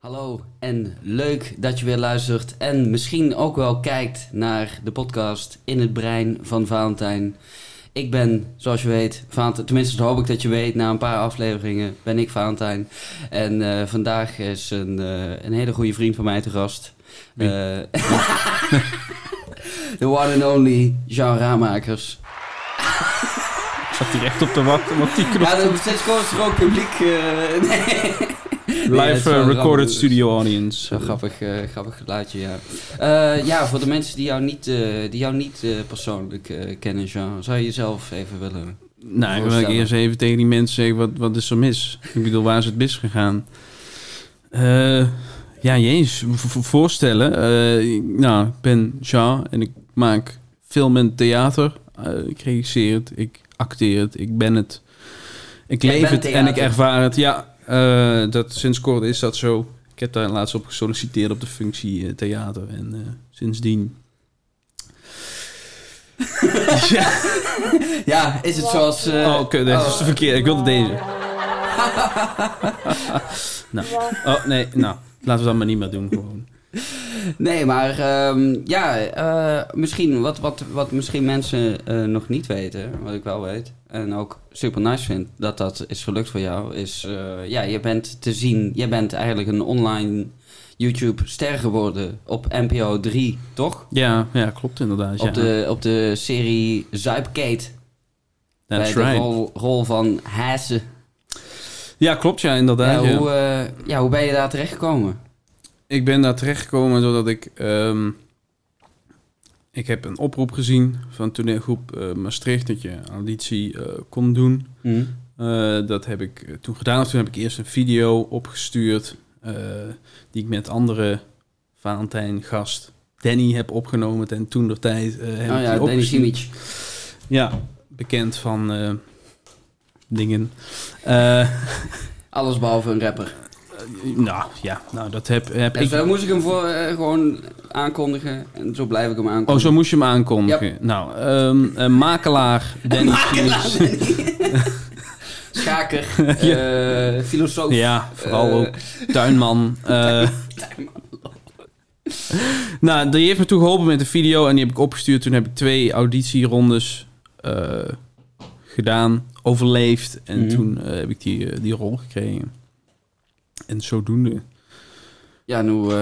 Hallo en leuk dat je weer luistert en misschien ook wel kijkt naar de podcast In het Brein van Valentijn. Ik ben, zoals je weet, Valentijn, tenminste dat hoop ik dat je weet, na een paar afleveringen ben ik Valentijn. En eh, vandaag is een, eh, een hele goede vriend van mij te gast. Eh, De one and only Jean Raamakers. Ik zat hier echt op te wachten, want die knop... Ja, kort is ook publiek. nee. Live wel eh, recorded studio audience. Grappig, eh, grappig geluidje, ja. Eh, ja, voor de mensen die jou niet, eh, die jou niet eh, persoonlijk eh, kennen, Jean, zou je jezelf even willen... Nou, ik wil ik eerst even tegen die mensen zeggen, wat, wat is er mis? Ik bedoel, waar is het misgegaan? Eh ja, jezus, voorstellen. Eh, nou, ik ben Jean en ik maak film en theater. Eh, ik regisseer het, ik acteer het, ik ben het. Ik leef het en ik ervaar het. Ja, eh, dat, sinds kort is dat zo. Ik heb daar laatst op gesolliciteerd op de functie eh, theater. En eh, sindsdien... ja. Ja, is het zoals... Oh, oké, dat is de verkeerde. Ik wilde deze. nou, oh nee, nou, laten we dat maar niet meer doen gewoon. Nee, maar ehm, ja, misschien wat, wat, wat misschien mensen nog niet weten, wat ik wel weet, en ook super nice vind dat dat is gelukt voor jou, is eh, ja, je bent te zien, je bent eigenlijk een online YouTube ster geworden op NPO 3, toch? Ja, ja, klopt inderdaad. Ja. Op, de, op de serie Zuipkate. That's bij de right. rol, rol van Haase. Ja, klopt, ja, inderdaad. ja. hoe, eh, ja, hoe ben je daar terechtgekomen? Ik ben daar terechtgekomen doordat ik... ehm, ik heb een oproep gezien van toneelgroep eh Maastricht dat je auditie eh, kon doen. Hm? Eh, dat heb ik toen gedaan. Toen heb ik eerst een video opgestuurd die ik met andere Valentijn-gast Danny heb opgenomen. En toen der tijd heb Oh ik ja, die Danny. Simic. Ja, bekend van dingen. Alles behalve een rapper. Nou ja, nou dat heb, heb En ik. zo moest ik hem voor, eh, gewoon aankondigen. En zo blijf ik hem aankondigen. Oh, zo moest je hem aankondigen. Nou, ehm, makelaar Danny. Schaker, Ja. eh, filosoof. Ja, vooral Eh, ook tuinman. eh. nou, die heeft me toen geholpen met de video en die heb ik opgestuurd. Toen heb ik twee auditierondes eh, gedaan, overleefd. En Mhm. toen eh, heb ik die, eh, die rol gekregen. En zodoende. Ja, nou,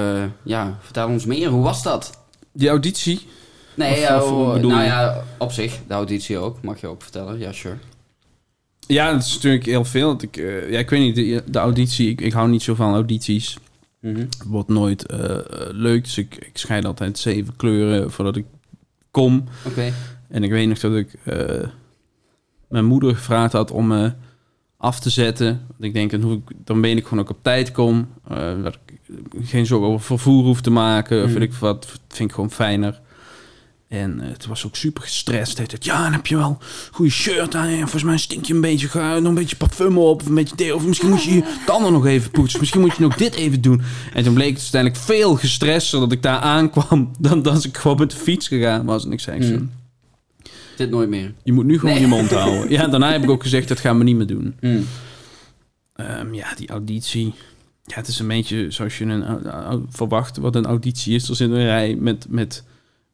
ja, vertel ons meer. Hoe was dat? Die auditie, Nee, ja, nou je? ja, op zich. De auditie ook. Mag je ook vertellen. Ja, sure. ja, dat is natuurlijk heel veel. Ik, eh, ja, ik weet niet, de, de auditie, ik, ik hou niet zo van audities. Het wordt nooit eh, leuk, dus ik, ik scheid altijd zeven kleuren voordat ik kom. Oké. En ik weet nog dat ik mijn moeder gevraagd had om af te zetten. Want ik denk, dan, hoef ik, dan ben ik gewoon ook op tijd kom. eh, dat ik geen zorgen over vervoer hoef te maken. Of Mhm. weet ik wat, vind ik gewoon fijner. En eh, het was ook super gestrest. Hij zei, ja, dan heb je wel een goede shirt aan. En volgens mij stink je een beetje, ga nog een beetje parfum op. Of een beetje dit. Of misschien moet je je tanden nog even poetsen. Misschien moet je nog dit even doen. En toen bleek het uiteindelijk veel gestresser dat ik daar aankwam. Dan dat ik gewoon met de fiets gegaan was. En ik zei, Mhm. Dit nooit meer. je moet nu gewoon Nee. je mond houden. Ja, daarna heb ik ook gezegd, dat gaan we niet meer doen. Mm. Ehm, ja, die auditie. Ja, het is een beetje zoals je een, au- au- verwacht wat een auditie is. Er zit een rij met, met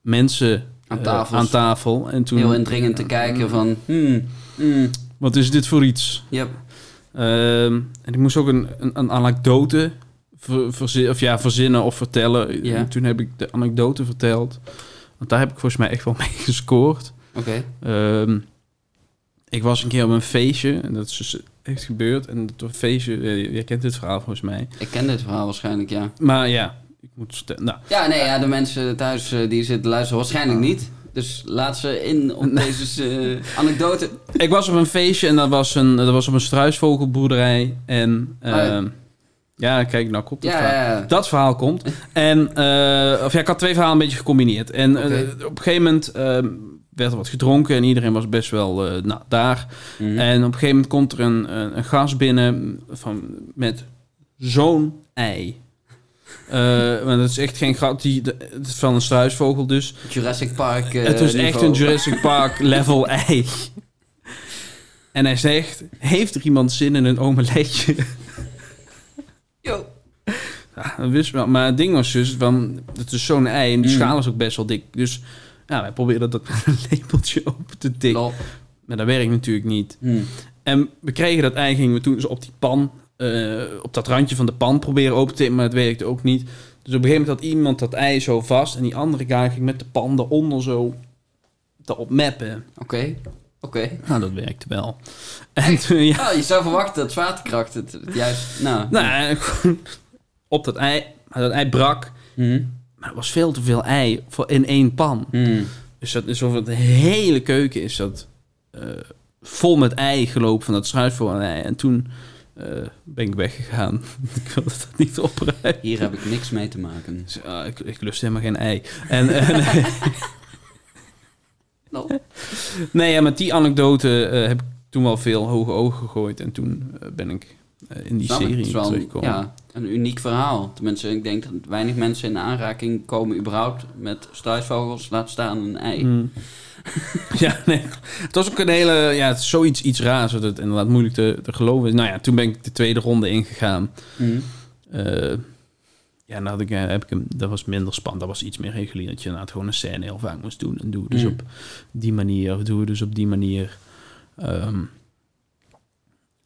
mensen Aan eh, aan tafel. En toen, Heel indringend te kijken van... Hmm, hmm, wat is dit voor iets? yep. Ehm, en ik moest ook een, een, een anekdote ver, of ja, verzinnen of vertellen. Ja. En toen heb ik de anekdote verteld. Want daar heb ik volgens mij echt wel mee gescoord. Oké. Ehm, ik was een keer op een feestje en dat is dus echt gebeurd. En dat een feestje, eh, je kent dit verhaal volgens mij. Ik ken dit verhaal waarschijnlijk, ja. Maar ja, ik moet. Nou, Ja, nee, ja, de mensen thuis eh, die zitten luisteren waarschijnlijk niet. Dus laat ze in op deze eh, anekdote. ik was op een feestje en dat was, een, dat was op een struisvogelboerderij. En Oh ja. ehm, ja, kijk, nou komt het Ja, verhaal. ja, ja. Dat verhaal komt. En, eh, of ja, ik had twee verhalen een beetje gecombineerd. En op een gegeven moment ehm, werd er wat gedronken en iedereen was best wel eh, nou, daar. Mhm. En op een gegeven moment komt er een, een, een gast binnen van, met zo'n ei. Eh, maar dat is echt geen grap. Die, de- het is van een struisvogel dus. Jurassic Park eh, het is echt niveau. een Jurassic Park level ei. En hij zegt, heeft er iemand zin in een omeletje? Yo. Ja, dat wist wel. Maar het ding was dus, van, het is zo'n ei en die Mm. schaal is ook best wel dik. Dus ja, wij probeerden dat met een lepeltje open te tikken. Maar dat werkt natuurlijk niet. Hm. En we kregen dat ei, gingen we toen zo op die pan, eh, op dat randje van de pan proberen open te tikken, maar het werkte ook niet. Dus op een gegeven moment had iemand dat ei zo vast en die andere guy ging met de pan eronder zo erop mappen. Oké, oké. Nou, dat werkte wel. En toen, ja, Oh, je zou verwachten dat zwaartekracht het, het juist... Nou, nou, op dat ei, dat ei brak, Hm. Maar er was veel te veel ei voor in één pan. Hm. Dus dat is over de hele keuken is dat eh, vol met ei gelopen van dat struisvoorei. En toen eh, ben ik weggegaan. ik wilde dat niet opruimen. Hier heb ik niks mee te maken. Dus, ah, ik, ik lust helemaal geen ei. En, Lol. nee, ja, met die anekdote eh, heb ik toen wel veel hoge ogen gegooid. En toen eh, ben ik eh, in die Snap. Het serie wel ja, een uniek verhaal. Tenminste, ik denk dat weinig mensen in aanraking komen überhaupt met struisvogels, laat staan een ei. Mm. ja, nee. Het was ook een hele... Ja, het is zoiets iets raars. Dat het inderdaad moeilijk te, te geloven is. Nou ja, toen ben ik de tweede ronde ingegaan. Eh, ja, ik, eh, heb ik hem, dat was minder spannend. Dat was iets meer regulier. Dat je inderdaad gewoon een scène heel vaak moest doen. En doe dus Mm. op die manier, of doe dus op die manier. Ehm,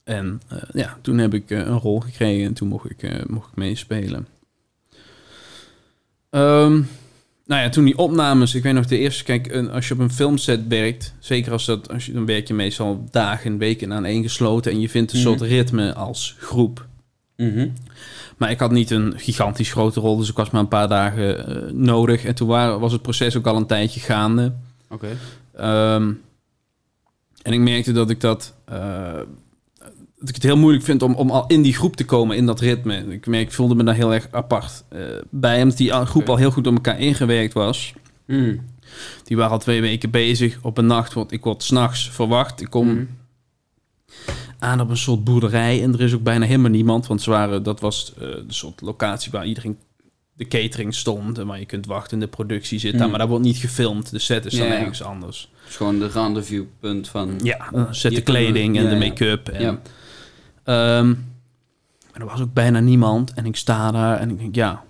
en eh, ja, toen heb ik eh, een rol gekregen en toen mocht ik, eh, mocht ik meespelen. Ehm, nou ja, toen die opnames, ik weet nog de eerste, kijk, een, als je op een filmset werkt, zeker als dat, als je, dan werk je meestal dagen, weken aaneengesloten en je vindt een Mhm. soort ritme als groep. Mhm. Maar ik had niet een gigantisch grote rol, dus ik was maar een paar dagen nodig. En toen waren, was het proces ook al een tijdje gaande. Oké. Ehm, en ik merkte dat ik dat... dat ik het heel moeilijk vind om, om al in die groep te komen, in dat ritme. Ik, merk, ik voelde me daar heel erg apart eh, bij, omdat die groep al heel goed op elkaar ingewerkt was. Hm. Die waren al twee weken bezig. Op een nacht, want ik word s'nachts verwacht. Ik kom Mhm. aan op een soort boerderij. En er is ook bijna helemaal niemand. Want ze waren, dat was eh, de soort locatie waar iedereen de catering stond. En waar je kunt wachten in de productie zit. daar, Mm. Maar daar wordt niet gefilmd. De set is dan Ja, ergens anders. Het is gewoon de rendezvouspunt van... Ja, zet de kleding en ja, de make-up. En, Ja. Ehm, maar er was ook bijna niemand. En ik sta daar en ik denk, ja.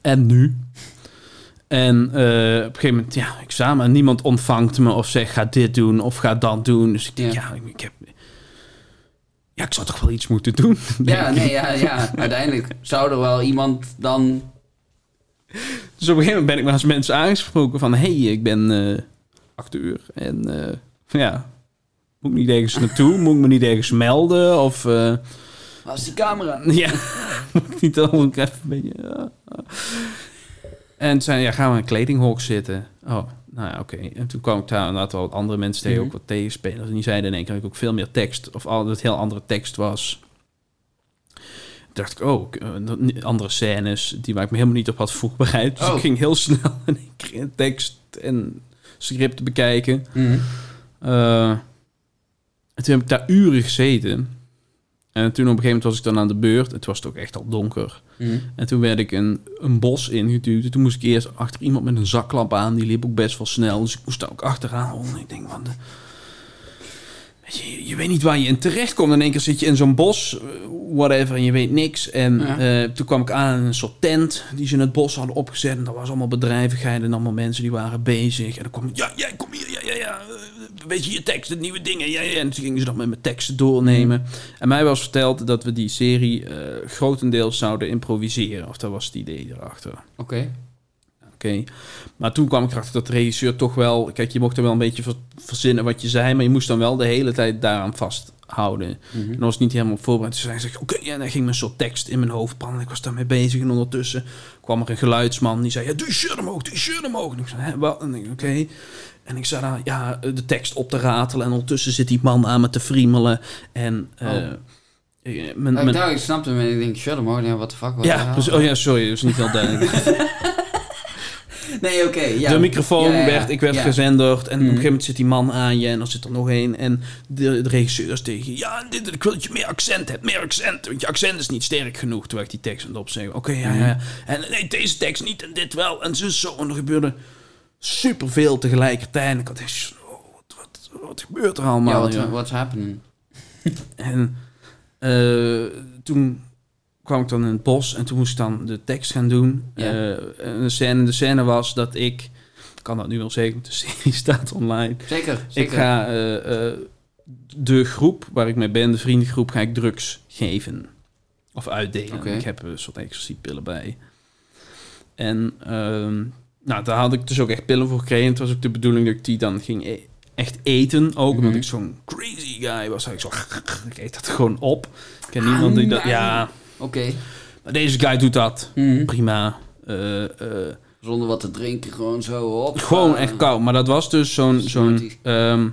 En nu? En eh, op een gegeven moment, ja, ik sta maar niemand ontvangt me of zegt ga dit doen of ga dat doen. Dus ik denk, ja, Ja. ik, ik heb... Ja, ik zou toch wel iets moeten doen. Ja, nee, ja, ja. Uiteindelijk zou er wel iemand dan... Dus op een gegeven moment ben ik maar eens mensen aangesproken van... hey, ik ben eh acteur en eh, ja, moet ik niet ergens naartoe? Moet ik me niet ergens melden? Of eh, Waar is die camera? ja, moet ik niet dan ook even een beetje... ja. En toen zei ja, gaan we in een kledinghok zitten? Oh, nou ja, oké. En toen kwam ik daar wel wat andere mensen tegen, Mhm. ook wat tegenspelers. En die zeiden in één keer dat ik ook veel meer tekst, of al dat het heel andere tekst was. Toen dacht ik, oh, ik, eh, andere scènes die waar ik me helemaal niet op had voorbereid. Dus Oh. ik ging heel snel keer tekst en script bekijken. Mhm. Eh, en toen heb ik daar uren gezeten. En toen op een gegeven moment was ik dan aan de beurt. Het was ook echt al donker. Mhm. En toen werd ik een, een bos ingeduwd. En toen moest ik eerst achter iemand met een zaklamp aan. Die liep ook best wel snel. Dus ik moest daar ook achteraan. Oh, ik denk, van de... Je, je, weet niet waar je in terecht komt. In één keer zit je in zo'n bos, eh, whatever, en je weet niks. En Ja. eh, toen kwam ik aan een soort tent die ze in het bos hadden opgezet. En dat was allemaal bedrijvigheid en allemaal mensen die waren bezig. En dan kwam ik, ja, jij kom hier, ja, ja, ja. eh, Weet je, je teksten, nieuwe dingen. Ja, ja. En toen gingen ze dat met mijn teksten doornemen. En mij was verteld dat we die serie grotendeels zouden improviseren. Of dat was het idee erachter. Oké. Oké. Maar toen kwam ik erachter dat de regisseur toch wel... Kijk, je mocht er wel een beetje ver- verzinnen wat je zei... maar je moest dan wel de hele tijd daaraan vasthouden. Mhm. En dan was ik niet helemaal voorbereid. Dus hij zegt, oké, ja, en dan ging een soort tekst in mijn hoofd branden. Ik was daarmee bezig en ondertussen kwam er een geluidsman... die zei, ja, doe je shirt omhoog, doe je shirt omhoog. En ik zei, wat? En oké. En ik zat daar, ja, de tekst op te ratelen... en ondertussen zit die man aan me te friemelen. En... eh, Oh. eh, mijn, Oh, ik mijn, dacht, ik snapte hem en ik denk, shut hem hoor, wat de fuck. wat ja, oh ja, sorry, dat is niet heel duidelijk. Nee, oké. ja. de microfoon Ja, werd, ik werd en op een Mhm. gegeven moment zit die man aan je en dan zit er nog één en de, de regisseur is tegen je, ja, dit, ik wil dat je meer accent hebt, meer accent, want je accent is niet sterk genoeg, terwijl ik die tekst aan het opzeggen. Oké, ja, ja, ja. En nee, deze tekst niet en dit wel en zo, zo. En er gebeurde superveel tegelijkertijd en ik had echt, oh, wat, wat, wat gebeurt er allemaal? Ja, wat, what's happening? En eh, toen kwam ik dan in het bos en toen moest ik dan de tekst gaan doen. Ja. Eh, en de, scène, de scène was dat ik, ik kan dat nu wel want de serie staat online. Zeker, zeker. Ik ga eh, eh, de groep waar ik mee ben, de vriendengroep, ga ik drugs geven. Of uitdelen. Ik heb een soort ecstasy-pillen bij. En ehm, nou, daar had ik dus ook echt pillen voor gekregen. Het was ook de bedoeling dat ik die dan ging e- echt eten. Ook omdat Mhm. ik zo'n crazy guy was. Ik zo, ik eet dat gewoon op. Ik ken niemand die dat... Ja, Oké. maar deze guy doet dat. Mhm. Prima. Eh, eh, Zonder wat te drinken, gewoon zo op. gewoon echt koud. Maar dat was dus zo'n... zo'n ehm,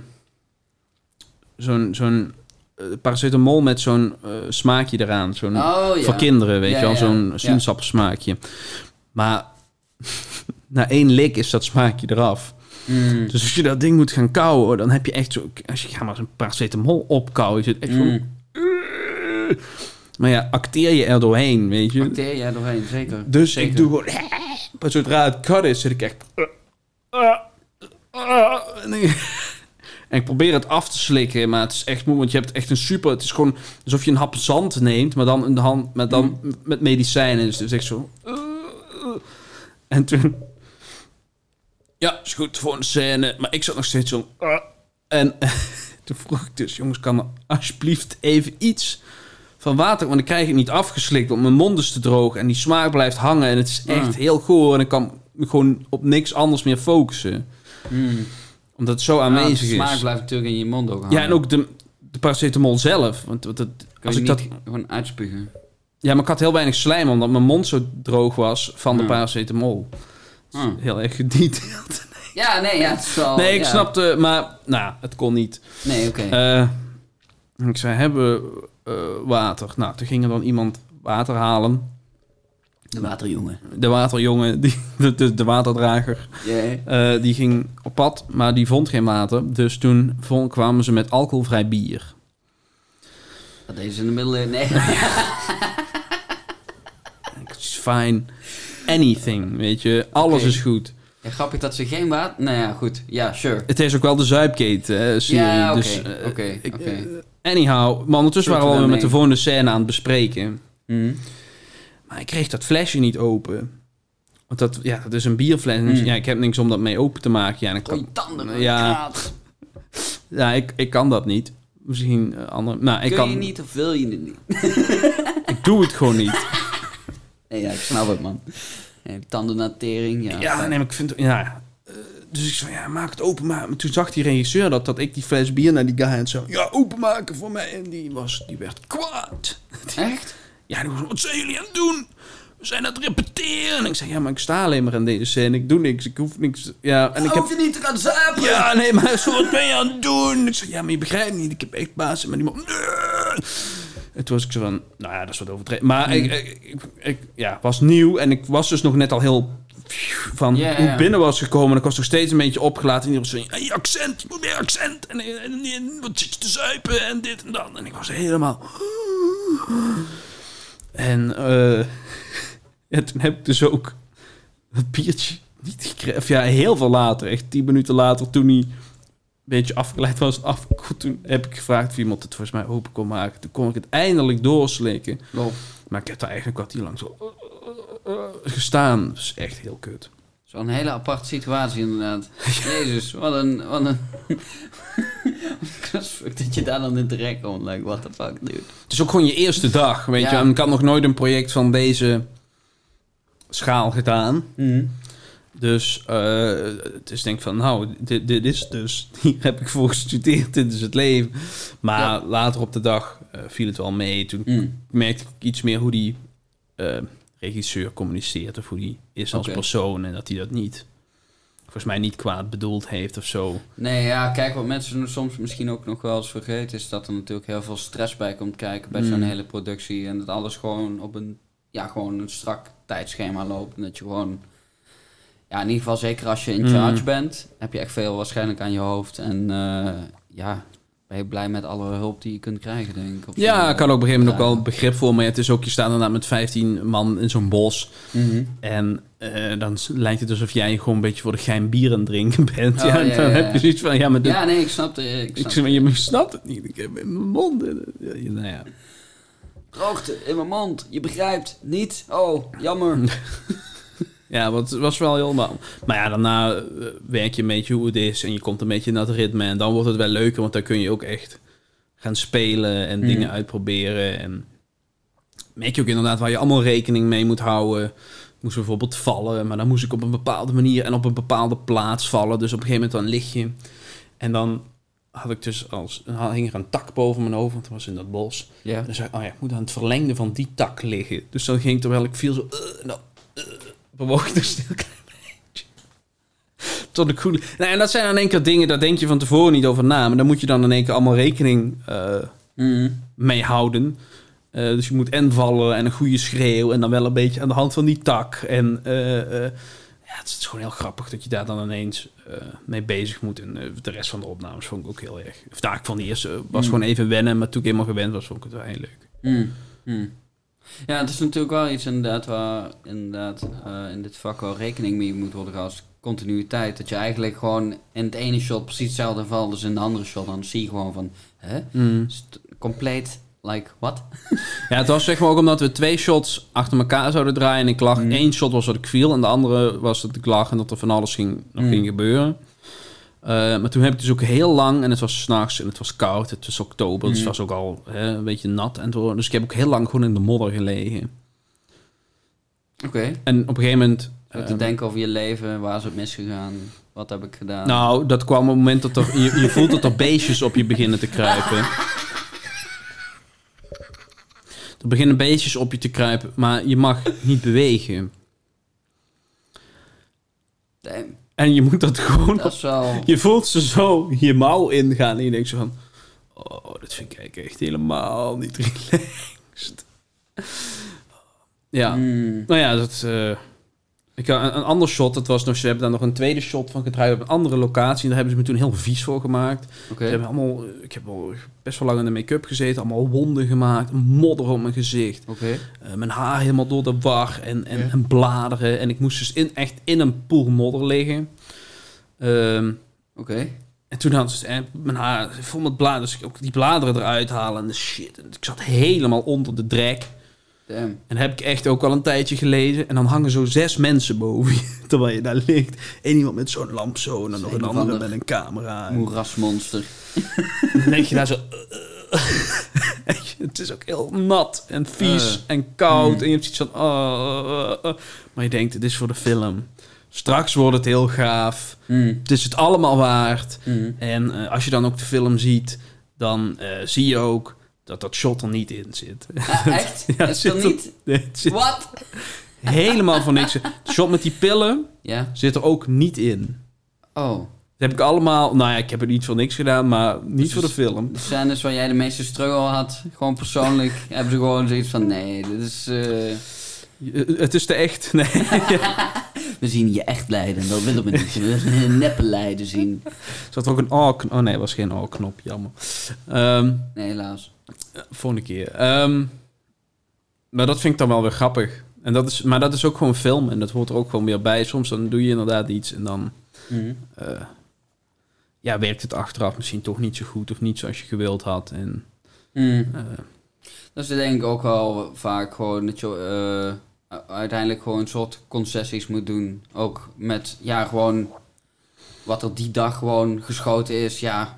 zo'n zo'n eh, paracetamol met zo'n smaakje eraan. Zo'n Oh ja. voor kinderen, weet Ja, je wel. ja. Zo'n sinaasappelsmaakje. Maar na één lik is dat smaakje eraf. Mm. Dus als je dat ding moet gaan kauwen, dan heb je echt zo... Als je gaat maar zo'n paracetamol opkauwen, is het echt zo... Mm. Maar ja, acteer je er doorheen, weet je. Acteer jij doorheen, zeker. Dus Zeker. ik doe gewoon... Maar zodra het cut is, zit ik echt... En ik- ik probeer het af te slikken, maar het is echt moe. Want je hebt echt een super... Het is gewoon alsof je een hap zand neemt, maar dan in de hand met, dan, met medicijnen. Dus het is echt zo... En toen... Ja, is goed voor een scène. Maar ik zat nog steeds zo... En toen vroeg ik dus... Jongens, kan er alsjeblieft even iets van water... Want ik krijg het niet afgeslikt, want mijn mond is te droog... en die smaak blijft hangen en het is echt Mm. heel goor... en ik kan me gewoon op niks anders meer focussen. Mm. Omdat het zo Ja, aanwezig de is. smaak blijft natuurlijk in je mond ook hangen. Ja, en ook de, de paracetamol zelf. Want Kun als ik dat, gewoon uitspugen. ja, maar ik had heel weinig slijm, omdat mijn mond zo droog was van de Ja. paracetamol. Ah. Heel erg gedetailed. Ja, nee, ja, het is wel... nee, ik ja. snapte, maar nou, het kon niet. Nee, oké. Eh, ik zei, hebben we eh, water? Nou, toen ging er dan iemand water halen. de waterjongen. De waterjongen, die, de, de, de waterdrager, Yeah. eh, die ging op pad, maar die vond geen water. Dus toen vond, kwamen ze met alcoholvrij bier. Dat deed ze in de middeleeuwen. Nee. It's fine. Anything, weet je. Alles is goed. Ja, grappig dat ze geen water... Nou ja, goed. Ja, sure. Het is ook wel de Zuipgate hè, serie. Ja, oké, dus, eh, eh, anyhow, maar ondertussen waren we alweer met de volgende scène aan het bespreken. Mhm. Maar ik kreeg dat flesje niet open. Want dat, ja, dat is een bierfles. Mm. ja, ik heb niks om dat mee open te maken. Ja, en ik Gooi kan, tanden. Ja. ja ik, ik kan dat niet. Misschien eh, andere... Nou, ik Kun kan... je niet of wil je het niet? Ik doe het gewoon niet. Nee, ja, ik snap het, man. Nee, tandennatering, ja. Ja, nee, maar ik vind... Ja, dus ik zei, ja, maak het open. Maar toen zag die regisseur dat, dat ik die fles bier naar die guy en zo... Ja, openmaken voor mij. En die, was, die werd kwaad. Echt? Ja, die was, wat zijn jullie aan het doen? We zijn aan het repeteren. En ik zei, ja, maar ik sta alleen maar in deze scène. Ik doe niks, ik hoef niks. Ja, en ik heb... Je niet te gaan zuipen? Ja, nee, maar zo, wat ben je aan het doen? Ik zei, ja, maar je begrijpt niet. Ik heb echt baas met die man. En toen was ik zo van, nou ja, dat is wat overdreven. Maar ik, ik, ik, ik, ja, was nieuw en ik was dus nog net al heel van hoe binnen was gekomen. En ik was nog steeds een beetje opgelaten. En iedereen was hey, accent, je moet meer accent. En, en, en, wat zit je te zuipen en dit en dat. En ik was helemaal... En ja, toen heb ik dus ook het biertje niet gekregen. Of ja, heel veel later. Echt tien minuten later, toen hij een beetje afgeleid was. Af, toen heb ik gevraagd of iemand het volgens mij open kon maken. Toen kon ik het eindelijk doorslikken. Maar ik heb daar eigenlijk een kwartier lang zo eh, gestaan. Dat is echt heel kut. Zo'n hele aparte situatie inderdaad. Jezus, wat een... Wat een... Fuck dat je daar dan in terecht komt. Like, what the fuck, dude. Het is ook gewoon je eerste dag, weet Ja. je. En ik had nog nooit een project van deze schaal gedaan. Dus eh, het is denk ik van, nou, dit, dit is dus, hier heb ik voor gestudeerd, dit is het leven. Maar Ja. later op de dag eh, viel het wel mee. Toen Mm. merkte ik iets meer hoe die regisseur communiceert of hoe die is als persoon en dat hij dat niet, volgens mij niet kwaad bedoeld heeft of zo. Nee, ja, kijk, wat mensen soms misschien ook nog wel eens vergeten... is dat er natuurlijk heel veel stress bij komt kijken... bij zo'n Mm. hele productie. En dat alles gewoon op een... Ja, gewoon een strak tijdschema loopt. En dat je gewoon... Ja, in ieder geval zeker als je in Mm. charge bent... heb je echt veel waarschijnlijk aan je hoofd. En eh, ja, ben je blij met alle hulp die je kunt krijgen, denk ik. Ja, ik kan ook op een gegeven moment ook wel begrip voor, maar het is ook, je staat inderdaad met 15 man in zo'n bos. Mhm. En eh, dan lijkt het alsof jij gewoon een beetje voor de gein bier aan het drinken bent. Oh, ja, ja, dan ja, heb je zoiets van, ja, maar dit- Ja, nee, ik snap het. Ik ik snap maar je snapt het niet. Ik heb in mijn mond. eh, nou ja. Droogte in mijn mond. Je begrijpt niet. Oh, jammer. Ja, want het was wel heel... Maar, maar ja, daarna eh, werk je een beetje hoe het is en je komt een beetje naar het ritme. En dan wordt het wel leuker, want dan kun je ook echt gaan spelen en Mm. dingen uitproberen. En merk je ook inderdaad waar je allemaal rekening mee moet houden. Ik moest bijvoorbeeld vallen, maar dan moest ik op een bepaalde manier en op een bepaalde plaats vallen. Dus op een gegeven moment dan lig je. En dan had ik dus als... Hing er een tak boven mijn hoofd, want het was in dat bos. Ja. En dan zei ik, oh ja, ik moet aan het verlengde van die tak liggen. Dus dan ging ik terwijl ik viel zo... eh, dan eh, bewoog ik dus een heel klein beetje. Tot ik goed... Nou, en dat zijn in één keer dingen, daar denk je van tevoren niet over na. Maar daar moet je dan in één keer allemaal rekening Mm. mee houden. Eh, dus je moet en vallen en een goede schreeuw. En dan wel een beetje aan de hand van die tak. En eh, ja, het is gewoon heel grappig dat je daar dan ineens mee bezig moet. En de rest van de opnames vond ik ook heel erg... Of daar, ik vond die eerste was Mm. gewoon even wennen. Maar toen ik helemaal gewend was, vond ik het wel heel leuk. Mm. Mm. Ja, het is natuurlijk wel iets inderdaad waar inderdaad uh, in dit vak wel rekening mee moet worden als continuïteit. Dat je eigenlijk gewoon in het ene shot precies hetzelfde valt als in de andere shot. Dan zie je gewoon van, hè? Mm. Compleet, like, what? Ja, het was zeg maar ook omdat we twee shots achter elkaar zouden draaien. En ik lag, Mm. één shot was dat ik viel en de andere was dat ik lag en dat er van alles ging, nog Mm. ging gebeuren. Eh, maar toen heb ik dus ook heel lang, en het was s'nachts en het was koud, het was oktober, dus het was ook al hè, een beetje nat en zo. Dus ik heb ook heel lang gewoon in de modder gelegen. Oké. En op een gegeven moment... Te eh, denken over je leven, waar is het misgegaan? Wat heb ik gedaan? nou, dat kwam op het moment dat er, je, je voelt dat er beestjes op je beginnen te kruipen. Er beginnen beestjes op je te kruipen, maar je mag niet bewegen. Damn, En je moet dat gewoon... dat is wel... Je voelt ze zo je mouw ingaan en je denkt zo van... Oh, dat vind ik echt helemaal niet relaxed. Ja, Mm. nou ja, dat... eh, ik, had een, een ander shot, dat was nog... Ze hebben daar nog een tweede shot van gedraaid op een andere locatie. En daar hebben ze me toen heel vies voor gemaakt. Ze hebben allemaal... Ik heb al best wel lang in de make-up gezeten. Allemaal wonden gemaakt. Modder op mijn gezicht. Eh, mijn haar helemaal door de war. En, en, en bladeren. En ik moest dus in, echt in een poel modder liggen. Ehm, Oké. en toen had ze eh, mijn haar vol met bladeren. Dus ik ook die bladeren eruit halen en de shit. En ik zat helemaal onder de drek. Damn. En heb ik echt ook al een tijdje gelezen. En dan hangen zo zes mensen boven je, terwijl je daar ligt. Eén iemand met zo'n lamp zo en dan nog Een andere ander met een camera. Moerasmonster. dan denk je daar zo... het is ook heel nat en vies Eh. en koud. Mm. En je hebt iets van... oh, oh, oh. Maar je denkt, het is voor de film. Straks wordt het heel gaaf. Mm. Het is het allemaal waard. Mm. En eh, als je dan ook de film ziet, dan eh, zie je ook dat dat shot er niet in zit. Ah, echt? Ja, zit er er- niet? Nee, Wat? helemaal voor niks. De shot met die pillen Ja. zit er ook niet in. Oh. Dat heb ik allemaal... Nou ja, ik heb het niet voor niks gedaan, maar niet Dus- voor de film. De scènes waar jij de meeste struggle had, gewoon persoonlijk, hebben ze gewoon zoiets van, nee, dit is... eh, Eh, Het is te echt. Nee. we zien je echt lijden, dat willen we niet. We willen neppe lijden zien. Zat er ook een A-knop? Oh nee, was geen A-knop, jammer. Ehm Nee, helaas. Volgende keer. Ehm, maar dat vind ik dan wel weer grappig. En dat is, maar dat is ook gewoon film en dat hoort er ook gewoon weer bij. Soms dan doe je inderdaad iets en dan Mhm. eh, ja, werkt het achteraf misschien toch niet zo goed of niet zoals je gewild had. En, Mhm. eh, Dat is denk ik ook wel vaak gewoon dat je eh, uiteindelijk gewoon een soort concessies moet doen. Ook met, ja, gewoon wat er die dag gewoon geschoten is. Ja,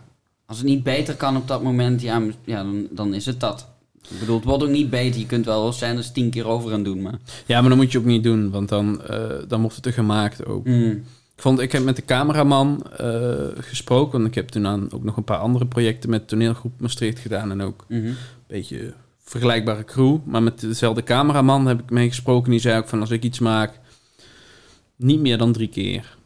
als het niet beter kan op dat moment, ja, ja dan, dan is het dat. Ik bedoel, het wordt ook niet beter. Je kunt wel scènes tien keer over aan doen, maar... ja, maar dat moet je ook niet doen, want dan, eh, dan wordt het er gemaakt ook. Mhm. Ik, vond, ik heb met de cameraman eh, gesproken, want ik heb toen aan ook nog een paar andere projecten met toneelgroep Maastricht gedaan en ook Mhm. een beetje vergelijkbare crew. Maar met dezelfde cameraman heb ik mee gesproken. Die zei ook van als ik iets maak, niet meer dan drie keer.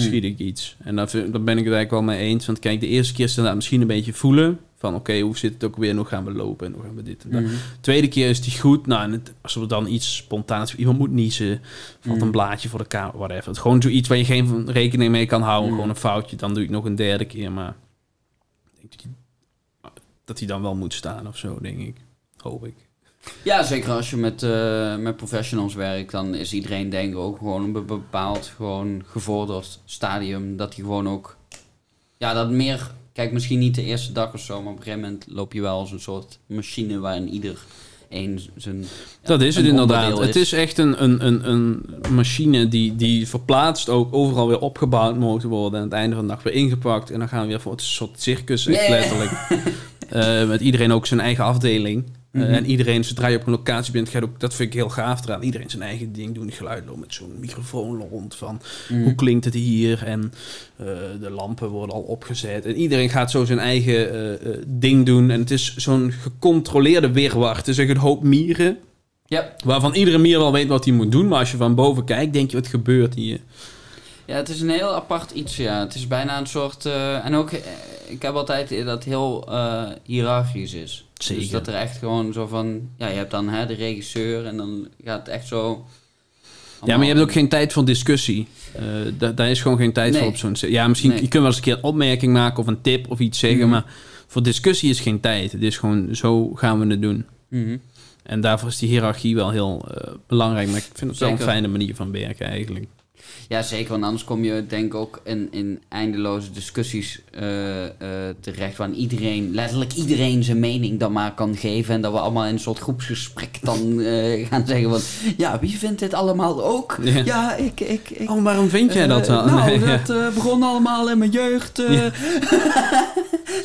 Schiet ik iets. En daar, vind- daar ben ik het eigenlijk wel mee eens. Want kijk, de eerste keer is het misschien een beetje voelen. Van oké, hoe zit het ook weer? Hoe gaan we lopen? En hoe gaan we dit en dat. Mhm. Tweede keer is die goed. Nou, en het, als er dan iets spontaans... Iemand moet niezen. Valt een blaadje voor de kamer. Whatever. Het gewoon zoiets waar je geen rekening mee kan houden. Gewoon een foutje. Dan doe ik nog een derde keer. Maar ik denk dat hij dan wel moet staan of zo, denk ik. Hoop ik. Ja, zeker als je met, eh, met professionals werkt, dan is iedereen denk ik ook gewoon een bepaald gewoon gevorderd stadium. Dat hij gewoon ook, ja, dat meer, kijk misschien niet de eerste dag of zo, maar op een gegeven moment loop je wel als een soort machine waarin ieder, één zijn... Dat is het een inderdaad. Het is echt een, een, een, een machine die, die verplaatst ook overal weer opgebouwd moet worden. En aan het einde van de dag weer ingepakt. En dan gaan we weer voor het soort circus, echt Yeah. letterlijk. Eh, met iedereen ook zijn eigen afdeling. Eh, Mhm. en iedereen, zodra je op een locatie bent, gaat ook, dat vind ik heel gaaf eraan. Iedereen zijn eigen ding doen, geluid lopen met zo'n microfoon rond. Van Mm. hoe klinkt het hier? En eh, de lampen worden al opgezet. En iedereen gaat zo zijn eigen eh, ding doen. En het is zo'n gecontroleerde weerwacht. Het is echt een hoop mieren. Waarvan iedere mier wel weet wat hij moet doen. Maar als je van boven kijkt, denk je, wat gebeurt hier? Ja, het is een heel apart iets, ja. Het is bijna een soort... en ook, ik heb altijd dat het heel hiërarchisch is. Dus dat er echt gewoon zo van... Ja, je hebt dan hè, de regisseur en dan gaat het echt zo... Ja, maar je hebt ook geen tijd voor discussie. Eh, da- daar is gewoon geen tijd Nee. voor op zo'n... Ja, misschien Nee. je kunt wel eens een keer een opmerking maken of een tip of iets zeggen. Mhm. Maar voor discussie is geen tijd. Het is gewoon, zo gaan we het doen. Mhm. En daarvoor is die hiërarchie wel heel eh, belangrijk. Maar ik vind het wel een fijne manier van werken eigenlijk. Ja, zeker. Want anders kom je denk ik ook in, in eindeloze discussies eh, eh, terecht. Waar iedereen, letterlijk iedereen zijn mening dan maar kan geven. En dat we allemaal in een soort groepsgesprek dan eh, gaan zeggen van... Ja, wie vindt dit allemaal ook? Ja. Ja, ik... ik, ik Oh, waarom vind jij dat dan? Nou, Nee, dat begon allemaal in mijn jeugd. Ja.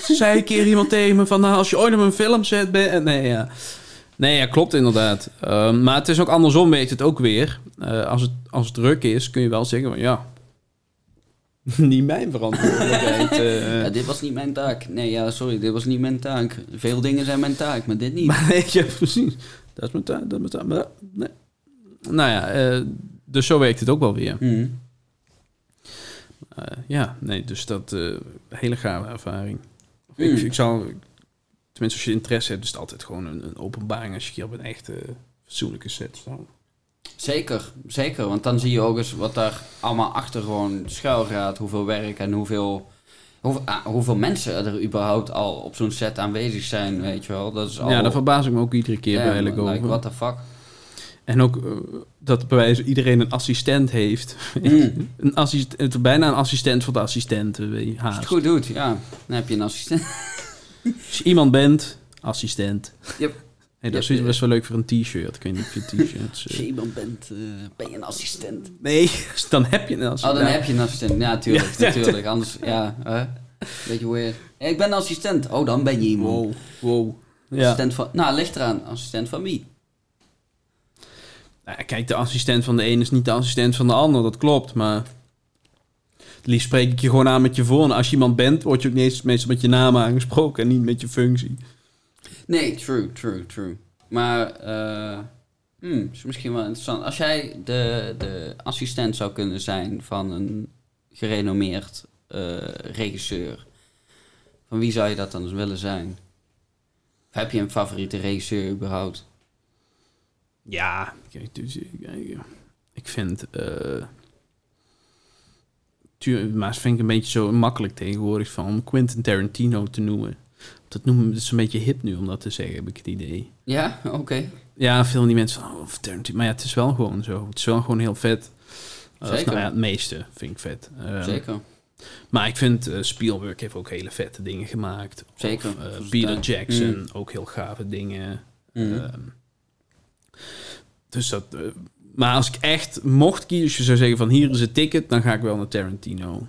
Zei een keer iemand tegen me van... Nou, als je ooit op een film zet... Ben... Nee, ja. Nee, ja, klopt inderdaad. Ehm, maar het is ook andersom, weet het ook weer. Als, het, als het druk is, kun je wel zeggen van... Ja, niet mijn verantwoordelijkheid. eh. Ja, dit was niet mijn taak. Nee, ja, sorry, dit was niet mijn taak. Veel dingen zijn mijn taak, maar dit niet. Maar nee, ja, precies. Dat is mijn taak, dat is mijn taak. Maar, nee. Nou ja, eh, dus zo werkt het ook wel weer. Mhm. Eh, ja, nee, dus dat... eh hele gave ervaring. Mm. Ik, ik zou... Tenminste, als je interesse hebt, is het altijd gewoon een, een openbaring... als je hier op een echte fatsoenlijke set staat. Zeker, zeker. Want dan zie je ook eens wat daar allemaal achter gewoon schuil gaat. Hoeveel werk en hoeveel, hoeveel, ah, hoeveel mensen er überhaupt al op zo'n set aanwezig zijn, weet je wel. Dat is al... Ja, daar verbaas ik me ook iedere keer ja, bij eigenlijk like, over. what the fuck. En ook eh, dat bij wijze iedereen een assistent heeft. Mm. een assistent, bijna een assistent voor de assistenten. weet je, Als je het goed doet, ja. Dan heb je een assistent. Als je iemand bent, assistent. Yep. Hey, dat is Yep, best wel leuk voor een t-shirt. Ik weet niet of je t-shirts... Als eh, je iemand bent, eh, ben je een assistent. Nee, dan heb je een Oh, assistent. dan heb je een assistent. Ja, tuurlijk, Ja, natuurlijk. Anders, ja, hè. Beetje weird. Ja, ik ben een assistent. Oh, dan ben je iemand. Wow, wow. Ja. Assistent van... Nou, ligt eraan. Assistent van wie? Nou, kijk, de assistent van de een is niet de assistent van de ander. Dat klopt, maar... Het liefst spreek ik je gewoon aan met je voornaam. Als je iemand bent, word je ook meestal met je naam aangesproken... en niet met je functie. Nee, true, true, true. Maar, eh hmm, is misschien wel interessant. Als jij de, de assistent zou kunnen zijn van een gerenommeerd eh, regisseur, van wie zou je dat dan willen zijn? Heb je een favoriete regisseur überhaupt? Ja, kijk, dus, ik, ik vind... eh tuur- maar vind ik een beetje zo makkelijk tegenwoordig van om Quentin Tarantino te noemen. Dat noemen dat is een beetje hip nu om dat te zeggen, heb ik het idee. Ja, oké. Ja, veel van die mensen van, oh. Maar ja, het is wel gewoon zo. Het is wel gewoon heel vet. Of Zeker. nou ja, het meeste vind ik vet. Ehm, Zeker. Maar ik vind eh, Spielberg heeft ook hele vette dingen gemaakt. Zeker. Of, eh, Peter Jackson, mm. ook heel gave dingen. Mhm. Ehm, dus dat... eh, maar als ik echt mocht kiezen, zou zeggen van hier is het ticket, dan ga ik wel naar Tarantino.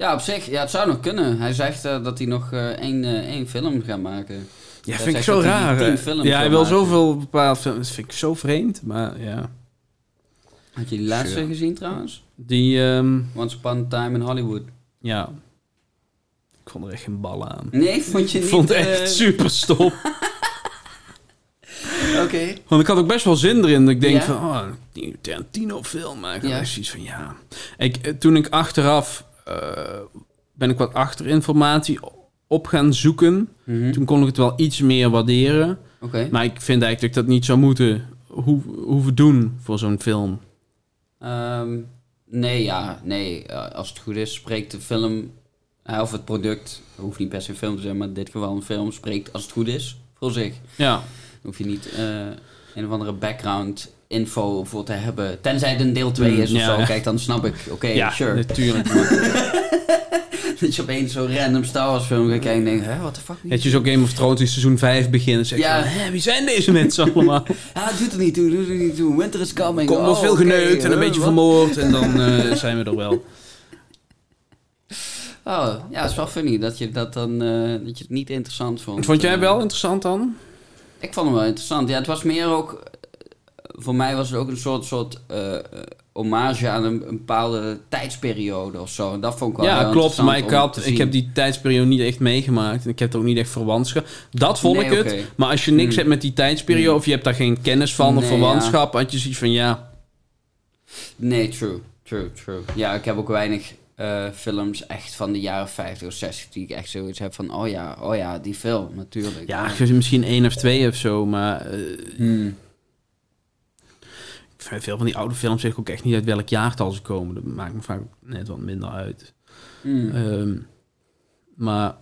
Ja, op zich, ja, het zou nog kunnen. Hij zegt eh, dat hij nog eh, één, eh, één film gaat maken. Ja, Hij vind ik zo hij raar. Ja, hij wil maken. zoveel bepaald films. Dat vind ik zo vreemd, maar ja. Had je die laatste gezien trouwens? Die, ehm, Once Upon a Time in Hollywood. ja. Ik vond er echt geen bal aan. Nee, vond je Ik niet? vond het eh, echt super stom. Oké. Want ik had ook best wel zin erin. Dat ik denk Ja? van, oh, die Tarantino film maken. Ja. Zoiets van, ja. Ik, toen ik achteraf, ben ik wat achterinformatie op gaan zoeken. Mhm. Toen kon ik het wel iets meer waarderen. Maar ik vind eigenlijk dat ik dat niet zou moeten hoe, hoeven doen voor zo'n film. Ehm, nee, ja, nee. eh, als het goed is, spreekt de film, eh, of het product, hoeft niet per se een film te zijn, maar in dit geval een film, spreekt als het goed is voor zich. Ja, Dan hoef je niet... eh, een of andere background info voor te hebben. Tenzij het een deel 2 is of Mm, Ja. zo. Kijk, dan snap ik. Oké, ja, sure. natuurlijk. Dat je opeens zo'n random Star Wars film gaat kijken en denkt, hè, what the fuck? Dat je zo Game of Thrones in seizoen 5 begint en zegt Ja. van, wie zijn deze mensen allemaal? Ja, het doet er niet toe, doet er niet toe. Winter is coming. Komt Oh, wordt veel oké, geneukt en een beetje wat? vermoord en dan eh, zijn we er wel. Oh, ja, het is wel funny dat je dat dan eh, dat je het niet interessant vond. Vond jij Eh, wel interessant dan? Ik vond hem wel interessant. Ja, het was meer ook... Voor mij was het ook een soort, soort eh, hommage aan een, een bepaalde tijdsperiode of zo. En dat vond ik wel Ja, heel klopt. Maar ik, had, ik heb die tijdsperiode niet echt meegemaakt. En ik heb het ook niet echt verwantschap. Dat vond Nee, ik het. Maar als je niks Hmm. hebt met die tijdsperiode... Hmm. of je hebt daar geen kennis van of verwantschap... had je zoiets van ja... Nee, true. True, true. Ja, ik heb ook weinig eh, films echt van de jaren 50 of 60 die ik echt zoiets heb van... Oh ja, oh ja, die film, natuurlijk. Ja, misschien één of twee of zo. Maar eh, Hmm. Veel van die oude films zeg ik ook echt niet uit welk jaartal ze komen. Dat maakt me vaak net wat minder uit. Hmm. Ehm, maar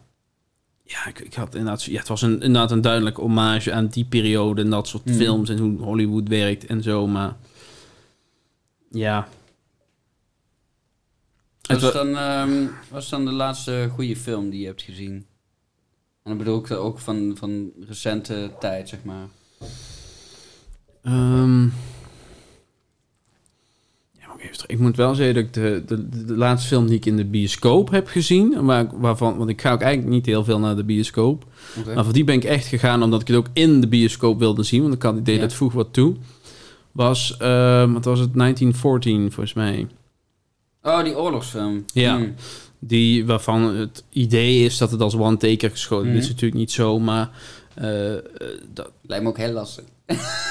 ja, ik, ik had inderdaad, ja, het was een, inderdaad een duidelijke hommage aan die periode en dat soort Hmm. films en hoe Hollywood werkt en zo. Maar ja. Was wa- dan, ehm, was dan de laatste goede film die je hebt gezien? En dan bedoel ik ook van, van recente tijd, zeg maar. Ehm, terug. ik moet wel zeggen dat ik de, de, de laatste film die ik in de bioscoop heb gezien, waar, waarvan, want ik ga ook eigenlijk niet heel veel naar de bioscoop. Maar voor die ben ik echt gegaan omdat ik het ook in de bioscoop wilde zien. Want ik had het idee Ja. dat voeg wat toe. Was, ehm, wat was het, 1914 volgens mij. Oh, die oorlogsfilm. Ja. Hmm. Die waarvan het idee is dat het als one-taker geschoten is. Mhm. is natuurlijk niet zo, maar eh, eh, dat, Lijkt me ook heel lastig.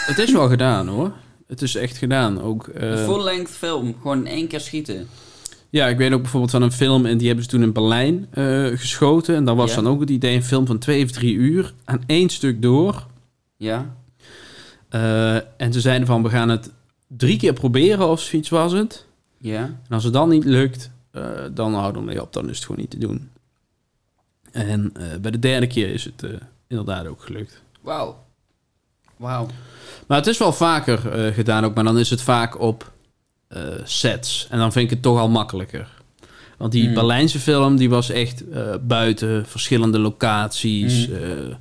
het is wel gedaan hoor. Het is echt gedaan. Ook, eh, Een full-length film, gewoon in één keer schieten. ja, ik weet ook bijvoorbeeld van een film en die hebben ze toen in Berlijn eh, geschoten. En daar was Ja. dan ook het idee, een film van twee of drie uur aan één stuk door. Ja? Eh, en ze zeiden van, we gaan het drie keer proberen of zoiets was het. Ja? En als het dan niet lukt, eh, dan houden we mee op. Dan is het gewoon niet te doen. En eh, bij de derde keer is het eh, inderdaad ook gelukt. Wauw. Wauw. Maar het is wel vaker eh, gedaan ook, maar dan is het vaak op eh, sets. En dan vind ik het toch al makkelijker. Want die Hmm. Berlijnse film, die was echt eh, buiten verschillende locaties. Hmm.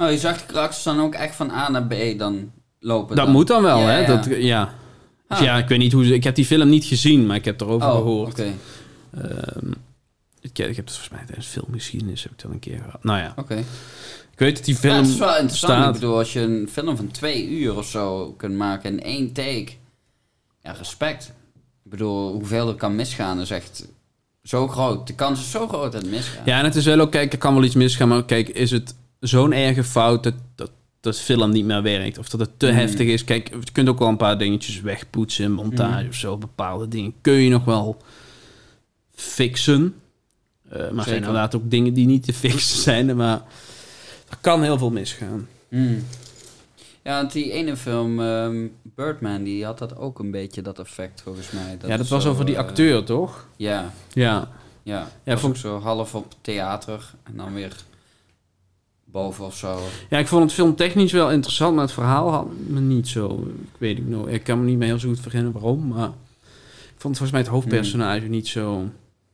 Oh, je zag de karakters dan ook echt van A naar B dan lopen. dat dan. moet dan wel, Ja, hè? ja. Dat, ja. Dus Ah. ja, ik weet niet hoe ze... Ik heb die film niet gezien, maar ik heb erover Oh, gehoord. oké. Ehm, ik, ik heb het volgens mij tijdens filmgeschiedenis heb ik dat een keer gehad. Nou ja, Oké. ik weet dat die Ja, film het is wel interessant. staat. Ik bedoel, als je een film van twee uur of zo kunt maken in één take. Ja, respect. Ik bedoel, hoeveel er kan misgaan is echt zo groot. De kans is zo groot dat het misgaat. Ja, en het is wel ook, kijk, er kan wel iets misgaan, maar kijk, is het zo'n erge fout dat, dat, dat film niet meer werkt? Of dat het te Mm. heftig is? Kijk, je kunt ook wel een paar dingetjes wegpoetsen, montage Mm. of zo, bepaalde dingen kun je nog wel fixen. Eh, maar zijn inderdaad ook dingen die niet te fixen zijn, maar er kan heel veel misgaan. Hmm. Ja, want die ene film, ehm, Birdman, die had dat ook een beetje, dat effect volgens mij. ja, dat was zo, over die eh, acteur, toch? Ja, Ja. ja. Ja, vond- zo half op theater en dan weer boven of zo. Ja, ik vond het filmtechnisch wel interessant, maar het verhaal had me niet zo. Ik weet ik nog. Ik kan me niet meer heel zo goed verzinnen waarom, maar ik vond volgens mij het hoofdpersonage niet zo.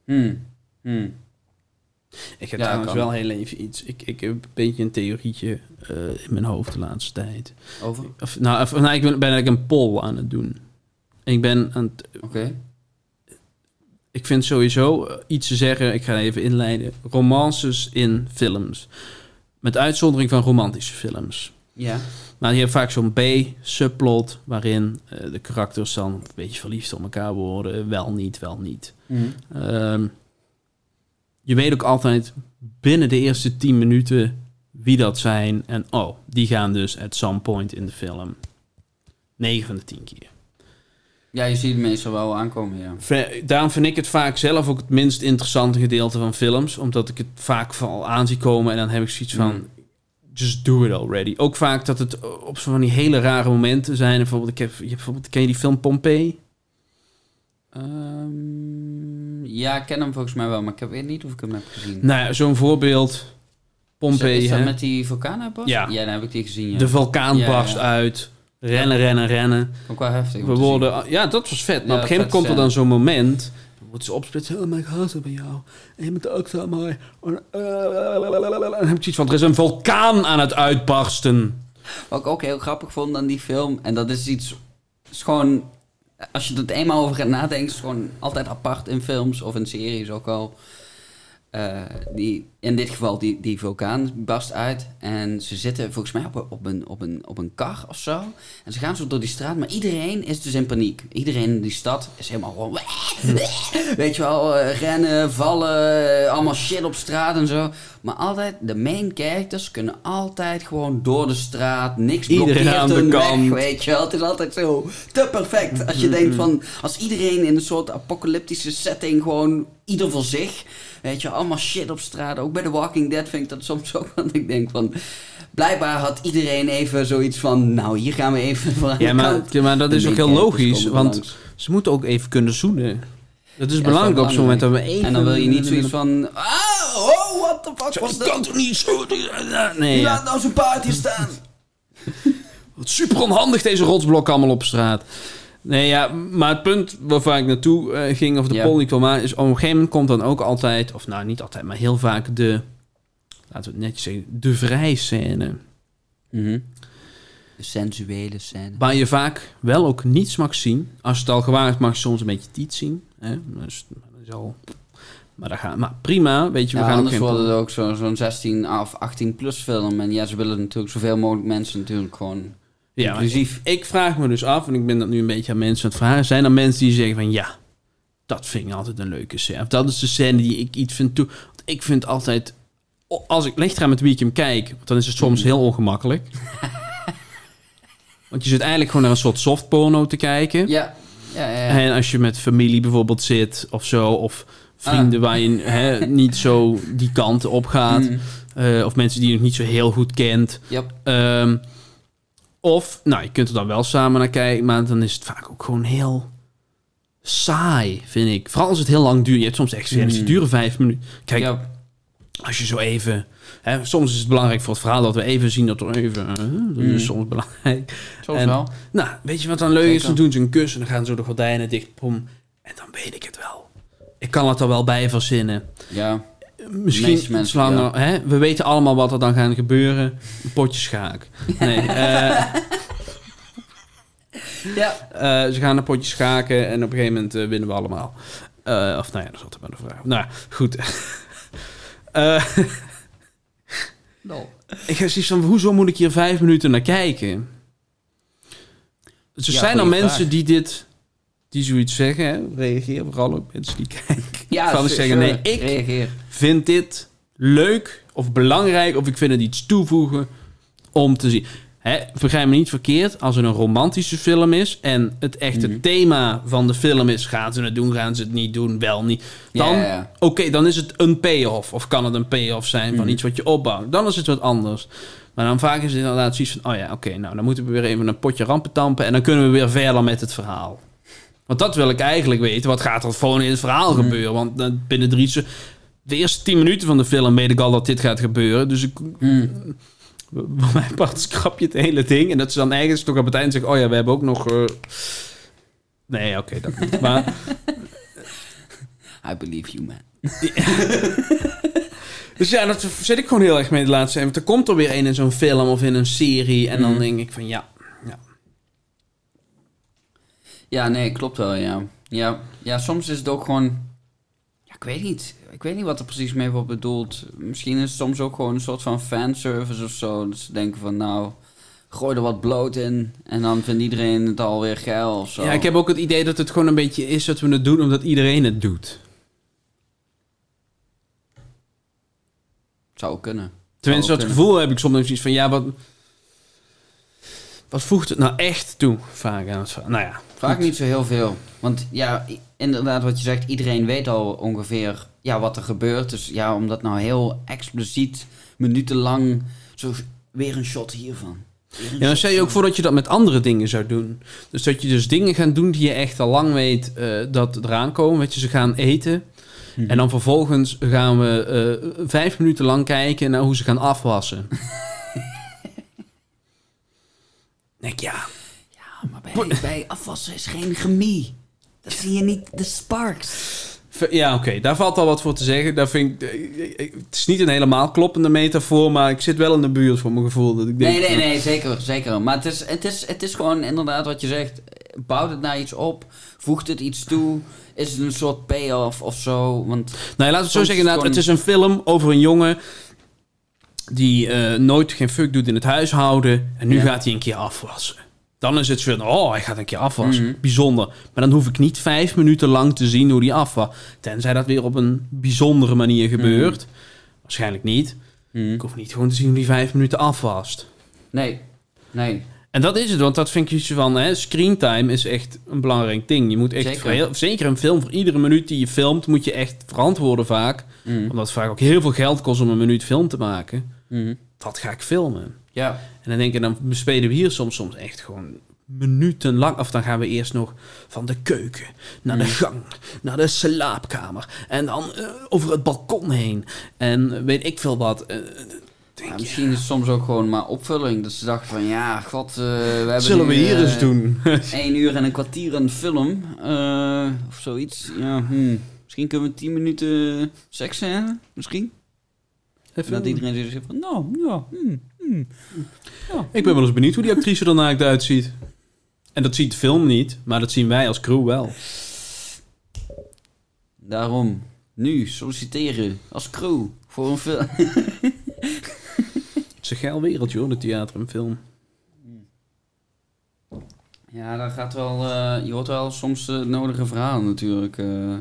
Hmm. Hmm. Ik heb Ja, trouwens wel heel even iets. Ik, ik heb een beetje een theorietje eh, in mijn hoofd de laatste tijd. Over? Of, nou, of, nou, ik ben, ben eigenlijk een poll aan het doen. Ik ben aan het, Oké. ik vind sowieso eh, iets te zeggen. Ik ga even inleiden. Romances in films. Met uitzondering van romantische films. Ja. Maar je hebt vaak zo'n B-subplot waarin eh, de karakters dan een beetje verliefd op elkaar worden. Wel niet, wel niet. Ehm, je weet ook altijd binnen de eerste 10 minuten wie dat zijn. En oh, die gaan dus at some point in de film. 9 van de 10 keer. Ja, je ziet het meestal wel aankomen, ja. Daarom vind ik het vaak zelf ook het minst interessante gedeelte van films. Omdat ik het vaak al aan zie komen en dan heb ik zoiets van... Mm. Just do it already. Ook vaak dat het op zo van die hele rare momenten zijn. Bijvoorbeeld, ik heb, je hebt bijvoorbeeld, ken je die film Pompeii? Ehm, ja, ik ken hem volgens mij wel, maar ik weet niet of ik hem heb gezien. Nou ja, zo'n voorbeeld. Pompeii, Is dat hè? met die vulkaanuitbarst? Ja. Ja, dan heb ik die gezien, ja. De vulkaan ja. barst uit. Rennen, rennen, rennen. Ook wel heftig. We worden... Ja, dat was vet. Maar op een gegeven moment komt er dan zo'n moment... Dan wordt ze opsplitsen. Oh, mijn hart bij jou. En je bent ook zo mooi. En dan heb ik iets van... Er is een vulkaan aan het uitbarsten. Wat ik ook heel grappig vond aan die film, en dat is iets... is gewoon... Als je er eenmaal over gaat nadenken, is het gewoon altijd apart in films of in series ook al. Eh, die, in dit geval, die, die vulkaan barst uit. En ze zitten volgens mij op een, op, een, op, een, op een kar of zo. En ze gaan zo door die straat. Maar iedereen is dus in paniek. Iedereen in die stad is helemaal gewoon... Weet je wel, eh, rennen, vallen, allemaal shit op straat en zo. Maar altijd, de main characters kunnen altijd gewoon door de straat. Niks Iedereen blokkeert aan de weg, kant. weet je wel. Het is altijd zo te perfect. Als je denkt van, als iedereen in een soort apocalyptische setting gewoon ieder voor zich... Weet je, allemaal shit op straat. Ook bij The Walking Dead vind ik dat soms ook. Want ik denk van, blijkbaar had iedereen even zoiets van... Nou, hier gaan we even Ja, maar, ja, maar dat is ook heel logisch. Want langs. ze moeten ook even kunnen zoenen. Dat is Ja, belangrijk op zo'n moment dat we even... En dan wil je niet zoiets van... Ah, oh, what the fuck was Dat kan toch niet zo... Nee, laat nou zo'n paard hier staan? Wat super onhandig deze rotsblokken allemaal op straat. Nee, ja, maar het punt waar ik naartoe eh, ging, of de Ja. poll die is op een gegeven moment komt dan ook altijd, of nou niet altijd, maar heel vaak de, laten we het netjes zeggen, de vrijscène. Mhm. De sensuele scène. Waar je vaak wel ook niets mag zien. Als het al gewaar is, mag je soms een beetje tiet zien. Hè? Dus, dat is al... Maar, dat gaat, maar prima, weet je, we Ja, gaan ook anders wordt het ook zo- zo'n 16 of 18 plus film. En ja, ze willen natuurlijk zoveel mogelijk mensen natuurlijk gewoon Ja, inclusief. ik vraag me dus af, en ik ben dat nu een beetje aan mensen aan het vragen. Zijn er mensen die zeggen van ja, dat vind ik altijd een leuke scène. Of dat is de scène die ik iets vind toe. Want ik vind altijd, als ik eraan met wie ik hem kijk, dan is het soms heel ongemakkelijk. Want je zit eigenlijk gewoon naar een soort softporno te kijken. Ja, ja, ja. ja. En als je met familie bijvoorbeeld zit of zo, of vrienden waar je niet zo die kant op gaat. Mm. eh, of mensen die je nog niet zo heel goed kent. Yep. Ehm, of, nou, je kunt er dan wel samen naar kijken, maar dan is het vaak ook gewoon heel saai, vind ik. Vooral als het heel lang duurt. Je hebt soms echt scènes die Mm. duren vijf minuten. Kijk, Ja. als je zo even... Hè, soms is het belangrijk voor het verhaal dat we even zien dat er even... eh, dat Mm. is soms belangrijk. Soms En- wel. Nou, weet je wat dan leuk is? Dan doen ze een kus en dan gaan zo de gordijnen dicht. Pom, en dan weet ik het wel. Ik kan het er wel bij verzinnen. Ja. Misschien. Hè? We weten allemaal wat er dan gaat gebeuren. Een potje schaak. Nee, eh, Ja. eh, ze gaan een potje schaken en op een gegeven moment eh, winnen we allemaal. Of nou ja, dat is altijd maar de vraag. Nou, goed. Eh, ik heb zoiets van, hoezo moet ik hier vijf minuten naar kijken? Dus er Ja, zijn goeie mensen vraag. die dit, die zoiets zeggen. Hè? Reageer vooral ook mensen die kijken. Ja, sure, zeggen, nee, ik Reageer. vind dit leuk of belangrijk of ik vind het iets toevoegen om te zien. Hè, begrijp me niet verkeerd, als het een romantische film is en het echte Mhm. thema van de film is, gaan ze het doen, gaan ze het niet doen, wel niet. Dan, ja, ja. oké, dan is het een payoff of kan het een payoff zijn van Mhm. iets wat je opbouwt. Dan is het wat anders. Maar dan vaak is het inderdaad zoiets van, oh ja, oké, nou dan moeten we weer even een potje rampen tampen en dan kunnen we weer verder met het verhaal. Want dat wil ik eigenlijk weten. Wat gaat er gewoon in het verhaal Mhm. gebeuren? Want dan binnen drie... De eerste tien minuten van de film weet ik al dat dit gaat gebeuren. Dus ik, Mm. voor mijn part schrap je het hele ding. En dat ze dan ergens toch op het eind zeggen... Oh ja, we hebben ook nog... eh, Nee, oké, dat niet. Maar I believe you, man. Dus ja, dat zit ik gewoon heel erg mee de laatste. Want er komt er weer een in zo'n film of in een serie. En dan Mhm. denk ik van ja... Ja, nee, klopt wel, ja. Ja, ja soms is het ook gewoon... Ja, ik weet niet. Ik weet niet wat er precies mee wordt bedoeld. Misschien is het soms ook gewoon een soort van fanservice of zo. Dat ze denken van, nou, gooi er wat bloot in. En dan vindt iedereen het alweer geil of zo. Ja, ik heb ook het idee dat het gewoon een beetje is dat we het doen omdat iedereen het doet. Zou kunnen. Tenminste, Zou dat kunnen. gevoel heb ik soms zoiets van ja, wat... Wat voegt het nou echt toe? Vaak aan het. Nou ja. Vaak goed. niet zo heel veel. Want ja, inderdaad wat je zegt, iedereen weet al ongeveer ja, wat er gebeurt. Dus ja, om dat nou heel expliciet, minutenlang, zo weer een shot hiervan. Weer een Ja, dan stel je ook voor dat je dat met andere dingen zou doen. Dus dat je dus dingen gaat doen die je echt al lang weet eh, dat eraan komen. Weet je, ze gaan eten. En dan vervolgens gaan we eh, vijf minuten lang kijken naar hoe ze gaan afwassen. denk Ja, maar bij, bij afwassen is geen chemie. Dat zie je niet, de sparks. Ja, oké, daar valt al wat voor te zeggen. Daar vind ik, het is niet een helemaal kloppende metafoor, maar ik zit wel in de buurt voor mijn gevoel. Dat ik denk, Nee, nee, nee, zeker, zeker. Maar het is, het, is, het is gewoon inderdaad wat je zegt. Bouwt het naar iets op? Voegt het iets toe? Is het een soort payoff of zo? Want Nou, laten we het zo zeggen. het het is een film over een jongen die eh, nooit geen fuck doet in het huishouden. En nu Ja. gaat hij een keer afwassen. Dan is het zo van, oh, hij gaat een keer afwassen. Mhm. Bijzonder. Maar dan hoef ik niet vijf minuten lang te zien hoe hij afwas. Tenzij dat weer op een bijzondere manier gebeurt. Waarschijnlijk niet. Ik hoef niet gewoon te zien hoe hij vijf minuten afwast. nee, nee. En dat is het, want dat vind ik iets van, hè, screentime is echt een belangrijk ding. Je moet echt, Zeker. heel- zeker een film, voor iedere minuut die je filmt, moet je echt verantwoorden vaak. Mhm. Omdat het vaak ook heel veel geld kost om een minuut film te maken. Mhm. Wat ga ik filmen? Ja, En dan denk ik, dan bespelen we hier soms, soms echt gewoon minutenlang. Of dan gaan we eerst nog van de keuken naar de gang, naar de slaapkamer. En dan eh, over het balkon heen. En weet ik veel wat. Eh, denk Ja, je, misschien is het soms ook gewoon maar opvulling. Dat ze dachten van, ja, god, eh, we hebben zullen we hier eens doen? één uur en een kwartier een film. of zoiets. Ja, hmm. Misschien kunnen we tien minuten seks hebben, misschien. En dat iedereen zegt van, nou, ja, hmm, hmm. Ik ben wel eens benieuwd hoe die actrice er naakt uitziet. En dat ziet de film niet, maar dat zien wij als crew wel. Daarom, nu solliciteren als crew voor een film. Het is een geil wereldje hoor, de theater en film. Ja, daar gaat wel, eh, je hoort wel soms het nodige verhaal natuurlijk. eh.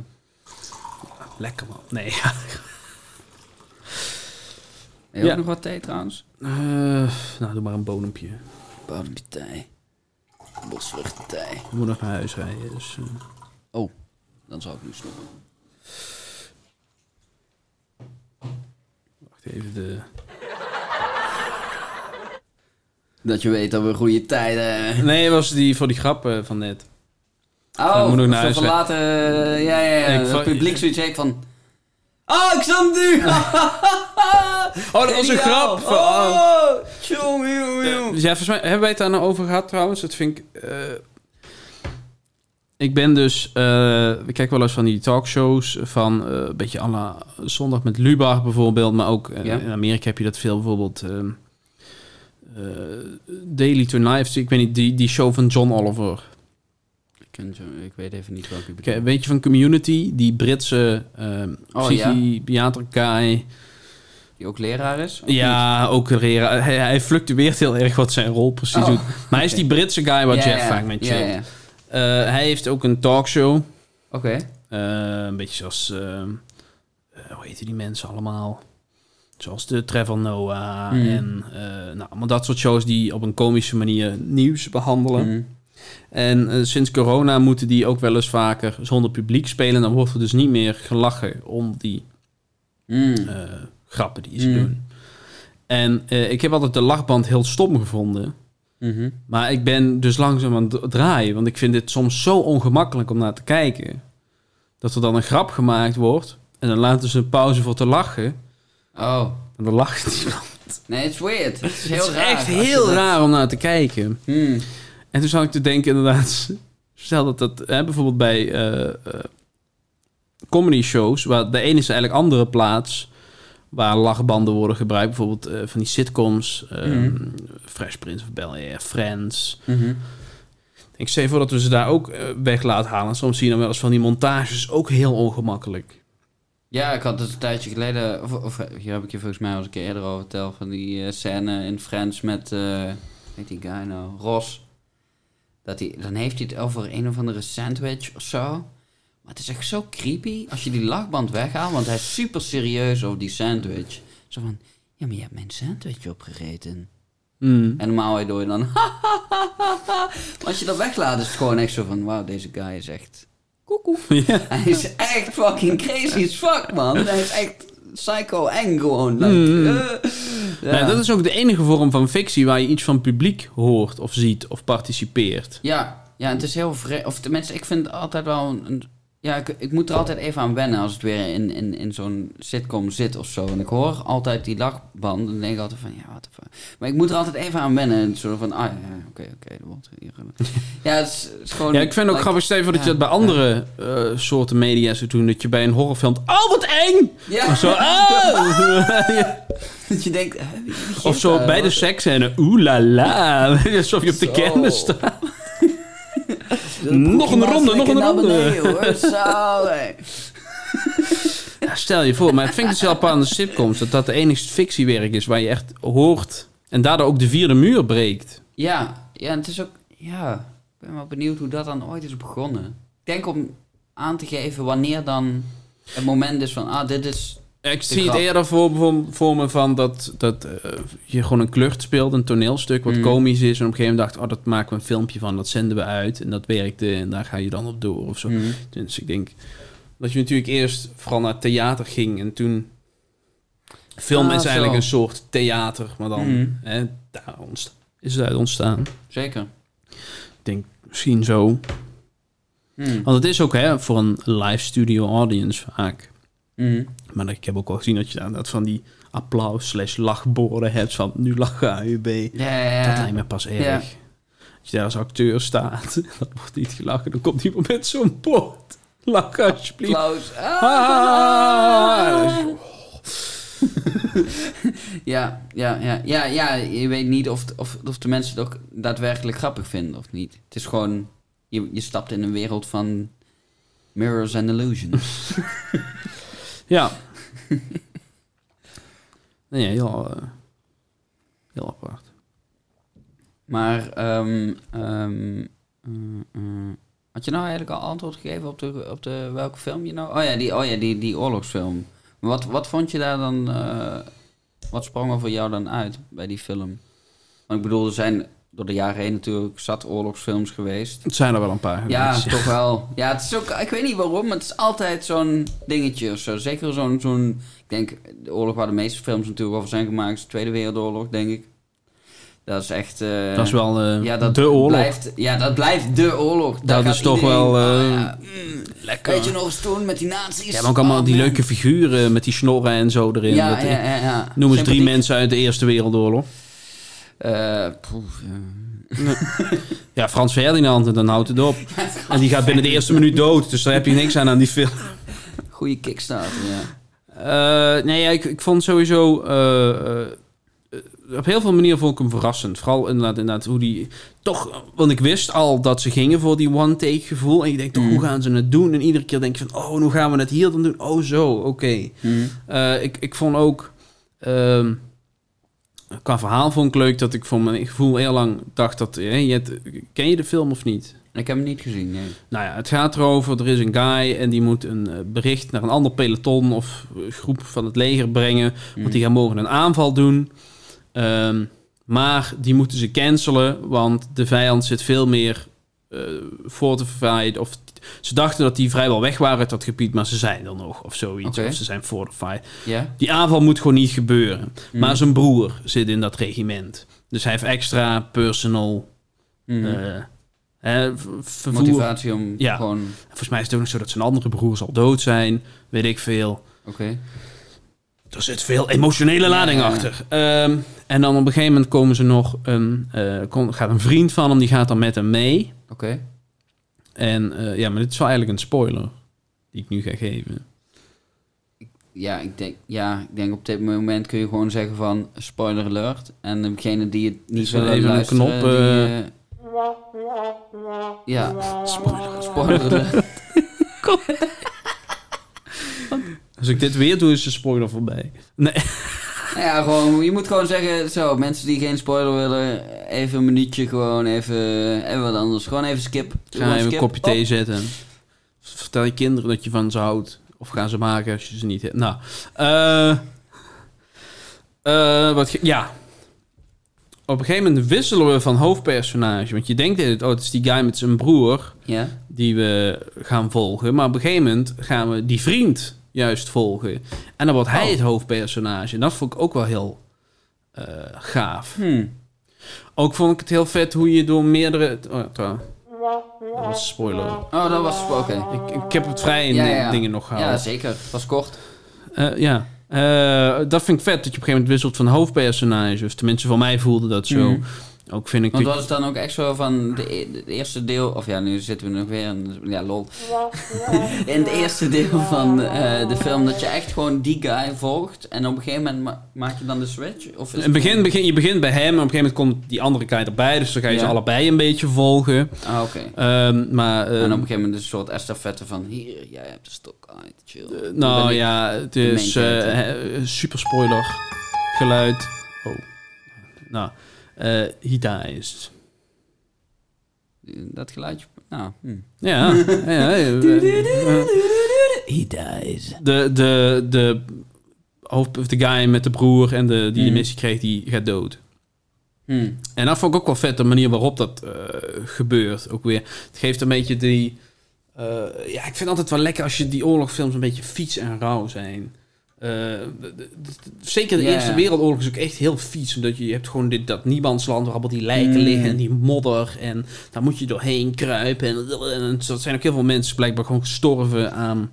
Lekker man. Nee, ja. Heb je Ja. ook nog wat thee trouwens? Eh, nou, doe maar een bodempje. Bodempje thee. Bosvruchten thee. Ik moet nog naar huis rijden, dus... eh, Oh, dan zal ik nu stoppen. wacht even, de... Dat je weet dat we goede tijden... Nee, was die voor die grap eh, van net. Oh, moet ook naar huis van later... ja, ja, ja. Ik het publiek zoiets heeft van... Oh, ik snap het nu! Oh, dat was een grap! Van, oh. Oh, jongen, jongen, jongen. Dus ja, volgens mij hebben wij het daar nou over gehad trouwens. Dat vind ik... eh, ik ben dus... eh ik kijk wel eens van die talkshows van eh, een beetje la Zondag met Lubach bijvoorbeeld. Maar ook Ja. in Amerika heb je dat veel bijvoorbeeld... Daily Tonight, ik weet niet, die, die show van John Oliver. Ik, ken zo- ik weet even niet welke je Ke- bedoelt. Weet je van Community, die Britse Oh, ja. psychiater guy. Die ook leraar is? niet? Ja, ook leraar. Hij, hij fluctueert heel erg wat zijn rol precies Oh. doet. Maar hij is die Britse guy waar Ja, Jeff ja. vaak met Ja, ja. Eh, hij heeft ook een talkshow. Oké. Eh, een beetje zoals... eh, eh, hoe heten die mensen allemaal? Zoals de Trevor Noah Mhm. en... eh nou, allemaal dat soort shows die op een komische manier nieuws behandelen. Mhm. En eh, sinds corona moeten die ook wel eens vaker zonder publiek spelen. Dan wordt er dus niet meer gelachen om die Mm. eh, grappen die ze Mm. doen. En eh, ik heb altijd de lachband heel stom gevonden. Mhm. Maar ik ben dus langzaam aan het draaien. Want ik vind dit soms zo ongemakkelijk om naar te kijken. Dat er dan een grap gemaakt wordt. En dan laten ze een pauze voor te lachen. Oh. En dan lacht iemand. Nee, het is weird. Het is heel Het is raar. echt heel raar om naar te kijken. Hmm. En toen zat ik te denken inderdaad... Stel dat dat hè, bijvoorbeeld bij eh, eh, comedy shows... waar de ene is eigenlijk andere plaats... waar lachbanden worden gebruikt. Bijvoorbeeld eh, van die sitcoms. eh, Mhm. Fresh Prince of Bel-Air, Friends. Mhm. Ik stel je voor dat we ze daar ook weg laten halen. Soms zie je dan wel eens van die montages ook heel ongemakkelijk. Ja, ik had het een tijdje geleden... Of, of hier heb ik je volgens mij al eens een keer eerder over verteld... van die scène in Friends met... eh weet die guy nou? Ross. Dat hij, dan heeft hij het over een of andere sandwich of zo. Maar het is echt zo creepy als je die lachband weghaalt... want hij is super serieus over die sandwich. Zo van... Ja, maar je hebt mijn sandwich opgegeten. Mm. En normaal doe je dan... maar als je dat weglaat is het gewoon echt zo van... Wauw, deze guy is echt... Koekoe. Ja. Hij is echt fucking crazy as fuck, man. Hij is echt psycho eng gewoon. Like, Mm. eh, ja. Ja, dat is ook de enige vorm van fictie waar je iets van publiek hoort of ziet of participeert. ja, ja, het is heel vreemd. Of tenminste, ik vind het altijd wel een, een Ja, ik, ik moet er altijd even aan wennen als het weer in, in, in zo'n sitcom zit of zo. En ik hoor altijd die lachband. Dan denk ik altijd van, ja, wat de fuck. Maar ik moet er altijd even aan wennen. Een soort van, ah ja, oké, oké. dat wordt hier. eh. ja, het is, het is gewoon... Ja, ik vind het ook like- grappig, Steven, dat je dat bij andere eh, soorten media zou doen. Dat je bij een horrorfilm, oh wat eng! Ja, Of zo, ah! dat je denkt... Of zo bij de seksscène, oeh la la. Alsof je op de Zo. kermis staat. Nog een ronde, nog een ronde. beneden, hoor. Zo, hé. Ja, stel je voor, maar ik vind het zelf aan de sitcoms dat dat de enigste fictiewerk is waar je echt hoort en daardoor ook de vierde muur breekt. Ja, ja, het is ook... Ja, ik ben wel benieuwd hoe dat dan ooit is begonnen. Ik denk om aan te geven wanneer dan het moment is van... Ah, dit is... Ik zie het eerder voor, voor, voor me van dat, dat eh, je gewoon een klucht speelt, een toneelstuk wat Mm. komisch is. En op een gegeven moment dacht, oh, dat maken we een filmpje van, dat zenden we uit. En dat werkte en daar ga je dan op door of zo. Mhm. Dus ik denk dat je natuurlijk eerst vooral naar theater ging en toen... Film Ah, is eigenlijk zo. een soort theater, maar dan Mhm. hè, daar ontsta- is het uit ontstaan. Zeker. Ik denk misschien zo. Want het is ook hè, voor een live studio audience vaak. Maar ik heb ook wel gezien dat je dat van die applaus slash lachborden hebt van nu lachen AUB. Ja, ja, ja. Dat lijkt me pas erg. Als je daar als acteur staat, dat wordt niet gelachen, dan komt iemand met zo'n bord. Lach alsjeblieft. Applaus. Ah. Ja, ja, ja, ja, ja, je weet niet of, of, of de mensen het ook daadwerkelijk grappig vinden of niet. Het is gewoon, je, je stapt in een wereld van mirrors and illusions. Ja. nee, heel, eh, heel apart. Maar, mm. had je nou eigenlijk al antwoord gegeven op de, op de welke film je nou... Oh ja, die, oh ja, die, die oorlogsfilm. Wat, wat vond je daar dan... wat sprong er voor jou dan uit bij die film? Want ik bedoel, er zijn door de jaren heen natuurlijk zat oorlogsfilms geweest. Het zijn er wel een paar Ja, geweest. toch wel. Ja, het is ook, ik weet niet waarom, maar het is altijd zo'n dingetje zo. Zeker zo'n, zo'n, ik denk, de oorlog waar de meeste films natuurlijk over zijn gemaakt, is de Tweede Wereldoorlog, denk ik. Dat is echt... eh, Dat is wel eh, ja, dat de oorlog. Blijft, ja, dat blijft de oorlog. Daar Dat is toch iedereen, wel, eh, ja, mm, Lekker. Weet je nog eens toen met die nazi's? Ja, maar ook allemaal Oh, die man. leuke figuren met die snorren en zo erin. Ja, Dat- ja, ja, ja. Noem eens drie mensen uit de Eerste Wereldoorlog. Eh, poef, ja. Frans Ferdinand en dan houdt het op. En die gaat binnen de eerste minuut dood, dus daar heb je niks aan aan die film. Goeie kickstarter, ja. Eh, nee, ja, ik, ik vond sowieso... eh, op heel veel manieren vond ik hem verrassend. Vooral inderdaad, inderdaad hoe die... Toch, want ik wist al dat ze gingen voor die one-take gevoel. En ik denk toch, Mm. hoe gaan ze het doen? En iedere keer denk je van, oh, hoe gaan we het hier dan doen? Oh, zo, oké. Eh, ik, ik vond ook... ehm, qua verhaal vond ik leuk dat ik voor mijn gevoel heel lang dacht dat... eh, je hebt- ken je de film of niet? Ik heb hem niet gezien, nee. Nou ja, het gaat erover, er is een guy en die moet een eh, bericht naar een ander peloton of eh, groep van het leger brengen. Want die gaan morgen een aanval doen. Ehm, maar die moeten ze cancelen, want de vijand zit veel meer eh fortified. Of ze dachten dat die vrijwel weg waren uit dat gebied, maar ze zijn er nog of zoiets. Of ze zijn fortified. Ja? Die aanval moet gewoon niet gebeuren. Mm. Maar zijn broer zit in dat regiment. Dus hij heeft extra personal Mhm. eh, hè, v- vervoer. Motivatie om Ja. gewoon... Volgens mij is het ook nog zo dat zijn andere broers al dood zijn. Weet ik veel. Oké. Er zit veel emotionele lading Ja, ja, ja. achter. Ehm, en dan op een gegeven moment komen ze nog een, eh, kom- gaat een vriend van hem, die gaat dan met hem mee. Oké. En eh, ja, maar dit is wel eigenlijk een spoiler die ik nu ga geven. Ja, ik denk, ja, ik denk op dit moment kun je gewoon zeggen van spoiler alert. En degene die het niet er willen even een luisteren, knop, die, eh, eh, ja, spoiler, spoiler alert. Als ik dit weer doe, is de spoiler voorbij. Nee, Nou ja, gewoon, je moet gewoon zeggen, zo, mensen die geen spoiler willen, even een minuutje gewoon, even, even wat anders. Gewoon even skip. ga even een kopje thee Op. zetten. Vertel je kinderen dat je van ze houdt. Of gaan ze maken als je ze niet hebt. Nou, eh, eh, wat, ja. Op een gegeven moment wisselen we van hoofdpersonage. Want je denkt dat oh, het is die guy met zijn broer Ja, die we gaan volgen. Maar op een gegeven moment gaan we die vriend juist volgen. En dan wordt hij Oh. het hoofdpersonage. En dat vond ik ook wel heel eh, gaaf. hm. Ook vond ik het heel vet hoe je door meerdere... Oh, trouwens. Dat was een spoiler. Oh, dat was... Oké. Ik, ik heb het vrij in Ja, ja. dingen nog gehaald. Ja, zeker. Het was kort. Eh, ja. Eh, dat vind ik vet, dat je op een gegeven moment wisselt van hoofdpersonage. Of tenminste, voor mij voelde dat zo. Mhm. Ook vind ik... Want dat- was het dan ook echt zo van de, e- het eerste deel... Of ja, nu zitten we nog weer in... Ja, lol. in het eerste deel van eh, de film... dat je echt gewoon die guy volgt... en op een gegeven moment ma- maak je dan de switch? Of is in het begin, begin, je begint bij hem, en op een gegeven moment komt die andere guy erbij. Dus dan ga je ze allebei een beetje volgen. Ah, oké. Ehm, maar... eh, en op een gegeven moment is een soort estafette van... Hier, jij hebt de stok. Ah, chill. eh, nou ja, het de is eh, super spoiler. Geluid. Oh. Nou, eh Hita is... Dat geluidje... Nou, hm. Ja, ja, eh, eh, dies. de, de, de, hoofd, of de guy met de broer en de, die de Mm. missie kreeg, die gaat dood. Hm. En dat vond ik ook wel vet, de manier waarop dat eh, gebeurt. Ook weer. Het geeft een beetje die... eh, ja, ik vind het altijd wel lekker als je die oorlogsfilms een beetje fiets en rauw zijn. Eh, zeker de Ja, Eerste ja. Wereldoorlog is ook echt heel fiets. Omdat je, je hebt gewoon dit, dat niemandsland waar allemaal die lijken Mm. liggen en die modder. En daar moet je doorheen kruipen. En, en er zijn ook heel veel mensen blijkbaar gewoon gestorven aan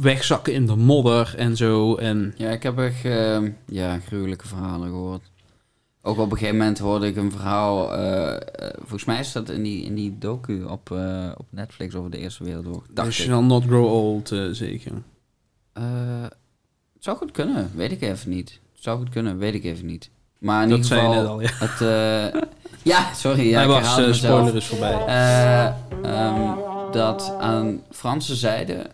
wegzakken in de modder en zo. En Ja, ik heb echt eh, ja, gruwelijke verhalen gehoord. Ook op een gegeven moment hoorde ik een verhaal... eh, eh, volgens mij is dat in die, in die docu op, op Netflix over de Eerste Wereldoorlog. Zal not grow old, zeker. Eh, het zou goed kunnen, weet ik even niet. Het zou goed kunnen, weet ik even niet. Maar in Dat ieder geval... al, ja. Het, eh, ja, sorry. Ja, Hij ik was, mezelf. spoiler is voorbij. Eh, ehm, dat aan Franse zijde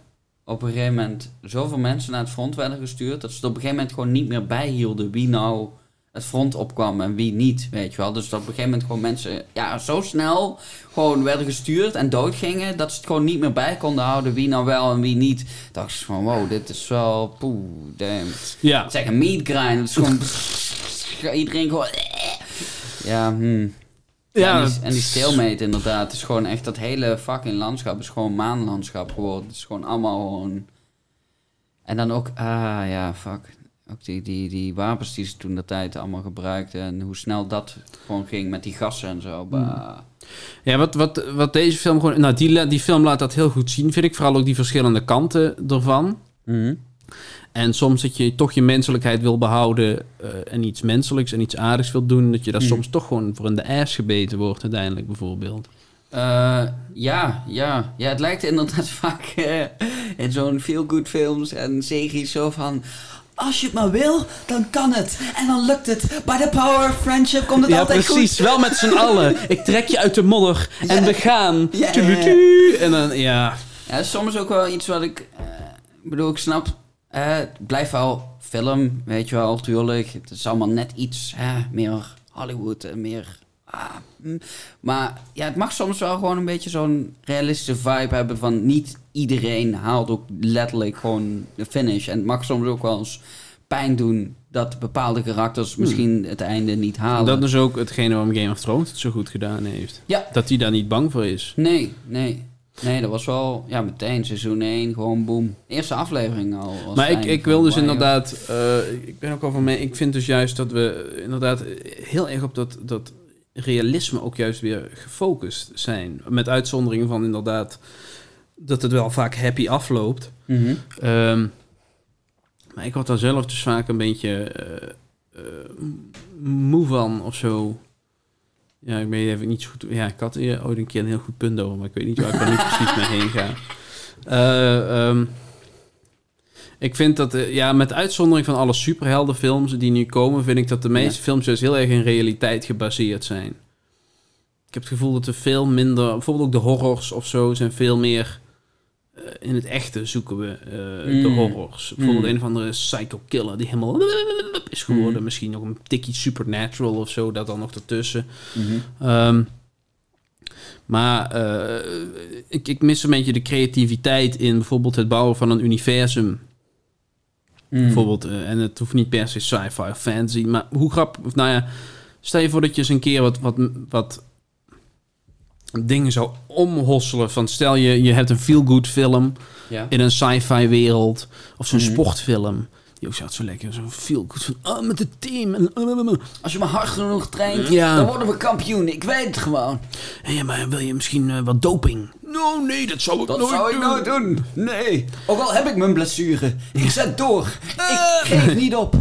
op een gegeven moment zoveel mensen naar het front werden gestuurd... dat ze er op een gegeven moment gewoon niet meer bijhielden wie nou het front opkwam en wie niet, weet je wel. Dus dat op een gegeven moment gewoon mensen ja, zo snel gewoon werden gestuurd en doodgingen... dat ze het gewoon niet meer bij konden houden wie nou wel en wie niet. Dacht ze van, wow, dit is wel... Poeh, damn. Ja, Het is echt een meat grind. Het is gewoon... Iedereen gewoon... Ja, hmm. Ja, en die, en die stalemate inderdaad. Het is gewoon echt dat hele fucking landschap is gewoon maanlandschap geworden. Het is gewoon allemaal gewoon... En dan ook, ah ja, fuck. Ook die, die, die wapens die ze toen de tijd allemaal gebruikten. En hoe snel dat gewoon ging met die gassen en zo. Bah. ja wat, wat, wat deze film gewoon... Nou, die, die film laat dat heel goed zien, vind ik. Vooral ook die verschillende kanten ervan. Mhm. En soms dat je toch je menselijkheid wil behouden... eh, en iets menselijks en iets aardigs wil doen... dat je daar Mm. soms toch gewoon voor in de ass gebeten wordt uiteindelijk, bijvoorbeeld. Eh, ja, ja. Ja, het lijkt inderdaad vaak eh, in zo'n feel-good films en series zo van... Als je het maar wil, dan kan het. En dan lukt het. By the power of friendship komt het Ja, altijd precies. Wel met z'n allen. Ik trek je uit de modder en we gaan. Ja, ja, ja. En dan, ja... goed. Ja, soms ook wel iets wat ik... eh, Ik bedoel, ik snap... eh, het blijft wel film, weet je wel, tuurlijk. Het is allemaal net iets hè, meer Hollywood en meer... hm. maar ja, het mag soms wel gewoon een beetje zo'n realistische vibe hebben van niet iedereen haalt ook letterlijk gewoon de finish. En het mag soms ook wel eens pijn doen dat bepaalde karakters misschien het einde niet halen. Dat is ook hetgene waarom Game of Thrones het zo goed gedaan heeft. Ja. Dat hij daar niet bang voor is. Nee, nee. Nee, dat was wel, ja, meteen seizoen 1, gewoon boom. Eerste aflevering al. was Maar ik, ik wil dus inderdaad... eh, ik ben ook over mee... Ik vind dus juist dat we inderdaad heel erg op dat, dat realisme ook juist weer gefocust zijn. Met uitzondering van inderdaad dat het wel vaak happy afloopt. Mhm. Ehm, maar ik word daar zelf dus vaak een beetje eh, eh, moe van of zo. Ja, ik weet even niet zo goed. Ja, ik had ooit een keer een heel goed punt over, maar ik weet niet waar ik er nu precies mee heen ga. Eh, ehm, ik vind dat, eh, ja, met uitzondering van alle superheldenfilms die nu komen, vind ik dat de meeste Ja. films juist heel erg in realiteit gebaseerd zijn. Ik heb het gevoel dat er veel minder, bijvoorbeeld ook de horrors of zo, zijn veel meer eh, in het echte zoeken we eh, de Mm. horrors. Bijvoorbeeld Mm. een of andere psycho killer die helemaal is geworden. Mm. Misschien nog een tikkie supernatural of zo, dat dan nog ertussen. Mhm. Ehm, maar ik, ik mis een beetje de creativiteit in bijvoorbeeld het bouwen van een universum. Mhm. Bijvoorbeeld, eh, en het hoeft niet per se sci-fi of fantasy, maar hoe grappig, nou ja, stel je voor dat je eens een keer wat, wat, wat dingen zou omhosselen. Van stel je, je hebt een feel-good film Ja. in een sci-fi wereld, of zo'n Mhm. sportfilm. Die ook zo, zo lekker, zo'n feel-good van, oh, met het team. En, uh, uh. Als je maar hard genoeg traint, Ja. dan worden we kampioen. Ik weet het gewoon. Hé, maar wil je misschien eh, wat doping? Nou, nee, dat zou ik Dat nooit zou ik doen. nooit doen. Nee. Ook al heb ik mijn blessure. Ik zet door. Ik geef niet op.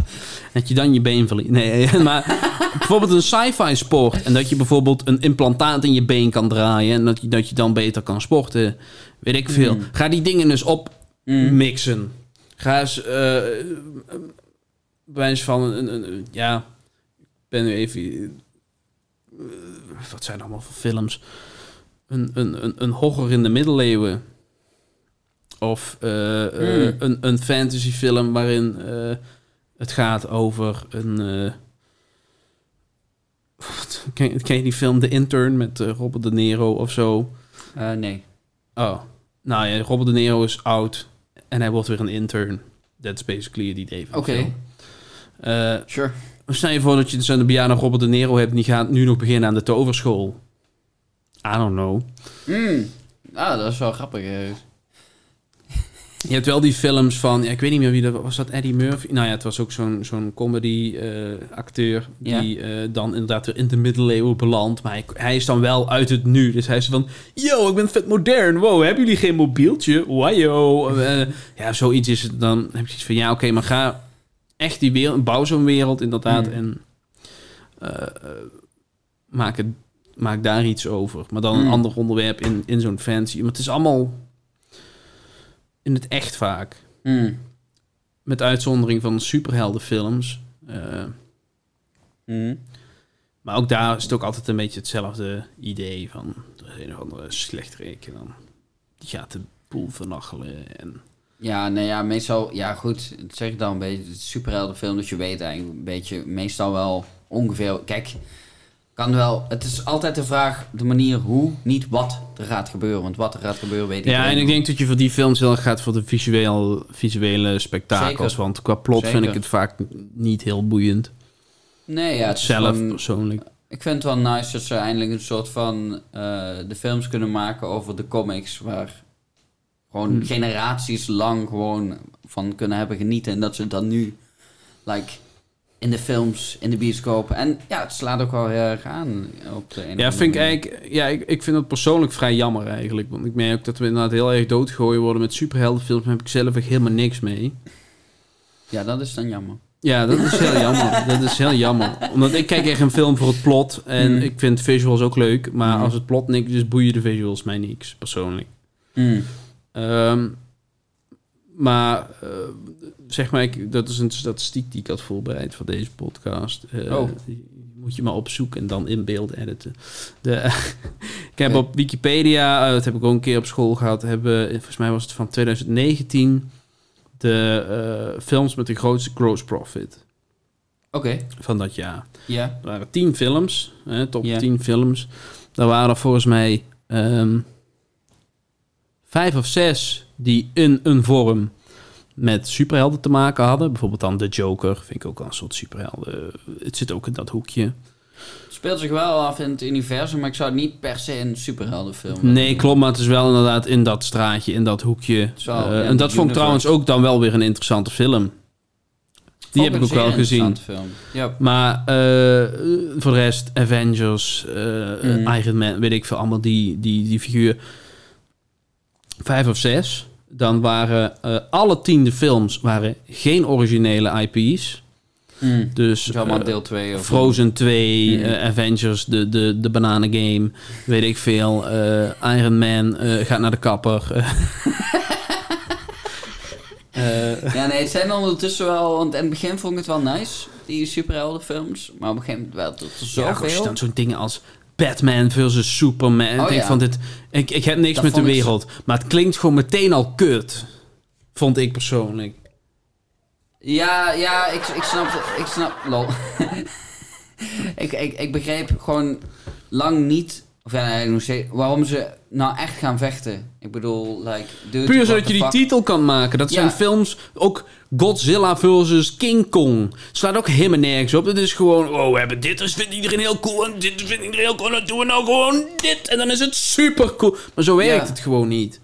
Dat je dan je been verliest. Nee, maar bijvoorbeeld een sci-fi sport. En dat je bijvoorbeeld een implantaat in je been kan draaien. En dat je, dat je dan beter kan sporten. Weet ik veel. Ga die dingen dus op mixen. Ga eens... eh bij wijze van een, een, een- Ja... Ik ben nu even... eh, wat zijn allemaal voor films? Een, een, een, een horror in de middeleeuwen. Of eh, eh, Mm. een, een fantasyfilm waarin eh, het gaat over een... eh, ken, ken je die film The Intern met eh, Robert De Niro of zo? Eh, nee. Oh, nou ja, Robert De Niro is oud en hij wordt weer een intern. That's basically het idee van Oké. film. Eh, Sure. stel je voor dat je zo'n bejaarde Robert De Niro hebt... en die gaat nu nog beginnen aan de toverschool. I don't know. Mm. Ah, dat is wel grappig. Eh. Je hebt wel die films van... Ja, ik weet niet meer wie dat was. Was dat Eddie Murphy? Nou ja, het was ook zo'n zo'n comedy-acteur... Ja. die eh, dan inderdaad weer in de middeleeuwen belandt. Maar hij, hij is dan wel uit het nu. Dus hij is van... Yo, ik ben vet modern. Wow, hebben jullie geen mobieltje? Wajo. Eh, ja, zoiets is het. Dan heb je zoiets van... Ja, oké, maar ga echt die wereld... Bouw zo'n wereld inderdaad. Mm. En eh, eh, maak, het, maak daar iets over. Maar dan een Mm. ander onderwerp in, in zo'n fancy. Maar het is allemaal in het echt vaak. Mm. Met uitzondering van superheldenfilms. Mm. maar ook daar is het ook altijd een beetje hetzelfde idee van er is een of andere slechterik en dan die gaat de boel vernachelen. En, Ja, nee, ja, meestal... Ja, goed. Dat zeg ik dan een beetje. Het superheldenfilm, dus je weet eigenlijk een beetje... Meestal wel ongeveer... Kijk, kan wel... Het is altijd de vraag, de manier hoe, niet wat er gaat gebeuren. Want wat er gaat gebeuren, weet ik ja, en ik denk dat je voor die films erg gaat voor de visueel, visuele spektakels. Zeker. Want qua plot vind ik het vaak niet heel boeiend. Nee, ja, het Zelf persoonlijk. Ik vind het wel nice dat ze eindelijk een soort van eh, de films kunnen maken over de comics. Waar gewoon Hmm. generaties lang gewoon van kunnen hebben genieten. En dat ze dan nu, like, in de films, in de bioscoop. En ja, het slaat ook wel heel erg aan op de Ja, vind ik eigenlijk, ja, ik, ik vind het persoonlijk vrij jammer eigenlijk. Want ik merk ook dat we inderdaad heel erg doodgegooid worden met superheldenfilms. Daar heb ik zelf echt helemaal niks mee. Ja, dat is dan jammer. Ja, dat is heel jammer. Dat is heel jammer. Omdat ik kijk echt een film voor het plot. En Mm. ik vind visuals ook leuk. Maar Mm. als het plot niks is, boeien de visuals mij niks, persoonlijk. Mm. Ehm, maar, eh, zeg maar, ik, dat is een statistiek die ik had voorbereid voor deze podcast. Eh, Oh. die moet je maar opzoeken en dan in beeld editen. De, ik heb op Wikipedia, eh, dat heb ik ook een keer op school gehad, hebben, volgens mij was het van 2019, de films met de grootste gross profit Oké, van dat jaar. ja. Er waren tien films, hè, top Ja. 10 films. Daar waren volgens mij ehm, vijf of zes die in een vorm met superhelden te maken hadden. Bijvoorbeeld dan The Joker, vind ik ook een soort superhelden. Het zit ook in dat hoekje. Het speelt zich wel af in het universum, maar ik zou het niet per se een superheldenfilm Nee, klopt, maar het is wel inderdaad in dat straatje, in dat hoekje. Eh, en dat vond ik trouwens ook dan wel weer een interessante film. Die heb ik ook wel gezien. Film. Maar eh, voor de rest, Avengers, Mm. Iron Man, weet ik veel, allemaal die, die, die figuur. Vijf of zes. Dan waren eh, alle tiende films waren geen originele IP's. Mm. Dus eh, deel 2 of Frozen 2, Mm. eh, Avengers, de, de, de bananengame, weet ik veel. Iron Man gaat naar de kapper. Ja, nee, het zijn ondertussen wel... Want in het begin vond ik het wel nice, die superheldenfilms. Maar op een gegeven moment wel tot Ja, als je zoveel. dan zo'n dingen als Batman versus Superman. ik Oh, denk ja. van dit, ik, ik heb niks Dat met de ik wereld. Maar het klinkt gewoon meteen al kut. Vond ik persoonlijk. Ja, ja, ik, ik snap... Ik snap... Lol. ik, ik, ik begreep gewoon lang niet... Of ja, eigenlijk nog steeds... Waarom ze nou echt gaan vechten. Ik bedoel, like... Dude, Puur zodat je die fuck? titel kan maken. Dat Ja. zijn films, ook Godzilla versus King Kong. Slaat ook helemaal nergens op. Het is gewoon, oh, we hebben dit, dus vindt iedereen heel cool. En dit vindt iedereen heel cool. Dan doen we nou gewoon dit. En dan is het super cool. Maar zo werkt Ja. het gewoon niet.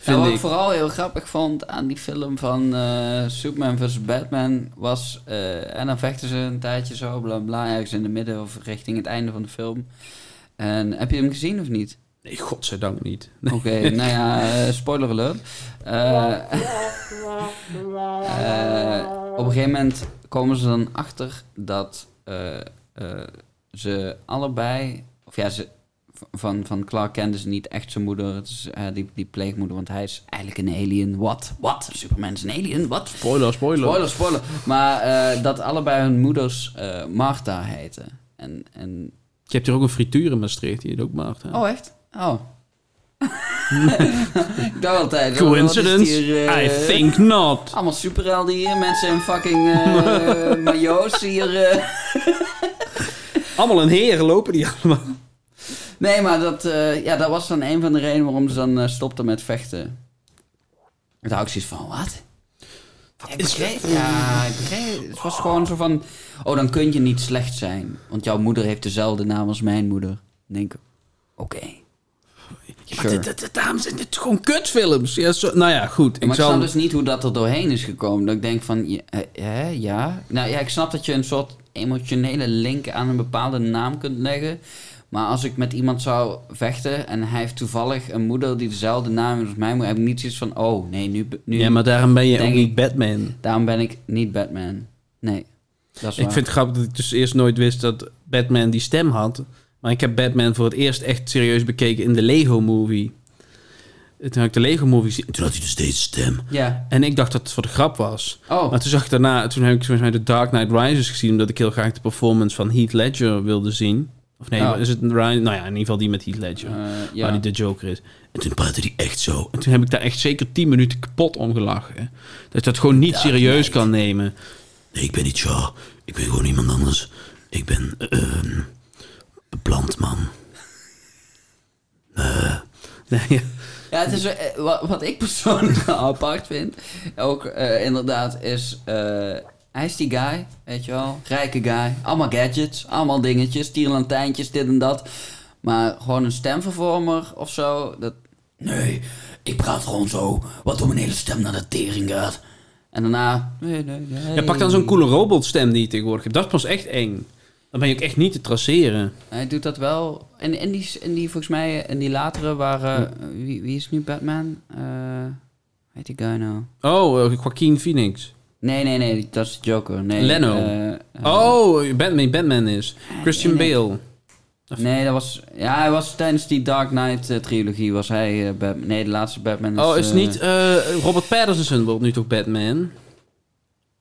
Vind wat ik. ik vooral heel grappig vond aan die film van eh, Superman vs. Batman was... eh, en dan vechten ze een tijdje zo, bla bla, ergens in de midden of richting het einde van de film. En heb je hem gezien of niet? Nee, godzijdank niet. Oké, nou ja, eh, spoiler alert. Eh, eh, op een gegeven moment komen ze dan achter dat eh, eh, ze allebei... Of ja, ze, van, van Clark Kent is niet echt zijn moeder. Het is die, die pleegmoeder, want hij is eigenlijk een alien. Wat? Wat? Superman is een alien? Wat? Spoiler, spoiler. Spoiler, spoiler. Maar eh, dat allebei hun moeders eh Martha heten. En, en... Je hebt hier ook een frituur in Maastricht, die heet ook Maarten. Oh, echt? Oh. Ik dacht altijd... wat is Coincidence? hier, eh, I think not. Allemaal superhelden hier. Mensen in fucking eh majo's hier. eh. Allemaal een heer lopen die allemaal. Nee, maar dat, eh, ja, dat was dan een van de redenen waarom ze dan eh, stopten met vechten. Daar had ik zoiets van, wat? ik is- begreep, ja, ik begreep. Het was gewoon zo van, oh, dan kun je niet slecht zijn. Want jouw moeder heeft dezelfde naam als mijn moeder. Dan denk ik, oké. Ja, maar dit, dit, daarom zijn dit gewoon kutfilms. Ja, zo, nou ja, goed. Maar Ik snap dus niet hoe dat er doorheen is gekomen. Dat ik denk van, ja, eh, hè, ja. Nou ja, ik snap dat je een soort emotionele link aan een bepaalde naam kunt leggen. Maar als ik met iemand zou vechten en hij heeft toevallig een moeder die dezelfde naam heeft als mij, heb ik niet zoiets van, oh nee, nu, nu Ja, maar daarom ben je ook niet Batman. daarom ben ik niet Batman. Nee, dat is Ik waar. vind het grappig dat ik dus eerst nooit wist dat Batman die stem had. Maar ik heb Batman voor het eerst echt serieus bekeken in de Lego Movie. Toen had ik de Lego Movie gezien. en Toen had hij dus deze stem. Ja. En ik dacht dat het voor de grap was. Oh, Maar toen zag ik daarna, toen heb ik volgens mij de Dark Knight Rises gezien, omdat ik heel graag de performance van Heath Ledger wilde zien. Of nee, Oh. is het Ryan? Nou ja, in ieder geval die met Heath Ledger. eh, Waar ja. die de Joker is. En toen praatte hij echt zo. En toen heb ik daar echt zeker 10 minuten kapot om gelachen. hè. Dat je dat gewoon niet serieus kan nemen. Nee, ik ben niet Shaw. Ik ben gewoon iemand anders. Ik ben ehm beplant man. Eh, nee, ja. Ja, het is, eh, wat, ik persoonlijk apart vind, ook eh, inderdaad, is... eh, hij is die guy, weet je wel. Rijke guy. Allemaal gadgets, allemaal dingetjes, tierlantijntjes, dit en dat. Maar gewoon een stemvervormer of zo, dat... Nee, ik praat gewoon zo, wat door mijn hele stem naar de tering gaat. En daarna... Nee, nee, nee. Ja, pak dan zo'n coole robotstem die je tegenwoordig hebt. Dat is pas echt eng. Dan ben je ook echt niet te traceren. Hij doet dat wel. En in die, in die volgens mij, in die latere waren... Wie, wie is nu Batman? Eh heet die guy nou? Oh, uh, Joaquin Phoenix. Nee, nee, nee, dat is Joker. Nee, Leno. eh, eh, Oh, Batman, Batman is. Christian nee. Bale. Nee, dat was... Ja, hij was tijdens die Dark Knight eh, trilogie was hij eh, Batman. Nee, de laatste Batman is... Oh, is eh, niet... eh, Robert Pattinson wordt nu toch Batman?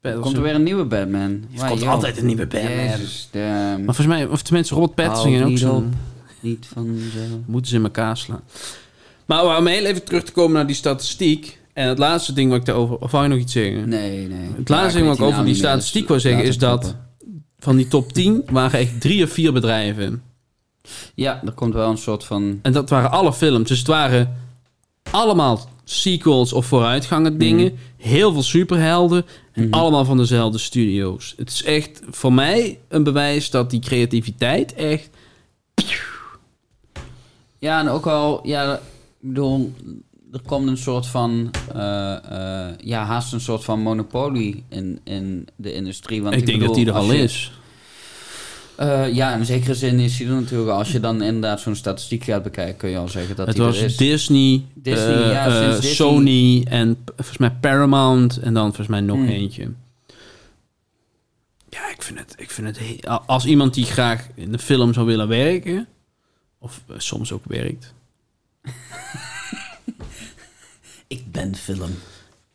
Pattinson. Komt er weer een nieuwe Batman? Er komt altijd een nieuwe Batman. Jezus, Maar volgens mij, of tenminste Robert Pattinson en ook zo. niet vanzelf. Moeten ze in elkaar slaan. Maar om heel even terug te komen naar die statistiek. En het laatste ding wat ik daarover... Of wou je nog iets zeggen? Nee, nee. Het laatste ding wat ik over die statistiek wil zeggen is dat... Van die top 10 waren echt drie of vier bedrijven. Ja, er komt wel een soort van... En dat waren alle films. Dus het waren allemaal sequels of vooruitgangen dingen. Heel veel superhelden. En Mhm. allemaal van dezelfde studio's. Het is echt voor mij een bewijs dat die creativiteit echt... Ja, en ook wel, ja, ik bedoel, er komt een soort van, eh, eh, ja, haast een soort van monopolie in, in de industrie. Want ik denk dat die er al je- is. Eh, ja, in zekere zin is er natuurlijk al. Als je dan inderdaad zo'n statistiek gaat bekijken, kun je al zeggen dat Het was er is. Disney, Disney, eh, ja, eh, Disney- Sony en volgens mij Paramount en dan volgens mij nog Hmm. eentje. Ja, ik vind het, ik vind het als iemand die graag in de film zou willen werken, of soms ook werkt, Ik ben film.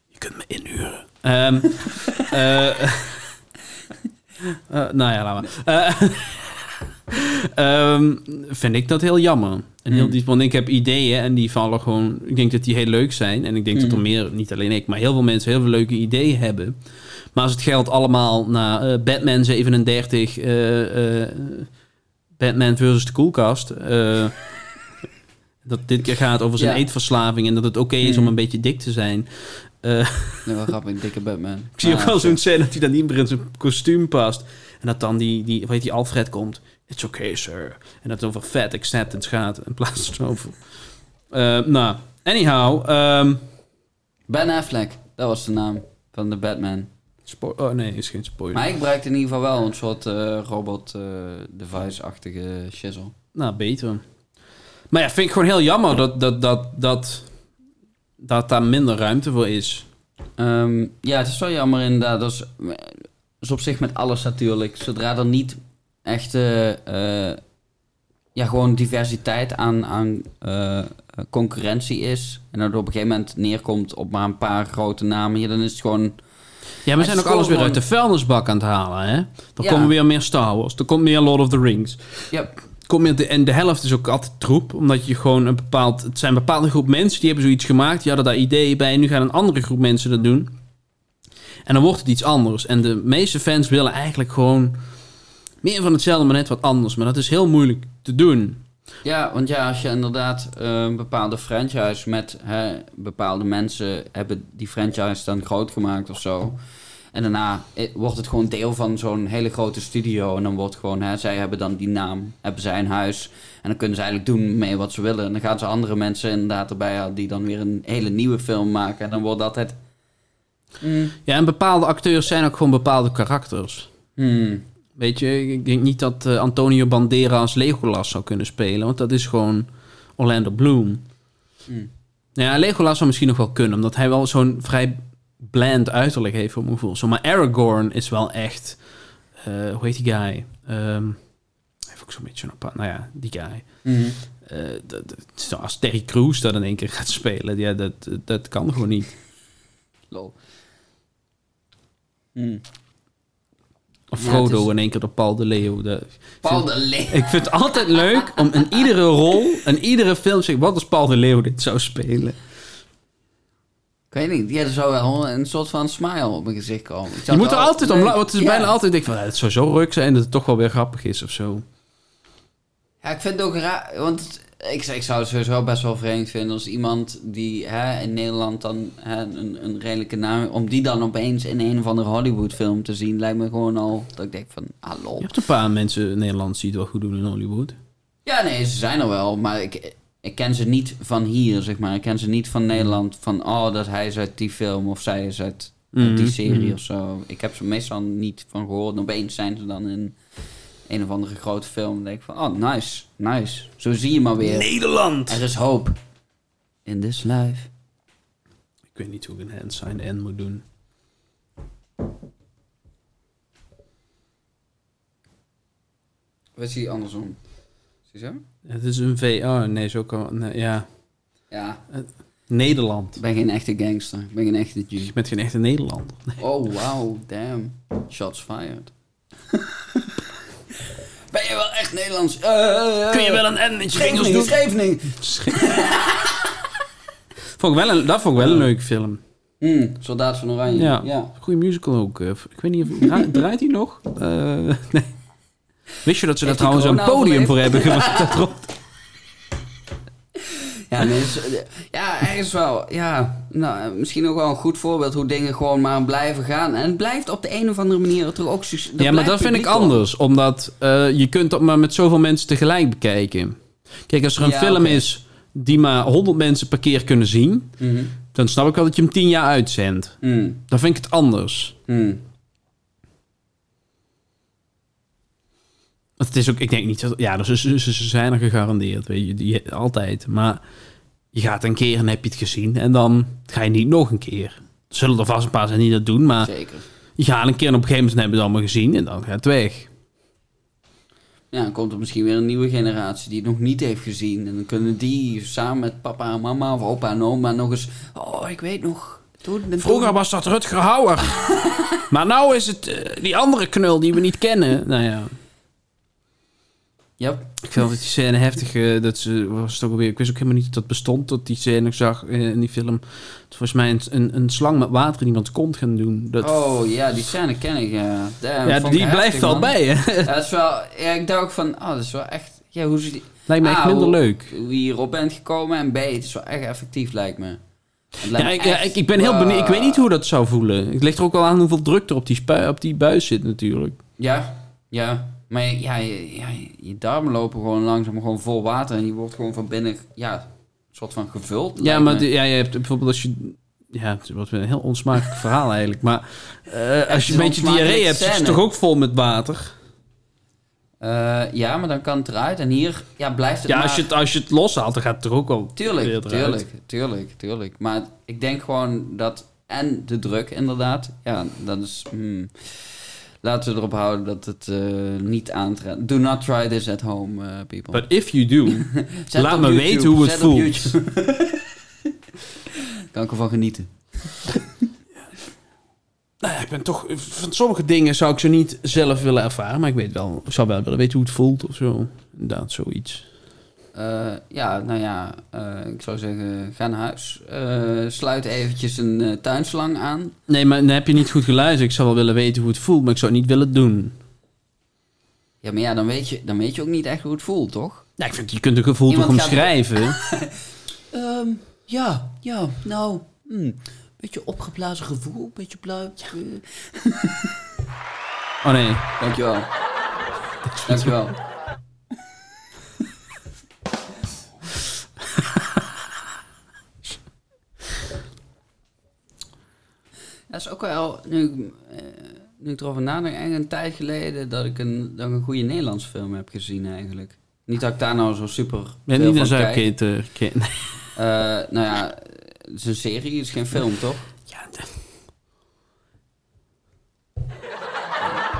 je kunt me inhuren. Ehm, eh, nou ja, laat maar. Eh, ehm, vind ik dat heel jammer. En heel Hmm. diep, want ik heb ideeën en die vallen gewoon... Ik denk dat die heel leuk zijn. En ik denk dat er Hmm. meer, niet alleen ik, maar heel veel mensen heel veel leuke ideeën hebben. Maar als het geld allemaal naar eh, Batman 37... eh, eh, Batman versus de koelkast... dat dit keer gaat over zijn Ja. eetverslaving... en dat het oké is om Hmm. een beetje dik te zijn... Eh, Nee, wel grappig, dikke Batman. ik zie ook Ah, wel zo. zo'n scène dat hij dan niet meer in zijn kostuum past. En dat dan die, die heet die, Alfred komt. It's okay, sir. En dat het over fat acceptance gaat in plaats van over... Eh, nou, anyhow. ehm, Ben Affleck, dat was de naam van de Batman. spo- oh nee, is geen spoiler. Maar hij gebruikt in ieder geval wel een soort eh, robot eh, device-achtige shizzle. Nou, beter. Maar ja, vind ik gewoon heel jammer dat, dat, dat, dat, dat daar minder ruimte voor is. Ehm, ja, het is wel jammer inderdaad. Dat is, dat is op zich met alles natuurlijk. Zodra er niet echt eh, eh, ja, gewoon diversiteit aan, aan eh, concurrentie is. En dat op een gegeven moment neerkomt op maar een paar grote namen. Ja, dan is het gewoon... Ja, we zijn ook alles weer gewoon- uit de vuilnisbak aan het halen, hè? Er Ja. komen weer meer Star Wars, er komt meer Lord of the Rings. Ja, Komt meer de, en de helft is ook altijd troep, omdat je gewoon een bepaald... Het zijn een bepaalde groep mensen, die hebben zoiets gemaakt, die hadden daar ideeën bij... nu gaat een andere groep mensen dat doen. En dan wordt het iets anders. En de meeste fans willen eigenlijk gewoon meer van hetzelfde, maar net wat anders. Maar dat is heel moeilijk te doen. Ja, want ja, als je inderdaad eh, een bepaalde franchise met hè, bepaalde mensen hebben die franchise dan groot gemaakt of zo. En daarna eh, wordt het gewoon deel van zo'n hele grote studio. En dan wordt gewoon, hè, zij hebben dan die naam, hebben zij een huis. En dan kunnen ze eigenlijk doen mee wat ze willen. En dan gaan ze andere mensen inderdaad erbij halen die dan weer een hele nieuwe film maken. En dan wordt dat het... Hmm, Ja, en bepaalde acteurs zijn ook gewoon bepaalde karakters. hmm, Weet je, ik denk niet dat eh, Antonio Banderas Legolas zou kunnen spelen, want dat is gewoon Orlando Bloom. hmm. Nou Ja, Legolas zou misschien nog wel kunnen, omdat hij wel zo'n vrij bland uiterlijk heeft voor mijn gevoel. Zo, maar Aragorn is wel echt, eh, hoe heet die guy? Hij heeft ook zo'n beetje zo'n apart, nou ja, die guy. hmm. Eh, dat, als Terry Crews dat in één keer gaat spelen, ja, dat, dat kan gewoon niet. Lol. Hmm. Of Frodo is- in één keer door Paul de Leeuw. De, Paul de Leeuw. Ik vind het altijd leuk om in iedere rol, in iedere film, te zeggen wat als Paul de Leeuw dit zou spelen. Ik weet niet, ja, er zou wel een soort van smile op mijn gezicht komen. Ik Je moet er altijd om lachen, want het is Ja. bijna altijd, denk ik van, het zou zo ruk zijn dat het toch wel weer grappig is of zo. Ja, ik vind het ook raar, want ik, ik zou het sowieso best wel vreemd vinden als iemand die hè, in Nederland dan hè, een, een redelijke naam, om die dan opeens in een of andere Hollywood film te zien, lijkt me gewoon al dat ik denk van, lol. Je hebt een paar mensen in Nederland die het wel goed doen in Hollywood. Ja, nee, ze zijn er wel, maar ik, ik ken ze niet van hier, zeg maar. Ik ken ze niet van Nederland, van oh, dat hij is uit die film of zij is uit Mhm, die serie mhm. of zo. Ik heb ze meestal niet van gehoord. En opeens zijn ze dan in een of andere grote film. Dan denk ik van, oh, nice, nice. Zo zie je maar weer. Nederland! Er is hoop. In this life. Ik weet niet hoe ik een hand sign N moet doen. Wat zie je andersom? Zie je zo? Het is een V. Oh, nee, zo kan. Nee, ja. Ja, Nederland. ik ben geen echte gangster. Ik ben geen echte G. Je bent geen echte Nederlander. Oh, wow, damn. Shots fired. ben je wel echt Nederlands? Eh, Kun je wel een N met je vingers doen? Scheveningen. Vond ik wel een, dat vond ik wel een leuke film. Hmm, Soldaat van Oranje. Ja. ja. Goeie musical ook. eh. Ik weet niet of... dra- draait hij nog? Eh, nee. Wist je dat ze daar trouwens een podium voor hebben gemaakt? Ja, nee, dus, ja, ergens wel. Ja, nou, misschien ook wel een goed voorbeeld hoe dingen gewoon maar blijven gaan. En het blijft op de een of andere manier toch ook... Ja, maar dat vind ik op. anders. Omdat eh, je kunt dat maar met zoveel mensen tegelijk bekijken. Kijk, als er een Ja, film is die maar 100 mensen per keer kunnen zien... Mhm. dan snap ik wel dat je hem 10 jaar uitzendt. Hmm, Dan vind ik het anders. hmm. Het is ook, ik denk niet. Ja, dus ze, ze, ze zijn er gegarandeerd, weet je. Die, altijd. Maar je gaat een keer en heb je het gezien. En dan ga je niet nog een keer. Er zullen er vast een paar zijn die dat doen, maar... Zeker. Je gaat een keer en op een gegeven moment hebben ze het allemaal gezien... en dan gaat het weg. Ja, dan komt er misschien weer een nieuwe generatie die het nog niet heeft gezien. En dan kunnen die samen met papa en mama of opa en oma nog eens... Oh, ik weet nog... Toen, en Vroeger was dat Rutger Hauer. maar nou is het eh, die andere knul die we niet kennen. Nou ja, Ja, ik altijd die scène heftig. eh, dat ze, was het ook alweer, ik wist ook helemaal niet dat dat bestond, dat die scène ik zag eh, in die film. Het volgens mij een, een, een slang met water in iemands kont gaan doen. Dat, oh ja, die scène ken ik, ja. Damn, ja, vond die blijft heftig, wel man. bij, hè? Ja, dat is wel... Ja, ik dacht ook van... Oh, dat is wel echt... Ja, hoe ze die... Lijkt me echt Ah, minder hoe- leuk. Hoe je hierop bent gekomen en B, het is wel echt effectief, lijkt me. Ja, ik, echt- ik, ben heel benieuwd. Ik weet niet hoe dat zou voelen. Het ligt er ook wel aan hoeveel druk er op die, op die buis zit natuurlijk. Ja, ja. Maar ja, je, ja, je darmen lopen gewoon langzaam gewoon vol water en die wordt gewoon van binnen, ja, een soort van gevuld. Ja, maar de- ja, je hebt bijvoorbeeld als je... Ja, het wordt weer een heel onsmakelijk verhaal eigenlijk. Maar eh, als je is een beetje diarree hebt, je scène. toch ook vol met water? Eh, ja, maar dan kan het eruit. En hier ja, blijft het Ja, maar... als je, het, als je het loshaalt, dan gaat het er ook al weer Tuurlijk, tuurlijk, tuurlijk, tuurlijk. Maar ik denk gewoon dat... En de druk, inderdaad. Ja, dat is... hmm. Laten we erop houden dat het eh, niet aantrekt. Do not try this at home, eh, people. But if you do, laat me YouTube, weten hoe het zet voelt. Kan ik ervan genieten. Nou ja, ik ben toch... Van sommige dingen zou ik ze niet zelf willen ervaren. Maar ik weet wel, ik zou wel willen weten hoe het voelt of zo. Inderdaad, zoiets. Eh, ja, nou ja, eh, ik zou zeggen, ga naar huis. Eh, sluit eventjes een tuinslang aan. Nee, maar dan heb je niet goed geluisterd. Ik zou wel willen weten hoe het voelt, maar ik zou het niet willen doen. Ja, maar ja, dan weet je, dan weet je ook niet echt hoe het voelt, toch? Ja, ik vind, je kunt een gevoel Iemand toch omschrijven? Ehm, ja, ja, nou, hmm, beetje opgeblazen gevoel, beetje blauw. Oh nee. Dankjewel. Dankjewel. Dat is ook wel, nu, ik, eh, nu ik erover nadenk, eigenlijk een tijd geleden dat ik een, dat ik een goede Nederlandse film heb gezien eigenlijk. Niet dat ik daar nou zo super Ben niet een Nee. Eh, nou ja, het is een serie, het is geen film, toch? Ja,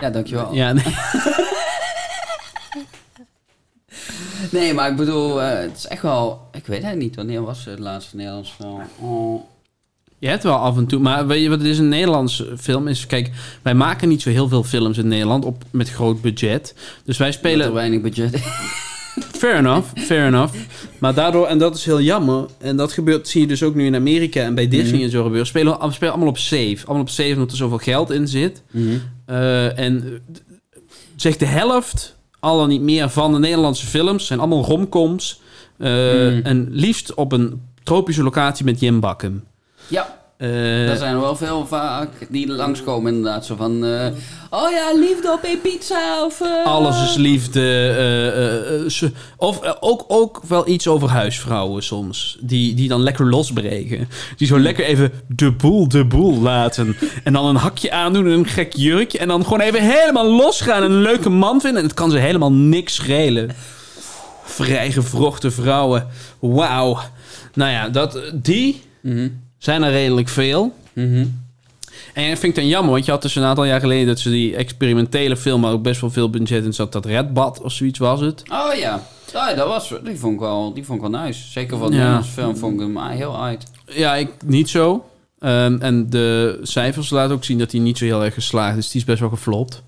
Ja, dankjewel. ja, nee. Nee, maar ik bedoel, eh, het is echt wel... Ik weet het niet, wanneer was het laatste Nederlands film? Oh. Je hebt wel af en toe, maar weet je wat het is? Een Nederlandse film is, kijk, wij maken niet zo heel veel films in Nederland op, met groot budget. Dus wij Spelen er weinig budget. fair enough, fair enough. Maar daardoor, en dat is heel jammer, en dat gebeurt, zie je dus ook nu in Amerika en bij Disney Mhm. en zo gebeuren, spelen, we spelen allemaal op save. Allemaal op save omdat er zoveel geld in zit. Eh, en eh, zeg de helft, al dan niet meer, van de Nederlandse films zijn allemaal romcoms. Eh, Mm. En liefst op een tropische locatie met Jim Bakken. Ja, Eh, er zijn er wel veel vaak die langskomen inderdaad. Zo van, eh, oh ja, liefde op Ibiza of... eh, Alles is liefde. of ook, ook wel iets over huisvrouwen soms. Die, die dan lekker losbreken. Die zo lekker even de boel de boel laten. En dan een hakje aandoen en een gek jurkje. En dan gewoon even helemaal losgaan en een leuke man vinden. En het kan ze helemaal niks schelen. Vrijgevrochte vrouwen. Wauw. Nou ja, dat, die Mhm, zijn er redelijk veel. mhm. En dat vind ik dan jammer, want je had dus een aantal jaar geleden dat ze die experimentele film, maar ook best wel veel budget in zat, dat Red Bad of zoiets was het. Oh ja. Ja, dat was, die, vond ik wel, die vond ik wel nice. Zeker Ja. Nederlandse film vond ik hem heel uit. Ja, ik niet zo. Ehm, en de cijfers laten ook zien dat hij niet zo heel erg geslaagd is. Die is best wel geflopt.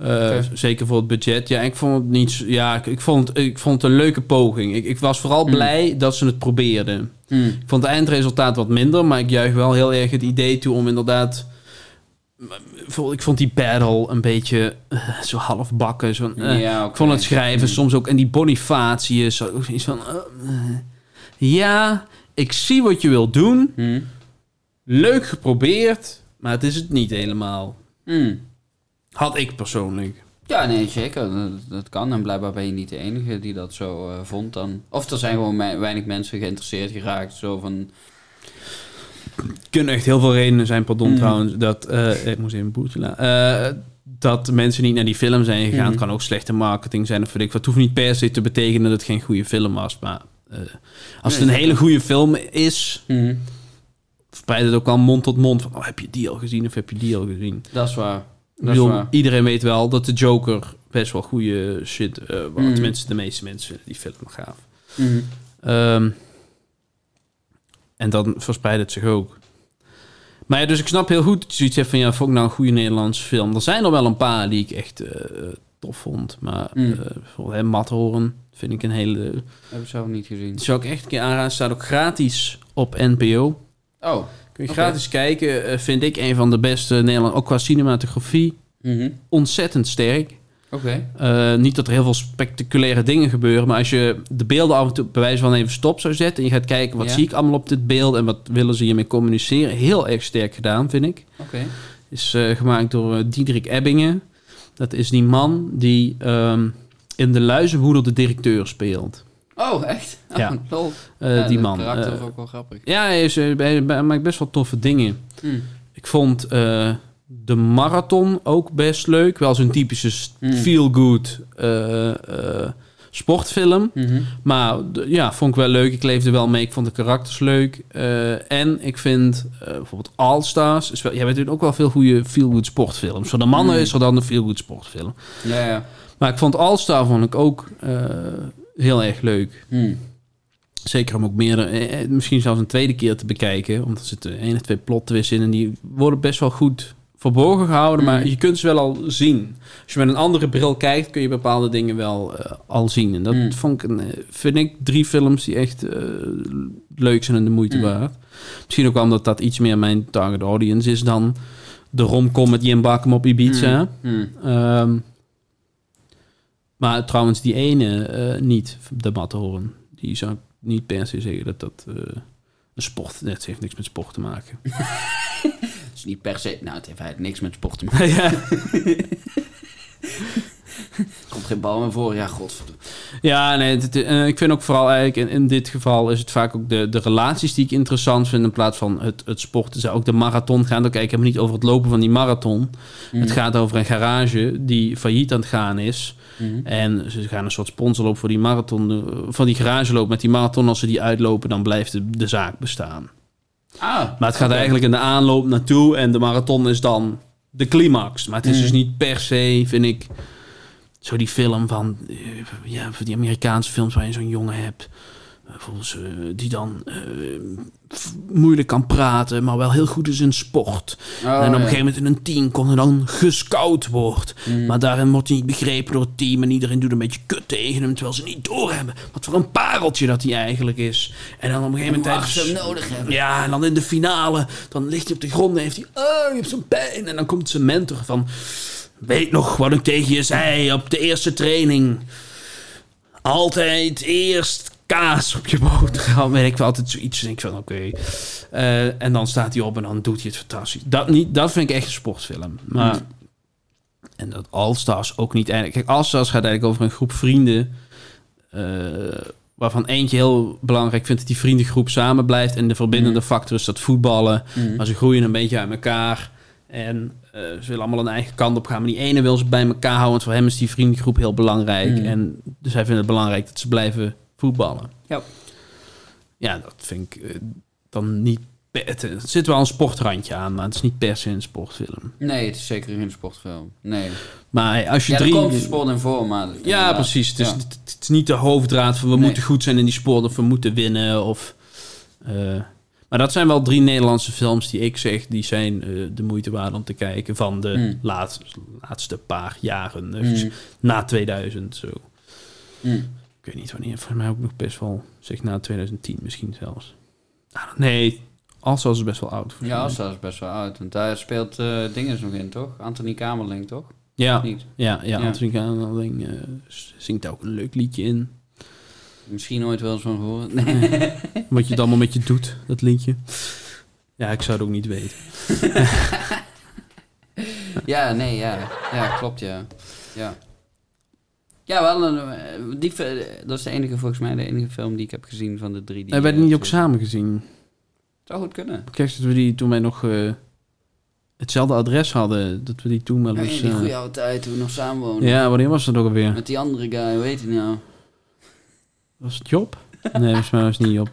Eh. Zeker voor het budget. Ja, ik vond het niet. Ja, ik, ik vond, het- ik vond het een leuke poging. Ik, ik was vooral Mm. blij dat ze het probeerden. Hmm. Ik vond het eindresultaat wat minder, maar ik juich wel heel erg het idee toe om inderdaad. Ik vond die battle een beetje eh, zo halfbakken. Zo, eh, ja, oké. ik vond het schrijven Hmm. soms ook. En die Bonifatius. zo- ook Iets van. eh, ja, ik zie wat je wil doen. Hmm. Leuk geprobeerd, maar het is het niet helemaal. Had ik persoonlijk. Ja, nee, zeker. Dat, dat kan. En blijkbaar ben je niet de enige die dat zo eh, vond dan. Of er zijn gewoon me- weinig mensen geïnteresseerd geraakt. Zo van... kunnen echt heel veel redenen zijn, pardon Mm. trouwens, dat... eh, ik moest even een boertje laten. Eh, dat mensen niet naar die film zijn gegaan. Mhm. Het kan ook slechte marketing zijn of weet ik wat. Het hoeft niet per se te betekenen dat het geen goede film was. Maar als het een hele goede film is... Verspreidt het ook al mond tot mond. Van, oh, heb je die al gezien of heb je die al gezien? Dat is waar. Bedoel, iedereen weet wel dat de Joker best wel goede shit... was. Mhm. Tenminste, de meeste mensen vinden die film gaaf. Mhm. Ehm, en dan verspreidt het zich ook. Maar ja, dus ik snap heel goed dat je zoiets hebt van... ja, vond ik nou een goede Nederlandse film. Er zijn er wel een paar die ik echt eh, tof vond. Maar Mm. eh, bijvoorbeeld hè, vind ik een hele... Heb ik zelf niet gezien. Zou ik echt een keer aanraden. Staat ook gratis op NPO. Oh. Kun je gratis kijken. eh, vind ik een van de beste Nederland... Ook qua cinematografie. Mhm. Ontzettend sterk. Oké. Eh, niet dat er heel veel spectaculaire dingen gebeuren, maar als je de beelden af en toe bij wijze van even stop zou zetten en je gaat kijken wat Ja. zie ik allemaal op dit beeld en wat willen ze hiermee communiceren, heel erg sterk gedaan vind ik. Oké. Is eh, gemaakt door Diederik Ebbingen. Dat is die man die ehm, in de Luizenhoeder de directeur speelt. Oh, echt? Oh, Ja. lol. Eh, Ja, die man. karakter Eh, is ook wel grappig. ja, hij, is, eh, hij- maakt best wel toffe dingen. Hmm. Ik vond eh, de marathon ook best leuk. Wel zo'n typische Mm. feel-good eh, eh, sportfilm. Mhm. Maar ja, vond ik wel leuk. Ik leefde wel mee. Ik vond de karakters leuk. Eh, en ik vind eh, bijvoorbeeld All Stars... Is wel, jij weet natuurlijk ook wel veel goede feel-good sportfilms. Voor de mannen Mm. is er dan een feel-good sportfilm. Ja, ja. Maar ik vond All Star vond ik ook eh, heel erg leuk. Hm. Zeker om ook meerdere, eh, eh, misschien zelfs een tweede keer te bekijken. Want er zitten één of twee plot twists in en die worden best wel goed verborgen gehouden. Maar Mm. je kunt ze wel al zien. Als je met een andere bril kijkt, kun je bepaalde dingen wel eh, al zien. En dat Mm. vond ik, vind ik drie films die echt leuk zijn en de moeite Mm. waard. Misschien ook omdat dat iets meer mijn target audience is dan de romcom met Jim Bakken op Ibiza. Ehm, maar trouwens, die ene eh, niet, de Matterhorn. Die zou ik niet per se zeggen dat dat eh, een sport... Het heeft niks met sport te maken. Het is niet per se... Nou, het heeft eigenlijk niks met sport te maken. ja. Er komt geen bal meer voor. Ja, godverdomme. ja, nee, het- het- eh, ik vind ook vooral eigenlijk... In, in dit geval is het vaak ook de, de relaties die ik interessant vind... in plaats van het, het sporten. Zou ook de marathon gaan. Ook helemaal niet over het lopen van die marathon. Het gaat over een garage die failliet aan het gaan is... Mhm. En ze gaan een soort sponsorloop voor die marathon, eh, van die garageloop met die marathon. Als ze die uitlopen, dan blijft de, de zaak bestaan. Ah, Maar het gaat eigenlijk in de aanloop naartoe en de marathon is dan de climax. Maar het is Mm. dus niet per se, vind ik, zo die film van, eh, ja, van die Amerikaanse films waar je zo'n jongen hebt. Eh, Volgens, eh, die dan eh, moeilijk kan praten, maar wel heel goed is in sport. Oh, en op een ja. gegeven moment in een team komt en dan gescout wordt. Mhm. Maar daarin wordt hij niet begrepen door het team. En iedereen doet een beetje kut tegen hem. Terwijl ze niet doorhebben. Wat voor een pareltje dat hij eigenlijk is. En dan op een gegeven moment... hard ze hem nodig hebben. Ja, en dan in de finale. Dan ligt hij op de grond en heeft hij... Oh, je hebt zo'n pijn. En dan komt zijn mentor van... Weet nog wat ik tegen je zei op de eerste training. Altijd eerst kaas op je boterham. Weet ik wel, altijd zoiets. denk ik van, oké. Eh, en dan staat hij op en dan doet hij het fantastisch. Dat, niet, dat vind ik echt een sportfilm. Maar... En dat All Stars ook niet eigenlijk. Kijk, All Stars gaat eigenlijk over een groep vrienden. eh, waarvan eentje heel belangrijk vindt dat die vriendengroep samen blijft. En de verbindende Mhm. factor is dat voetballen. Mhm. Maar ze groeien een beetje uit elkaar. En eh, ze willen allemaal een eigen kant op gaan. Maar die ene wil ze bij elkaar houden. Want voor hem is die vriendengroep heel belangrijk. Mhm. En dus hij vindt het belangrijk dat ze blijven voetballen. Ja. Ja, dat vind ik eh, dan niet... Het, het zit wel een sportrandje aan, maar het is niet per se een sportfilm. Nee, het is zeker geen sportfilm. Nee. Maar als je Ja, er drie... komt sport in voor, maar... Ja, inderdaad. precies. Het is, Ja. het, het is niet de hoofddraad van we Nee. moeten goed zijn in die sport of we moeten winnen. Of, eh, maar dat zijn wel drie Nederlandse films die ik zeg, die zijn eh, de moeite waard om te kijken van de Mm. laatste, laatste paar jaren. Dus Mm. na 2000 zo. Mm. Ik weet niet wanneer, volgens mij ook nog best wel, zeg na 2010 misschien zelfs. Ah, nee, als is best wel oud. Ja. Asta is best wel oud. Want daar speelt eh dingen nog in, toch? Anthony Kamerling, toch? ja, niet? ja, ja, Ja. Anthony Kamerling, eh, zingt ook een leuk liedje in. Misschien ooit wel eens van gehoord. Nee. Wat je het allemaal met je doet, dat liedje. Ja, ik zou het ook niet weten. ja, nee, ja. Ja, klopt, ja. Ja. Ja, wel een, eh, die, dat is de enige, volgens mij, de enige film die ik heb gezien van de drie. Die, We hebben eh, die niet ook zo- samen gezien. Zou goed kunnen. Kijk, dat we die toen wij nog eh, hetzelfde adres hadden. Dat we die toen wel eens... die eh, goede oude tijd toen we nog samen woonden. ja, wanneer was dat ook alweer? Met die andere guy, hoe heet hij nou? Was het Job? Nee, volgens mij was het niet Job.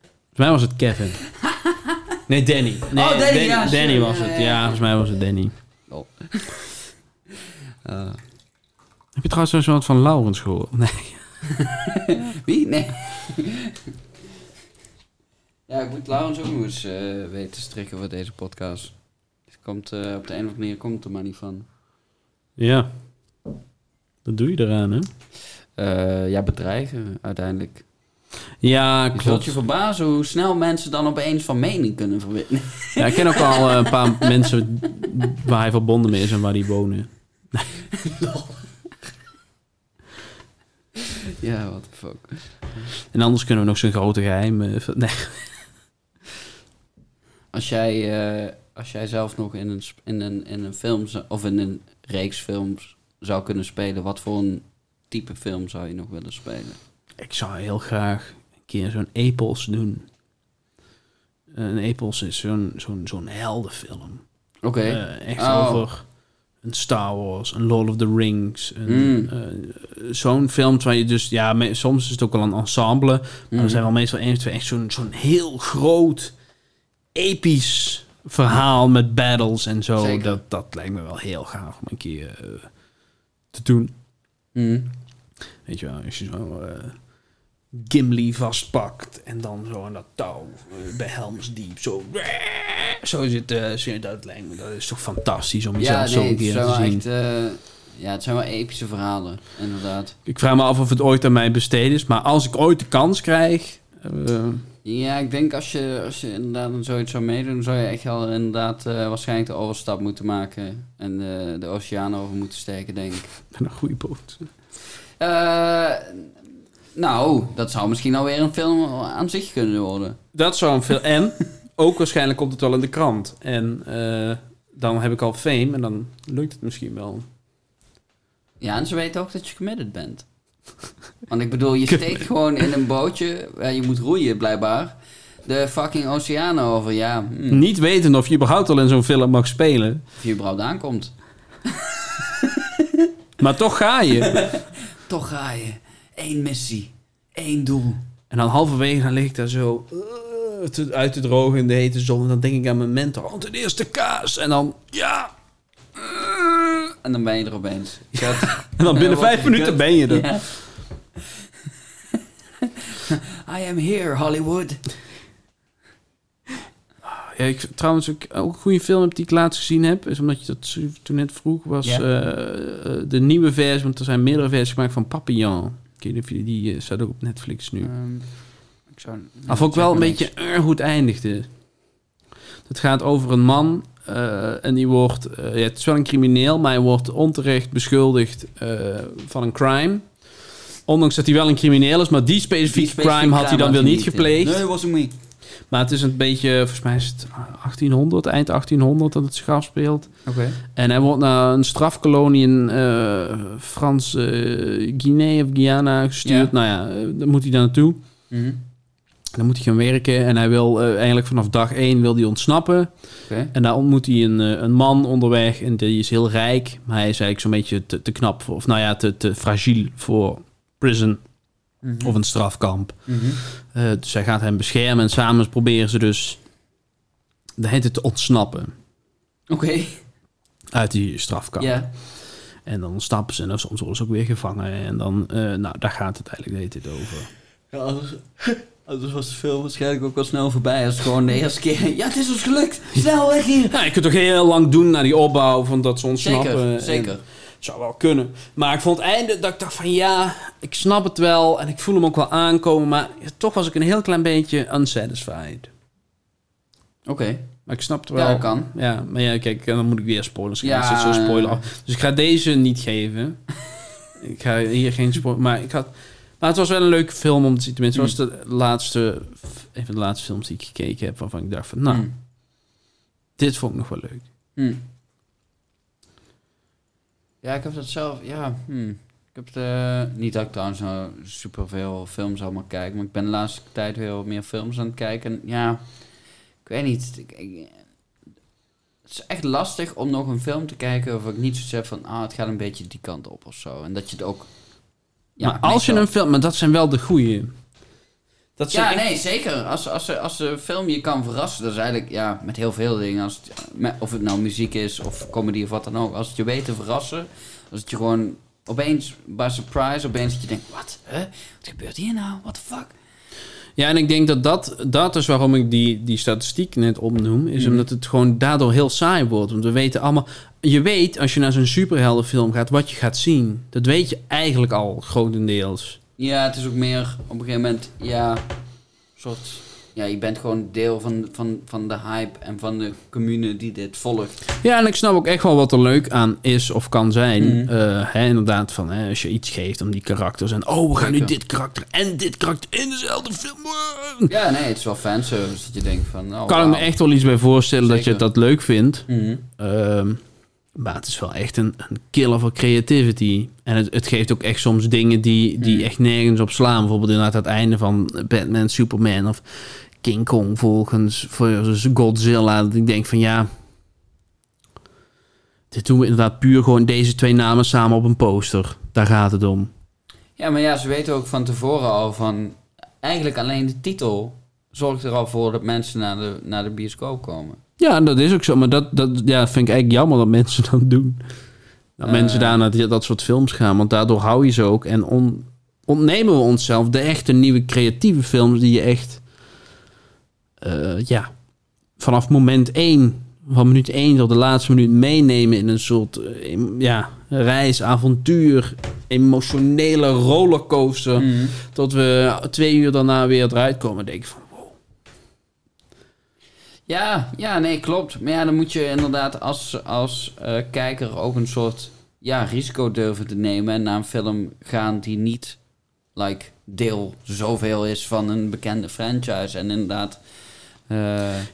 Volgens mij was het Kevin. Nee, Danny. Nee, Oh, Danny, ja, Danny was ja, het. ja, Ja, ja. volgens mij was het Danny. Eh, Heb je trouwens zo wat van Laurens gehoord? Nee. wie? Nee. ja, ik moet Laurens ook nog eens eh, weten strikken voor deze podcast. Het komt, eh, op de een of andere manier komt het er maar niet van. Ja. Dat doe je eraan, hè? Eh, ja, bedreigen uiteindelijk. Ja, Je zult klopt. je verbazen hoe snel mensen dan opeens van mening kunnen verwisselen. Ja, ik ken ook al een paar mensen waar hij verbonden mee is en waar die wonen. ja, what the fuck. En anders kunnen we nog zo'n grote geheim... eh, nee. Als jij, eh, als jij zelf nog in een, in, een, in een film of in een reeks films zou kunnen spelen, wat voor een type film zou je nog willen spelen? Ik zou heel graag een keer zo'n Epos doen. Een Epos is zo'n zo'n zo'n heldenfilm. Oké. Eh, echt Oh. over een Star Wars, een Lord of the Rings. Mm. eh, Zo'n film waar je dus... Ja, me- soms is het ook wel een ensemble. Maar er Mhm. zijn wel meestal één of twee echt zo'n zo'n heel groot, episch verhaal met battles en zo. Zeker. Dat, dat lijkt me wel heel gaaf om een keer eh, te doen. Mhm. Weet je wel, als je zo eh, Gimli vastpakt en dan zo aan dat touw eh, bij Helm's Diep zo... Zo zit, eh, zo- dat lijkt me, dat is toch fantastisch om jezelf Ja, zo nee, een het keer te zien. echt... eh, ja, het zijn wel epische verhalen, inderdaad. Ik vraag me af of het ooit aan mij besteed is, maar als ik ooit de kans krijg... eh, Ja, ik denk als je, als je inderdaad zoiets zou meedoen, zou je echt wel inderdaad waarschijnlijk de overstap moeten maken. En de oceaan over moeten steken, denk ik. met een goede boot. Nou, dat zou misschien alweer een film aan zich kunnen worden. Dat zou een veel. En ook waarschijnlijk komt het wel in de krant. En eh, dan heb ik al fame en dan lukt het misschien wel. Ja, en ze weten ook dat je committed bent. Want ik bedoel, je steekt gewoon in een bootje, waar je moet roeien blijkbaar, de fucking oceaan over. Ja, hm, Niet weten of je überhaupt al in zo'n film mag spelen. of je überhaupt aankomt. Maar toch ga je. Toch ga je. Eén missie. Één doel. En dan halverwege dan lig ik daar zo eh, te- uit te drogen in de hete zon. En dan denk ik aan mijn mentor. Oh, ten eerste kaas. En dan, ja. eh, En dan ben je er opeens. En dan binnen Ja, vijf minuten ben je er. Ja. I am here, Hollywood. Ja, ik, trouwens, ook, ook een goede film heb die ik laatst gezien heb. Is omdat je dat toen net vroeg, was Ja. eh, de nieuwe versie. Want er zijn meerdere versies gemaakt van Papillon. Ik weet niet of jullie die eh, staat ook op Netflix nu. Ehm, ik zou, Maar vond ik wel een beetje erg hoe het eindigde. Het gaat over een man eh, en die wordt... eh, ja, het is wel een crimineel, maar hij wordt onterecht beschuldigd eh, van een crime. Ondanks dat hij wel een crimineel is, maar die specifieke crime had hij dan weer niet gepleegd. Nee, was hem niet. Maar het is een beetje, volgens mij is het 1800, eind 1800 dat het zich afspeelt. Oké. En hij wordt naar een strafkolonie in eh Frans eh, Guinea of Guyana gestuurd. Ja. Nou ja, eh, daar moet hij daar naartoe. Mhm. Dan moet hij gaan werken en hij wil eigenlijk vanaf dag één wil hij ontsnappen. Oké. En daar ontmoet hij een, een man onderweg en die is heel rijk. Maar hij is eigenlijk zo'n beetje te, te knap voor, of nou ja, te, te fragiel voor prison Mhm. of een strafkamp. Eh, dus hij gaat hem beschermen en samen proberen ze dus de heet het te ontsnappen Oké. uit die strafkamp. Ja. En dan ontsnappen ze en dan soms worden ze ook weer gevangen. En dan, eh, nou, daar gaat het eigenlijk de hele tijd over. Ja, anders, anders was de film waarschijnlijk ook wel snel voorbij. Als het gewoon de eerste keer... Ja, het is ons gelukt. Snel weg hier. Ja, je kunt toch heel lang doen naar die opbouw van dat ze ontsnappen. Zeker, En- zeker. Zou wel kunnen. Maar ik vond het einde dat ik dacht van ja, ik snap het wel. En ik voel hem ook wel aankomen. Maar toch was ik een heel klein beetje unsatisfied. Oké. Maar ik snap het wel. Ja, kan. Ja, maar ja, kijk, dan moet ik weer spoilers geven. Ja, Ja, zit zo spoiler af. Dus ik ga deze niet geven. ik ga hier geen spoiler... Maar, ik had, maar het was wel een leuke film om te zien. Tenminste, het was de laatste... Een van de laatste films die ik gekeken heb... waarvan ik dacht van, nou, Hmm. dit vond ik nog wel leuk. Hmm. Ja, ik heb dat zelf... Ja, hmm. Ik heb de, niet dat ik trouwens nou superveel films allemaal kijk, maar ik ben de laatste tijd weer wat meer films aan het kijken. En Ja, ik weet niet. Ik- ik- het is echt lastig om nog een film te kijken of ik niet zoiets heb van, ah, het gaat een beetje die kant op of zo. En dat je het ook... maar als je een film... Maar dat zijn wel de goeie. Dat Ja, echt- nee, zeker. Als, als, als de film je kan verrassen, dat is eigenlijk ja, met heel veel dingen. Als het, met- of het nou muziek is of comedy of wat dan ook. Als het je weet te verrassen, als het je gewoon opeens bij surprise, opeens dat je denkt, wat? Huh? Wat gebeurt hier nou? What the fuck? Ja, en ik denk dat dat, dat is waarom ik die, die statistiek net opnoem. Is Mhm. omdat het gewoon daardoor heel saai wordt. Want we weten allemaal... Je weet, als je naar zo'n superheldenfilm gaat, wat je gaat zien. Dat weet je eigenlijk al, grotendeels. Ja, het is ook meer op een gegeven moment, ja, soort... Ja, je bent gewoon deel van, van, van de hype en van de commune die dit volgt. Ja, en ik snap ook echt wel wat er leuk aan is of kan zijn. Eh, hè, inderdaad, van hè, als je iets geeft om die karakters. En oh, we gaan nu dit karakter en dit karakter in dezelfde film. Ja, nee, het is wel fanservice dat je denkt van... Oh, kan ik me echt wel iets bij voorstellen dat je dat leuk vindt. Mhm. Ehm, maar het is wel echt een, een killer voor creativity. En het, het geeft ook echt soms dingen die, die Mm. echt nergens op slaan. Bijvoorbeeld inderdaad het einde van Batman, Superman of King Kong volgens Godzilla. Dat ik denk van ja, Dit doen we inderdaad puur gewoon deze twee namen samen op een poster. Daar gaat het om. Ja, maar ja, ze weten ook van tevoren al van... Eigenlijk alleen de titel zorgt er al voor dat mensen naar de, naar de bioscoop komen. Ja, dat is ook zo. Maar dat, dat ja, vind ik eigenlijk jammer dat mensen dat doen. Dat Eh. mensen daar naar dat soort films gaan. Want daardoor hou je ze ook. En on- ontnemen we onszelf de echte nieuwe creatieve films die je echt... eh, ja, vanaf moment één, van minuut één tot de laatste minuut meenemen in een soort eh, ja, reis, avontuur, emotionele rollercoaster. Tot we twee uur daarna weer eruit komen. denk ik van. Ja, ja, nee, klopt. Maar ja, dan moet je inderdaad als, als eh, kijker ook een soort ja, risico durven te nemen... en naar een film gaan die niet like, deel zoveel is van een bekende franchise. En inderdaad... eh,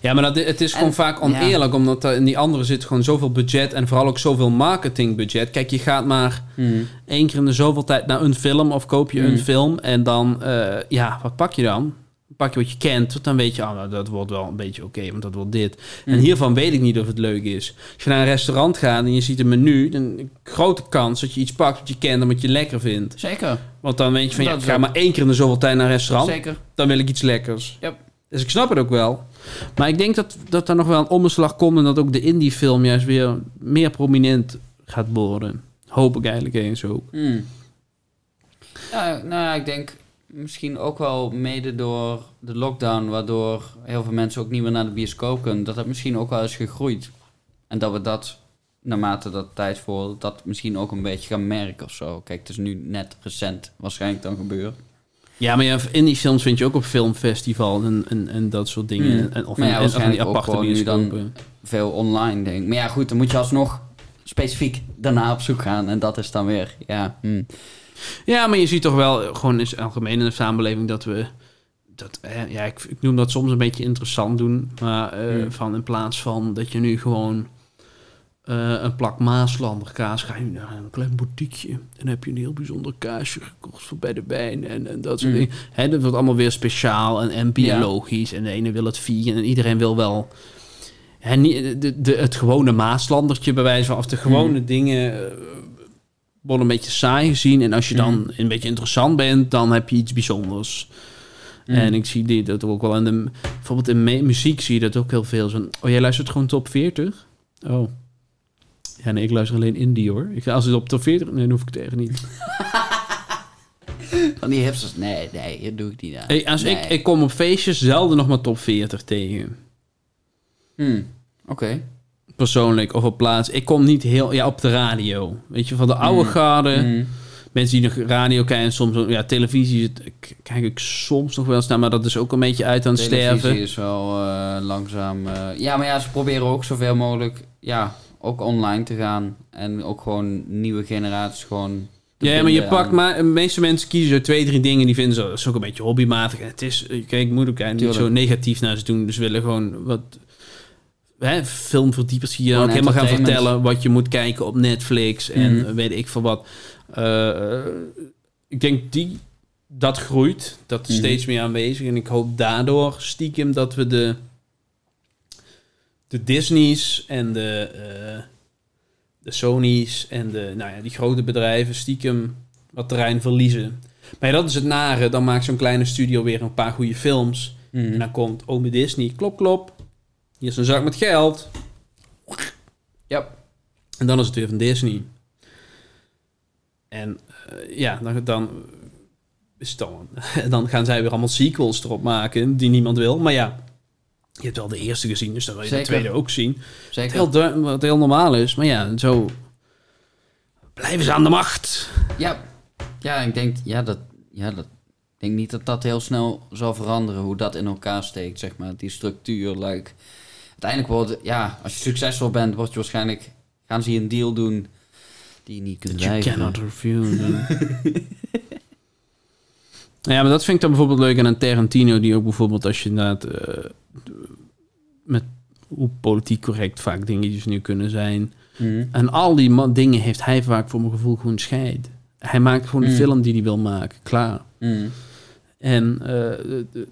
Ja, maar dat, het is gewoon vaak oneerlijk, omdat er in die andere zit gewoon zoveel budget en vooral ook zoveel marketingbudget. Kijk, je gaat maar hmm. één keer in de zoveel tijd naar een film of koop je een Mm. film en dan, eh, ja, wat pak je dan? Pak je wat je kent, want dan weet je, oh, nou, dat wordt wel een beetje oké, want dat wordt dit. En Mm. hiervan weet ik niet of het leuk is. Als je naar een restaurant gaat en je ziet een menu, dan een grote kans dat je iets pakt wat je kent en wat je lekker vindt. Zeker, Want dan weet je van, ja, ik ga maar één keer in de zoveel tijd naar een restaurant zeker. dan wil ik iets lekkers. Yep. Dus ik snap het ook wel. Maar ik denk dat, dat er nog wel een omslag komt... en dat ook de indie-film juist weer meer prominent gaat worden. Hoop ik eigenlijk eens ook. Hmm. Ja, nou ik denk misschien ook wel mede door de lockdown, waardoor heel veel mensen ook niet meer naar de bioscoop kunnen, dat dat misschien ook wel is gegroeid. En dat we dat, naarmate dat tijd voor, dat misschien ook een beetje gaan merken of zo. Kijk, het is nu net recent waarschijnlijk dan gebeurd. Ja, maar ja, indie-films vind je ook op filmfestival en, en, en dat soort dingen. Hmm. En, of Maar ja, in- en- in die ook aparte gewoon nu dan-. Veel online, denk ik. Maar ja, goed, dan moet je alsnog specifiek daarna op zoek gaan. En dat is dan weer, ja... hmm. Ja, maar je ziet toch wel gewoon in het algemeen in de samenleving dat we... Dat, eh, ja, ik, ik noem dat soms een beetje interessant doen. Maar eh, Hmm. van in plaats van dat je nu gewoon eh, een plak Maaslander kaas... ga je naar een klein boutiqueje. Dan heb je een heel bijzonder kaasje gekocht voor bij de wijn. En, en dat soort Hmm. dingen. Hè, dat wordt allemaal weer speciaal en, en biologisch. En de ene wil het vegan en iedereen wil wel... Hè, de, de, het gewone Maaslandertje bij wijze van... Of de gewone dingen... worden een beetje saai gezien. En als je dan Mm. een beetje interessant bent, dan heb je iets bijzonders. Mm. En ik zie die, dat ook wel in de... Bijvoorbeeld in muziek zie je dat ook heel veel. Zo oh, jij luistert gewoon top 40? Oh. Ja, nee, ik luister alleen indie, hoor. Ik, als het op top 40... Nee, dan hoef ik het echt niet. Van die hipsters, nee, nee, dat doe ik niet aan. Hey, als Nee. ik, ik kom op feestjes zelden nog maar top 40 tegen. Hmm, Oké. Persoonlijk, of op plaats. Ik kom niet heel... Ja, op de radio. Weet je, van de oude Mm. garde... Hmm. Mensen die nog radio kijken, soms ja, televisie kijk ik soms nog wel eens naar, maar dat is ook een beetje uit aan het Televisie sterven. is wel eh, langzaam. eh, ja, maar ja, ze proberen ook zoveel mogelijk, ja, ook online te gaan en ook gewoon nieuwe generaties gewoon. Ja, maar je pakt aan- maar, de meeste mensen kiezen zo twee, drie dingen die vinden ze, ook een beetje hobbymatig. En het is, eh, kijk, ik moet ook niet zo negatief naar ze doen, dus willen gewoon wat hè, filmverdiepers hier Gewoon ook helemaal gaan vertellen wat je moet kijken op Netflix en Mhm. weet ik veel wat. Eh, ik denk die, dat groeit, dat is Mhm. steeds meer aanwezig en ik hoop daardoor stiekem dat we de, de Disney's en de, eh, de Sony's en de, nou ja, die grote bedrijven stiekem wat terrein verliezen. Maar ja, dat is het nare. Dan maakt zo'n kleine studio weer een paar goede films. Mhm. En dan komt ome Disney, klop klop. Hier is een zak met geld. Ja. En dan is het weer van Disney. En eh, ja, dan, dan, is het dan, dan gaan zij weer allemaal sequels erop maken die niemand wil. Maar ja, je hebt wel de eerste gezien, dus dan wil je Zeker. de tweede ook zien. Wat Zeker. heel, du- wat heel normaal is. Maar ja, zo blijven ze aan de macht. Ja, ja, ik denk, ja, dat, ja, dat, ik denk niet dat dat heel snel zal veranderen, hoe dat in elkaar steekt, zeg maar, die structuur. Like. Uiteindelijk wordt, ja, als je succesvol bent, word je waarschijnlijk, gaan ze je een deal doen die je niet kunt You weigeren. cannot refuse. ja, maar dat vind ik dan bijvoorbeeld leuk aan een Tarantino... die ook bijvoorbeeld als je inderdaad... eh, met hoe politiek correct vaak dingetjes nu kunnen zijn... Mhm. En al die dingen heeft hij vaak voor mijn gevoel gewoon scheid. Hij maakt gewoon de Mm. film die hij wil maken. Klaar. Mhm. En eh, de- de-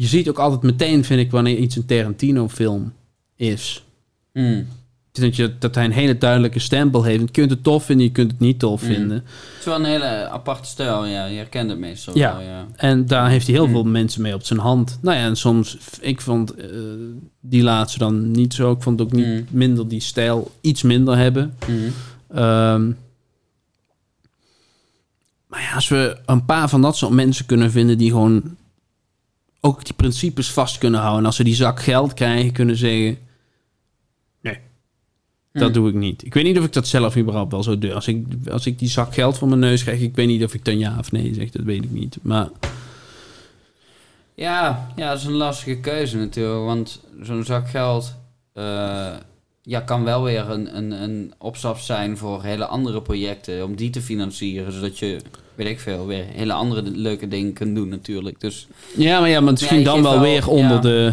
je ziet ook altijd meteen, vind ik, wanneer iets een Tarantino-film is. Is dat, je, dat hij een hele duidelijke stempel heeft. Je kunt het tof vinden, je kunt het niet tof Mm. vinden. Het is wel een hele aparte stijl, ja. Je herkent het meestal Ja. wel, ja. En daar heeft hij heel Mm. veel mensen mee op zijn hand. Nou ja, en soms, ik vond eh, die laatste dan niet zo. Ik vond ook niet minder die stijl iets minder hebben. Ehm, maar ja, als we een paar van dat soort mensen kunnen vinden die gewoon ook die principes vast kunnen houden. En als ze die zak geld krijgen, kunnen zeggen: Nee, dat Hmm. doe ik niet. Ik weet niet of ik dat zelf überhaupt wel zo doe. Als ik, als ik die zak geld voor mijn neus krijg, ik weet niet of ik dan ja of nee zeg. Dat weet ik niet. Maar Ja, ja, dat is een lastige keuze natuurlijk. Want zo'n zak geld eh, ja, kan wel weer een, een, een opstap zijn voor hele andere projecten. Om die te financieren. Zodat je, weet ik veel, weer hele andere leuke dingen kunt doen natuurlijk. Dus ja, maar ja, maar misschien Ja, dan wel, wel- weer onder, ja. de,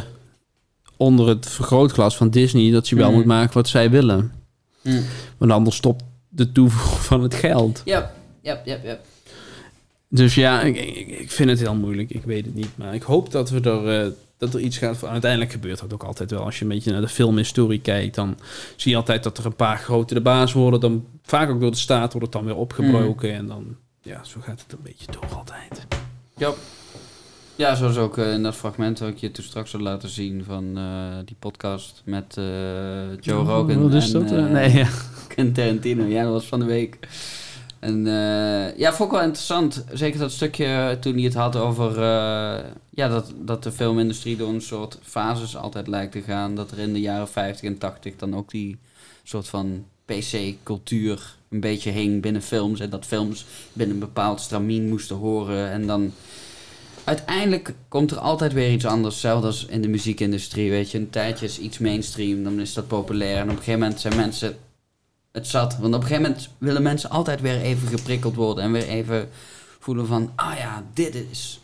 onder het vergrootglas van Disney dat je wel Mhm. moet maken wat zij willen. hm. Want anders stopt de toevoer van het geld. ja, ja, ja, ja. Dus ja, ik, ik, ik vind het heel moeilijk. Ik weet het niet. Maar ik hoop dat, we er, eh, dat er iets gaat. Uiteindelijk gebeurt dat ook altijd wel. Als je een beetje naar de filmhistorie kijkt, dan zie je altijd dat er een paar grote de baas worden. Dan vaak ook door de staat wordt het dan weer opgebroken. En dan, ja, zo gaat het een beetje door altijd. Ja. Ja, zoals ook eh, in dat fragment dat ik je toen straks had laten zien van eh, die podcast met Joe Rogan. Wat is en, dat? nee, ja. en Tarantino. Ja, dat was van de week. En eh, ja, vond ik wel interessant. Zeker dat stukje toen hij het had over... eh, ja, dat, dat de filmindustrie door een soort fases altijd lijkt te gaan. Dat er in de jaren 50 en 80 dan ook die soort van PC-cultuur een beetje hing binnen films. En dat films binnen een bepaald stramien moesten horen. En dan... Uiteindelijk komt er altijd weer iets anders. Hetzelfde als in de muziekindustrie, weet je. Een tijdje is iets mainstream, dan is dat populair. En op een gegeven moment zijn mensen het zat. Want op een gegeven moment willen mensen altijd weer even geprikkeld worden. En weer even voelen van, ah ja, dit is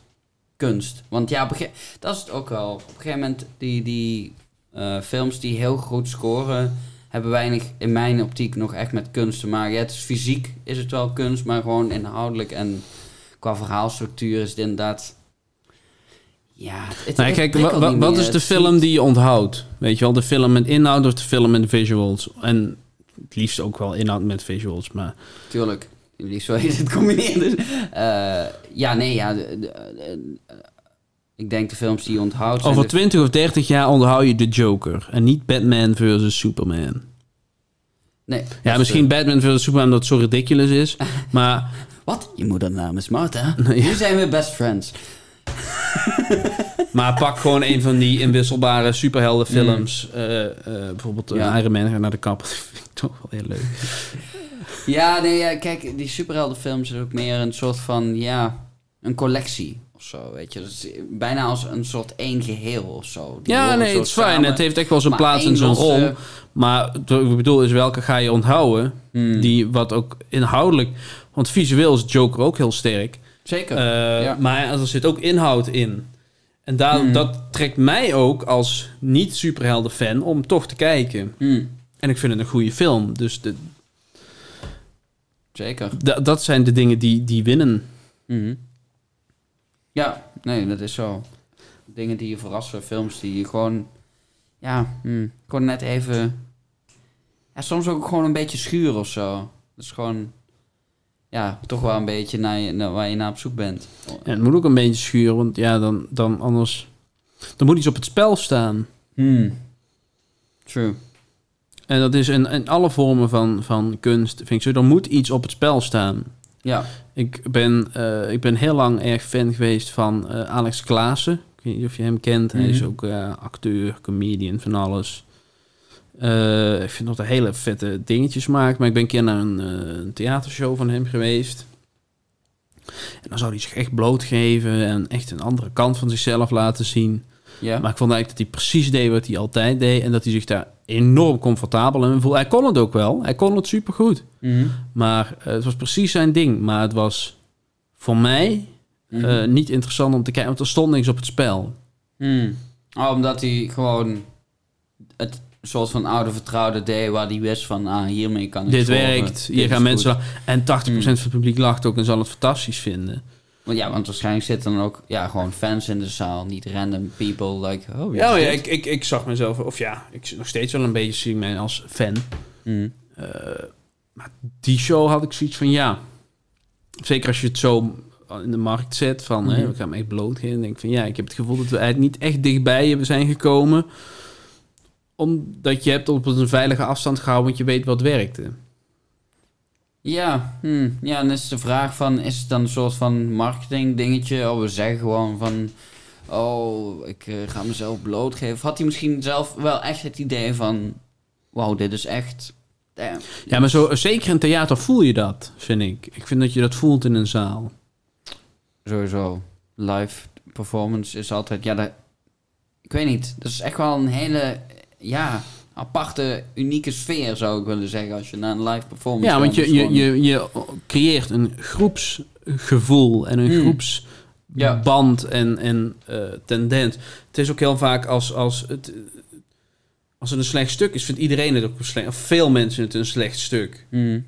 kunst. Want ja, op een dat is het ook wel. Op een gegeven moment, die, die eh, films die heel goed scoren... hebben weinig, in mijn optiek, nog echt met kunst te maken. Ja, het is fysiek, is het wel kunst, maar gewoon inhoudelijk en qua verhaalstructuur is het inderdaad... Ja, het, Nou, kijk, wat meer. is de film die je onthoudt? Weet je wel, de film met inhoud of de film met visuals? En het liefst ook wel inhoud met visuals, maar... Tuurlijk. Liefst wel je het combineren. Dus, eh, ja, nee, ja. de- de- de- ik denk de films die je onthoudt... Over de- 20 of 30 jaar onthoud je de Joker. En niet Batman versus Superman. Nee. Ja, dat, misschien eh, Batman versus Superman omdat het zo ridiculous is. Maar Wat? Je moedernaam is Martha. Nu zijn we best friends. Maar pak gewoon een van die inwisselbare superheldenfilms. Eh, eh, bijvoorbeeld eh, Ja. Iron Man naar de kapper. Dat vind ik toch wel heel leuk. Ja, nee, ja, kijk, die superheldenfilms is ook meer een soort van, ja, een collectie of zo, weet je. Bijna als een soort één geheel of zo. Die Ja, nee, het is fijn. Het heeft echt wel zijn plaats en zijn rol. Maar ik bedoel is, welke ga je onthouden? Hmm, Die wat ook inhoudelijk... Want visueel is Joker ook heel sterk. Zeker. Eh, Ja. Maar er zit ook inhoud in. En daar, Hmm. dat trekt mij ook als niet-superhelden fan om toch te kijken. Hmm, En ik vind het een goede film. Dus de, zeker. da- dat zijn de dingen die, die winnen. Mhm. Ja, nee, dat is zo. Dingen die je verrassen, films die je gewoon, ja, hmm, gewoon net even, ja, soms ook gewoon een beetje schuren of zo. Dat is gewoon, ja, toch wel een beetje naar, je, naar waar je naar op zoek bent. En het moet ook een beetje schuren, want ja, dan, dan anders... Dan moet iets op het spel staan. Hmm. True. En dat is in, in alle vormen van, van kunst, vind ik zo. Er moet iets op het spel staan. Ja. Ik ben, eh, ik ben heel lang erg fan geweest van eh, Alex Klaassen. Ik weet niet of je hem kent. Hij is Mhm. ook eh, acteur, comedian, van alles. Eh, ik vind dat hij hele vette dingetjes maakt. Maar ik ben een keer naar een, eh, een theatershow van hem geweest. En dan zou hij zich echt blootgeven en echt een andere kant van zichzelf laten zien. Ja. Maar ik vond eigenlijk dat hij precies deed wat hij altijd deed. En dat hij zich daar enorm comfortabel in voelde. Hij kon het ook wel. Hij kon het supergoed. Mhm. Maar eh, het was precies zijn ding. Maar het was voor mij Mhm. niet interessant om te kijken. Want er stond niks op het spel. Oh, omdat hij gewoon het soort van oude vertrouwde deed waar hij wist van, ah, hiermee kan ik Dit werkt. Hier gaan mensen... En 80% Mm. van het publiek lacht ook en zal het fantastisch vinden. Want ja, want waarschijnlijk zitten dan ook ja, gewoon fans in de zaal, niet random people like, oh Ja, dit? ik, ik, ik zag mezelf, of ja, ik zit nog steeds wel een beetje zie mij als fan. Mm. Eh, maar die show had ik zoiets van ja. Zeker als je het zo in de markt zet van hè, Mhm. we gaan hem echt blootgeven. Dan denk ik van ja, ik heb het gevoel dat we eigenlijk niet echt dichtbij hebben zijn gekomen. Omdat je hebt op een veilige afstand gehouden, want je weet wat werkte. Ja, hm. ja, en is de vraag van, is het dan een soort van marketing dingetje? Oh, we zeggen gewoon van, oh, ik eh, ga mezelf blootgeven. Of had hij misschien zelf wel echt het idee van, wauw, dit is echt, damn. Ja, maar zo, zeker in theater voel je dat, vind ik. Ik vind dat je dat voelt in een zaal. Sowieso, live performance is altijd, ja, dat, ik weet niet, dat is echt wel een hele, ja, aparte, unieke sfeer zou ik willen zeggen als je naar een live performance Ja, want je, je, je, je creëert een groepsgevoel en een Hmm. groepsband en, en eh, tendens. Het is ook heel vaak als, als, het, als het een slecht stuk is, vindt iedereen het ook een slecht. Of veel mensen het een slecht stuk. Hm.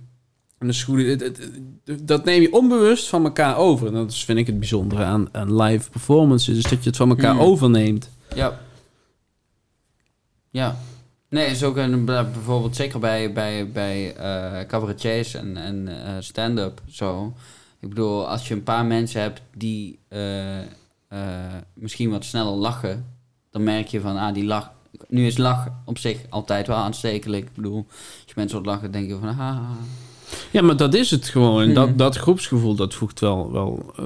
En dat, is goed, het- het- het- dat neem je onbewust van elkaar over. En dat is, vind ik het bijzondere aan, aan live performances, is dat je het van elkaar Hmm. overneemt. Ja. Ja. Nee, is ook een, bijvoorbeeld zeker bij, bij, bij eh cabaretiers en, en eh, stand-up zo. Ik bedoel, als je een paar mensen hebt die eh, eh, misschien wat sneller lachen, dan merk je van, ah, die lach. Nu is lach op zich altijd wel aanstekelijk. Ik bedoel, als je mensen wat lachen, denk je van, ah. Ja, maar dat is het gewoon. En Hmm. dat, dat groepsgevoel, dat voegt wel, wel eh,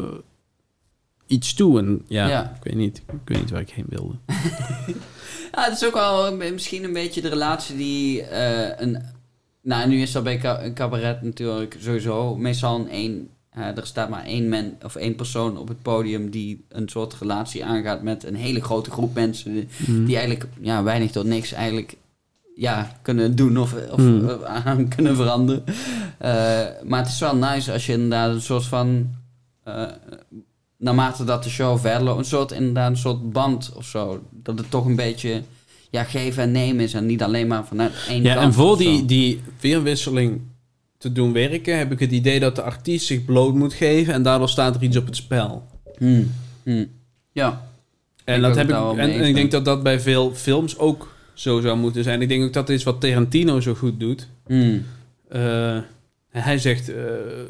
iets toe. En ja, Ja. Ik, weet niet, ik weet niet waar ik heen wilde. Ja, het is ook wel misschien een beetje de relatie die eh, een... Nou, nu is dat bij een cabaret natuurlijk sowieso meestal een één... eh, er staat maar één, man, of één persoon op het podium die een soort relatie aangaat met een hele grote groep mensen die, die eigenlijk ja, weinig tot niks eigenlijk ja, kunnen doen of, of Hmm. eh, aan kunnen veranderen. Maar het is wel nice als je inderdaad een soort van... naarmate dat de show verder loopt, een soort, inderdaad een soort band of zo. Dat het toch een beetje ja, geven en nemen is en niet alleen maar vanuit één Ja, kant en voor die, die weerwisseling te doen werken, heb ik het idee dat de artiest zich bloot moet geven en daardoor staat er iets op het spel. Hmm, hmm. Ja. En, Ik dat heb ik, en, en ik denk dat dat bij veel films ook zo zou moeten zijn. Ik denk ook dat is wat Tarantino zo goed doet. Hmm. Eh, hij zegt eh,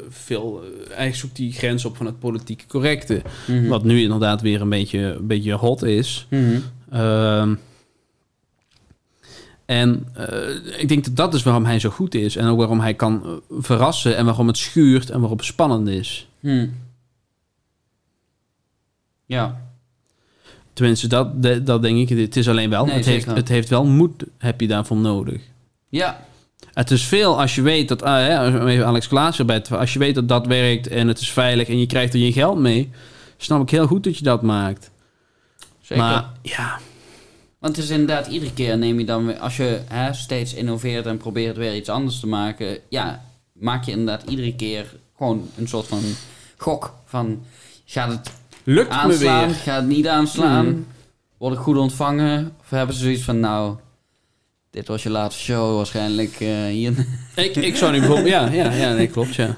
veel, eh, eigenlijk zoekt die grens op van het politieke correcte. Mhm. Wat nu inderdaad weer een beetje, een beetje hot is. Mhm. Ehm, en eh, ik denk dat dat is waarom hij zo goed is. En ook waarom hij kan verrassen. En waarom het schuurt en waarom het spannend is. Hmm. Ja. Tenminste, dat, dat denk ik. Het is alleen wel. Nee, het, heeft, het heeft wel moed, heb je daarvoor nodig. Ja. Het is veel als je weet dat, ah, even Alex Klaas erbij als je weet dat dat werkt en het is veilig en je krijgt er je geld mee, snap ik heel goed dat je dat maakt. Zeker. Maar ja, Want het is inderdaad, iedere keer neem je dan weer, als je hè, steeds innoveert en probeert weer iets anders te maken, ja, maak je inderdaad iedere keer gewoon een soort van gok van, gaat het lukt me aanslaan, weer. gaat het niet aanslaan, Hmm. word ik goed ontvangen, of hebben ze zoiets van, nou, dit was je laatste show waarschijnlijk eh, hier. Ik, ik zou nu bijvoorbeeld, ja, ja, ja, nee, klopt, ja.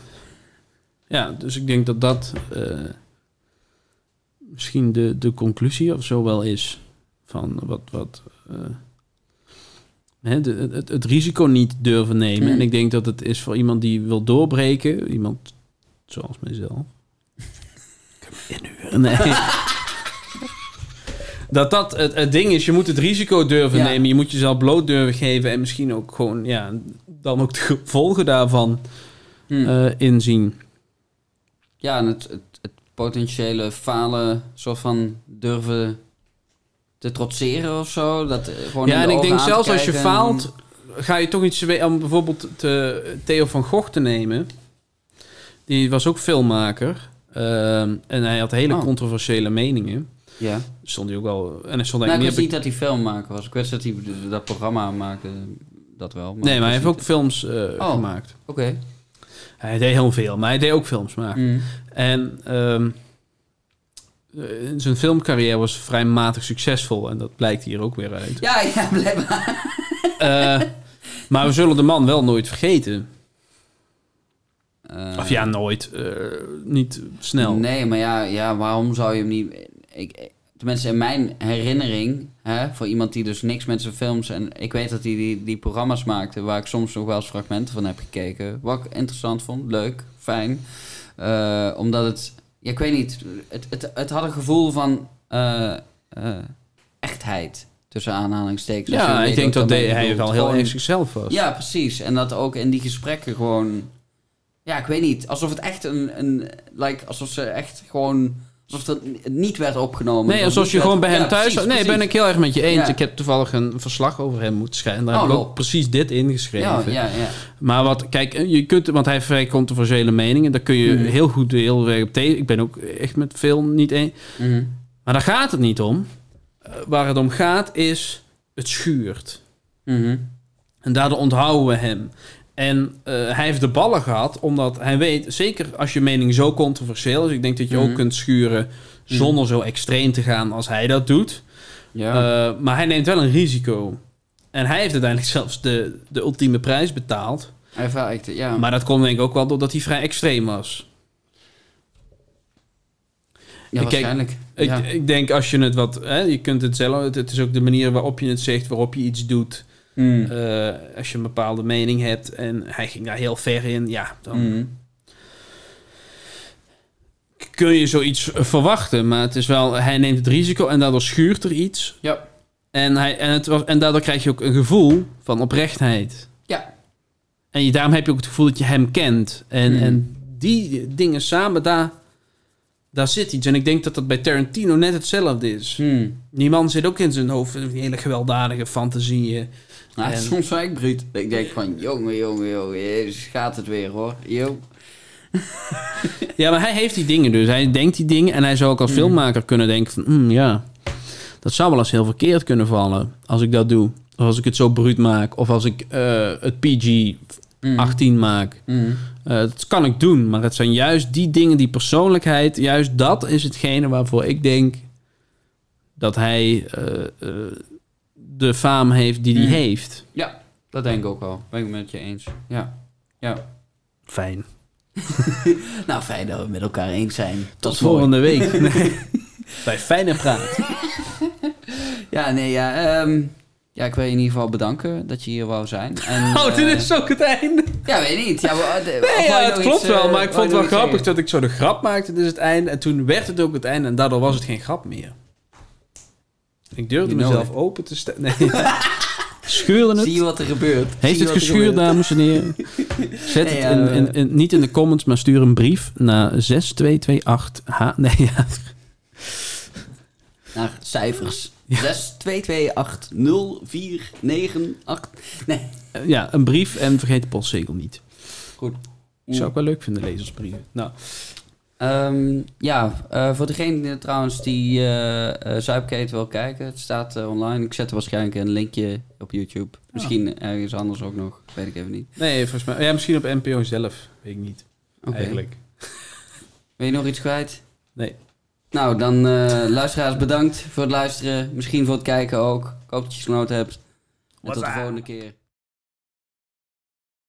Ja, dus ik denk dat dat eh, misschien de, de conclusie of zo wel is van wat, wat eh, hè, de, het, het risico niet durven nemen. Hmm. En ik denk dat het is voor iemand die wil doorbreken, iemand zoals mijzelf. Ik heb inhuren, nee. Dat dat het, het ding is, je moet het risico durven Ja. nemen. Je moet jezelf bloot durven geven. En misschien ook gewoon, ja, dan ook de gevolgen daarvan Hmm. eh, inzien. Ja, en het, het, het potentiële falen, soort van durven te trotseren of zo. Dat, eh, gewoon Ja, en ik denk zelfs als je faalt, ga je toch iets. Om bijvoorbeeld te, Theo van Gogh te nemen. Die was ook filmmaker. Ehm, en hij had hele Oh. controversiële meningen. Ja. Stond hij ook wel. En hij stond Nou, ik wist niet dat hij filmmaker was. Ik wist dat hij dat programma maakte. Dat wel. op- Nee, maar hij heeft ook films eh, Oh. gemaakt. Oké. Hij deed heel veel, maar hij deed ook films maken. Mm. En ehm, eh, zijn filmcarrière was vrij matig succesvol. En dat blijkt hier ook weer uit. Ja, ja, blijkbaar. Eh, maar we zullen de man wel nooit vergeten. Of ja, nooit. niet snel. Nee, maar ja, ja, waarom zou je hem niet... Ik, tenminste, in mijn herinnering, hè, voor iemand die dus niks met zijn films... en ik weet dat hij die, die programma's maakte... waar ik soms nog wel eens fragmenten van heb gekeken... wat ik interessant vond, leuk, fijn. Eh, omdat het... Ja, ik weet niet, het, het, het had een gevoel van eh, eh, echtheid... tussen aanhalingstekens. Ja, ik denk dat hij wel heel erg zichzelf was. ja, precies. En dat ook in die gesprekken gewoon... Ja, ik weet niet. Alsof het echt een... een like, alsof ze echt gewoon... Alsof het niet werd opgenomen. Nee, Of alsof je gewoon bij hem Ja, thuis... precies, nee, precies. ben ik heel erg met je eens. Ja. Ik heb toevallig een verslag over hem moeten schrijven. Daar Oh, heb ik ook precies dit ingeschreven. Ja, ja, ja. Maar wat, kijk, je kunt, want hij heeft vrij controversiële meningen. Daar kun je Mhm. heel goed heel erg op tegen. Ik ben ook echt met veel niet eens. Mhm. Maar daar gaat het niet om. Eh, waar het om gaat is, het schuurt. Mhm. En daardoor onthouden we hem. En eh, hij heeft de ballen gehad, omdat hij weet, zeker als je mening zo controversieel is, ik denk dat je Mhm. ook kunt schuren zonder zo extreem te gaan als hij dat doet. Ja. Eh, maar hij neemt wel een risico. En hij heeft uiteindelijk zelfs de, de ultieme prijs betaald. Hij. Ja. Maar dat komt denk ik ook wel doordat hij vrij extreem was. ja, kijk, waarschijnlijk. Ik, ik denk als je het wat... Hè, je kunt het zelf... Het, het is ook de manier waarop je het zegt, waarop je iets doet. Mhm. Eh, als je een bepaalde mening hebt en hij ging daar heel ver in, ja, dan Mhm. kun je zoiets verwachten. Maar het is wel, hij neemt het risico en daardoor schuurt er iets. Ja. En, hij, en, het was, en daardoor krijg je ook een gevoel van oprechtheid. Ja. En je, daarom heb je ook het gevoel dat je hem kent. En, Mhm. en die dingen samen, daar, daar zit iets. En ik denk dat dat bij Tarantino net hetzelfde is. Mhm. Die man zit ook in zijn hoofd die hele gewelddadige fantasieën. Nou, En- soms wel ik bruut. Ik denk van, jongen, jongen, jongen, jezus, gaat het weer hoor. Yo. Ja, maar hij heeft die dingen dus. Hij denkt die dingen en hij zou ook als Mhm. filmmaker kunnen denken van... "Hmm, ja, dat zou wel eens heel verkeerd kunnen vallen als ik dat doe. Of als ik het zo bruut maak. Of als ik eh, het PG-18 Mhm. maak. Mhm. Eh, dat kan ik doen, maar het zijn juist die dingen, die persoonlijkheid... juist dat is hetgene waarvoor ik denk dat hij eh, de faam heeft die hij Mhm. heeft. Ja, dat denk ik ook wel. Ben ik met je eens. Ja. Ja. Fijn. Nou, fijn dat we het met elkaar eens zijn. Tot volgende week. Nee. Bij Fijne Praat. Ja, nee, ja. ehm, ja, ik wil je in ieder geval bedanken dat je hier wou zijn. En, Oh, dit eh, is ook het einde. Ja, weet niet. Ja, de- of Nee, ja, het klopt iets, wel, eh, maar ik vond het wel grappig zeggen? dat ik zo de grap maakte, dit is het einde. En toen werd het ook het einde en daardoor was het geen grap meer. Ik durfde You mezelf open te stellen. Nee. Schuurde het? Zie je wat er gebeurt? Heeft het geschuurd, dames en heren? Zet Nee, het in, eh. in, in- niet in de comments, maar stuur een brief naar 6228H. Nee, ja. Naar cijfers. 6, 2, 2, 8, 0, 4, 9, 8. Nee. ja, een brief en vergeet de postzegel niet. Goed. Ik zou ook wel leuk vinden, lezersbrieven. Nou, Ehm, ja, eh, voor degene trouwens die eh eh Zuipketen wil kijken, het staat online. Ik zet er waarschijnlijk een linkje op YouTube. Misschien ergens anders ook nog, weet ik even niet. nee, volgens mij... Ja, misschien op NPO zelf. Weet ik niet, eigenlijk. Wil je nog iets kwijt? Nee. Nou, dan eh, luisteraars bedankt voor het luisteren. Misschien voor het kijken ook. Ik hoop dat je genoten hebt. En tot de volgende keer.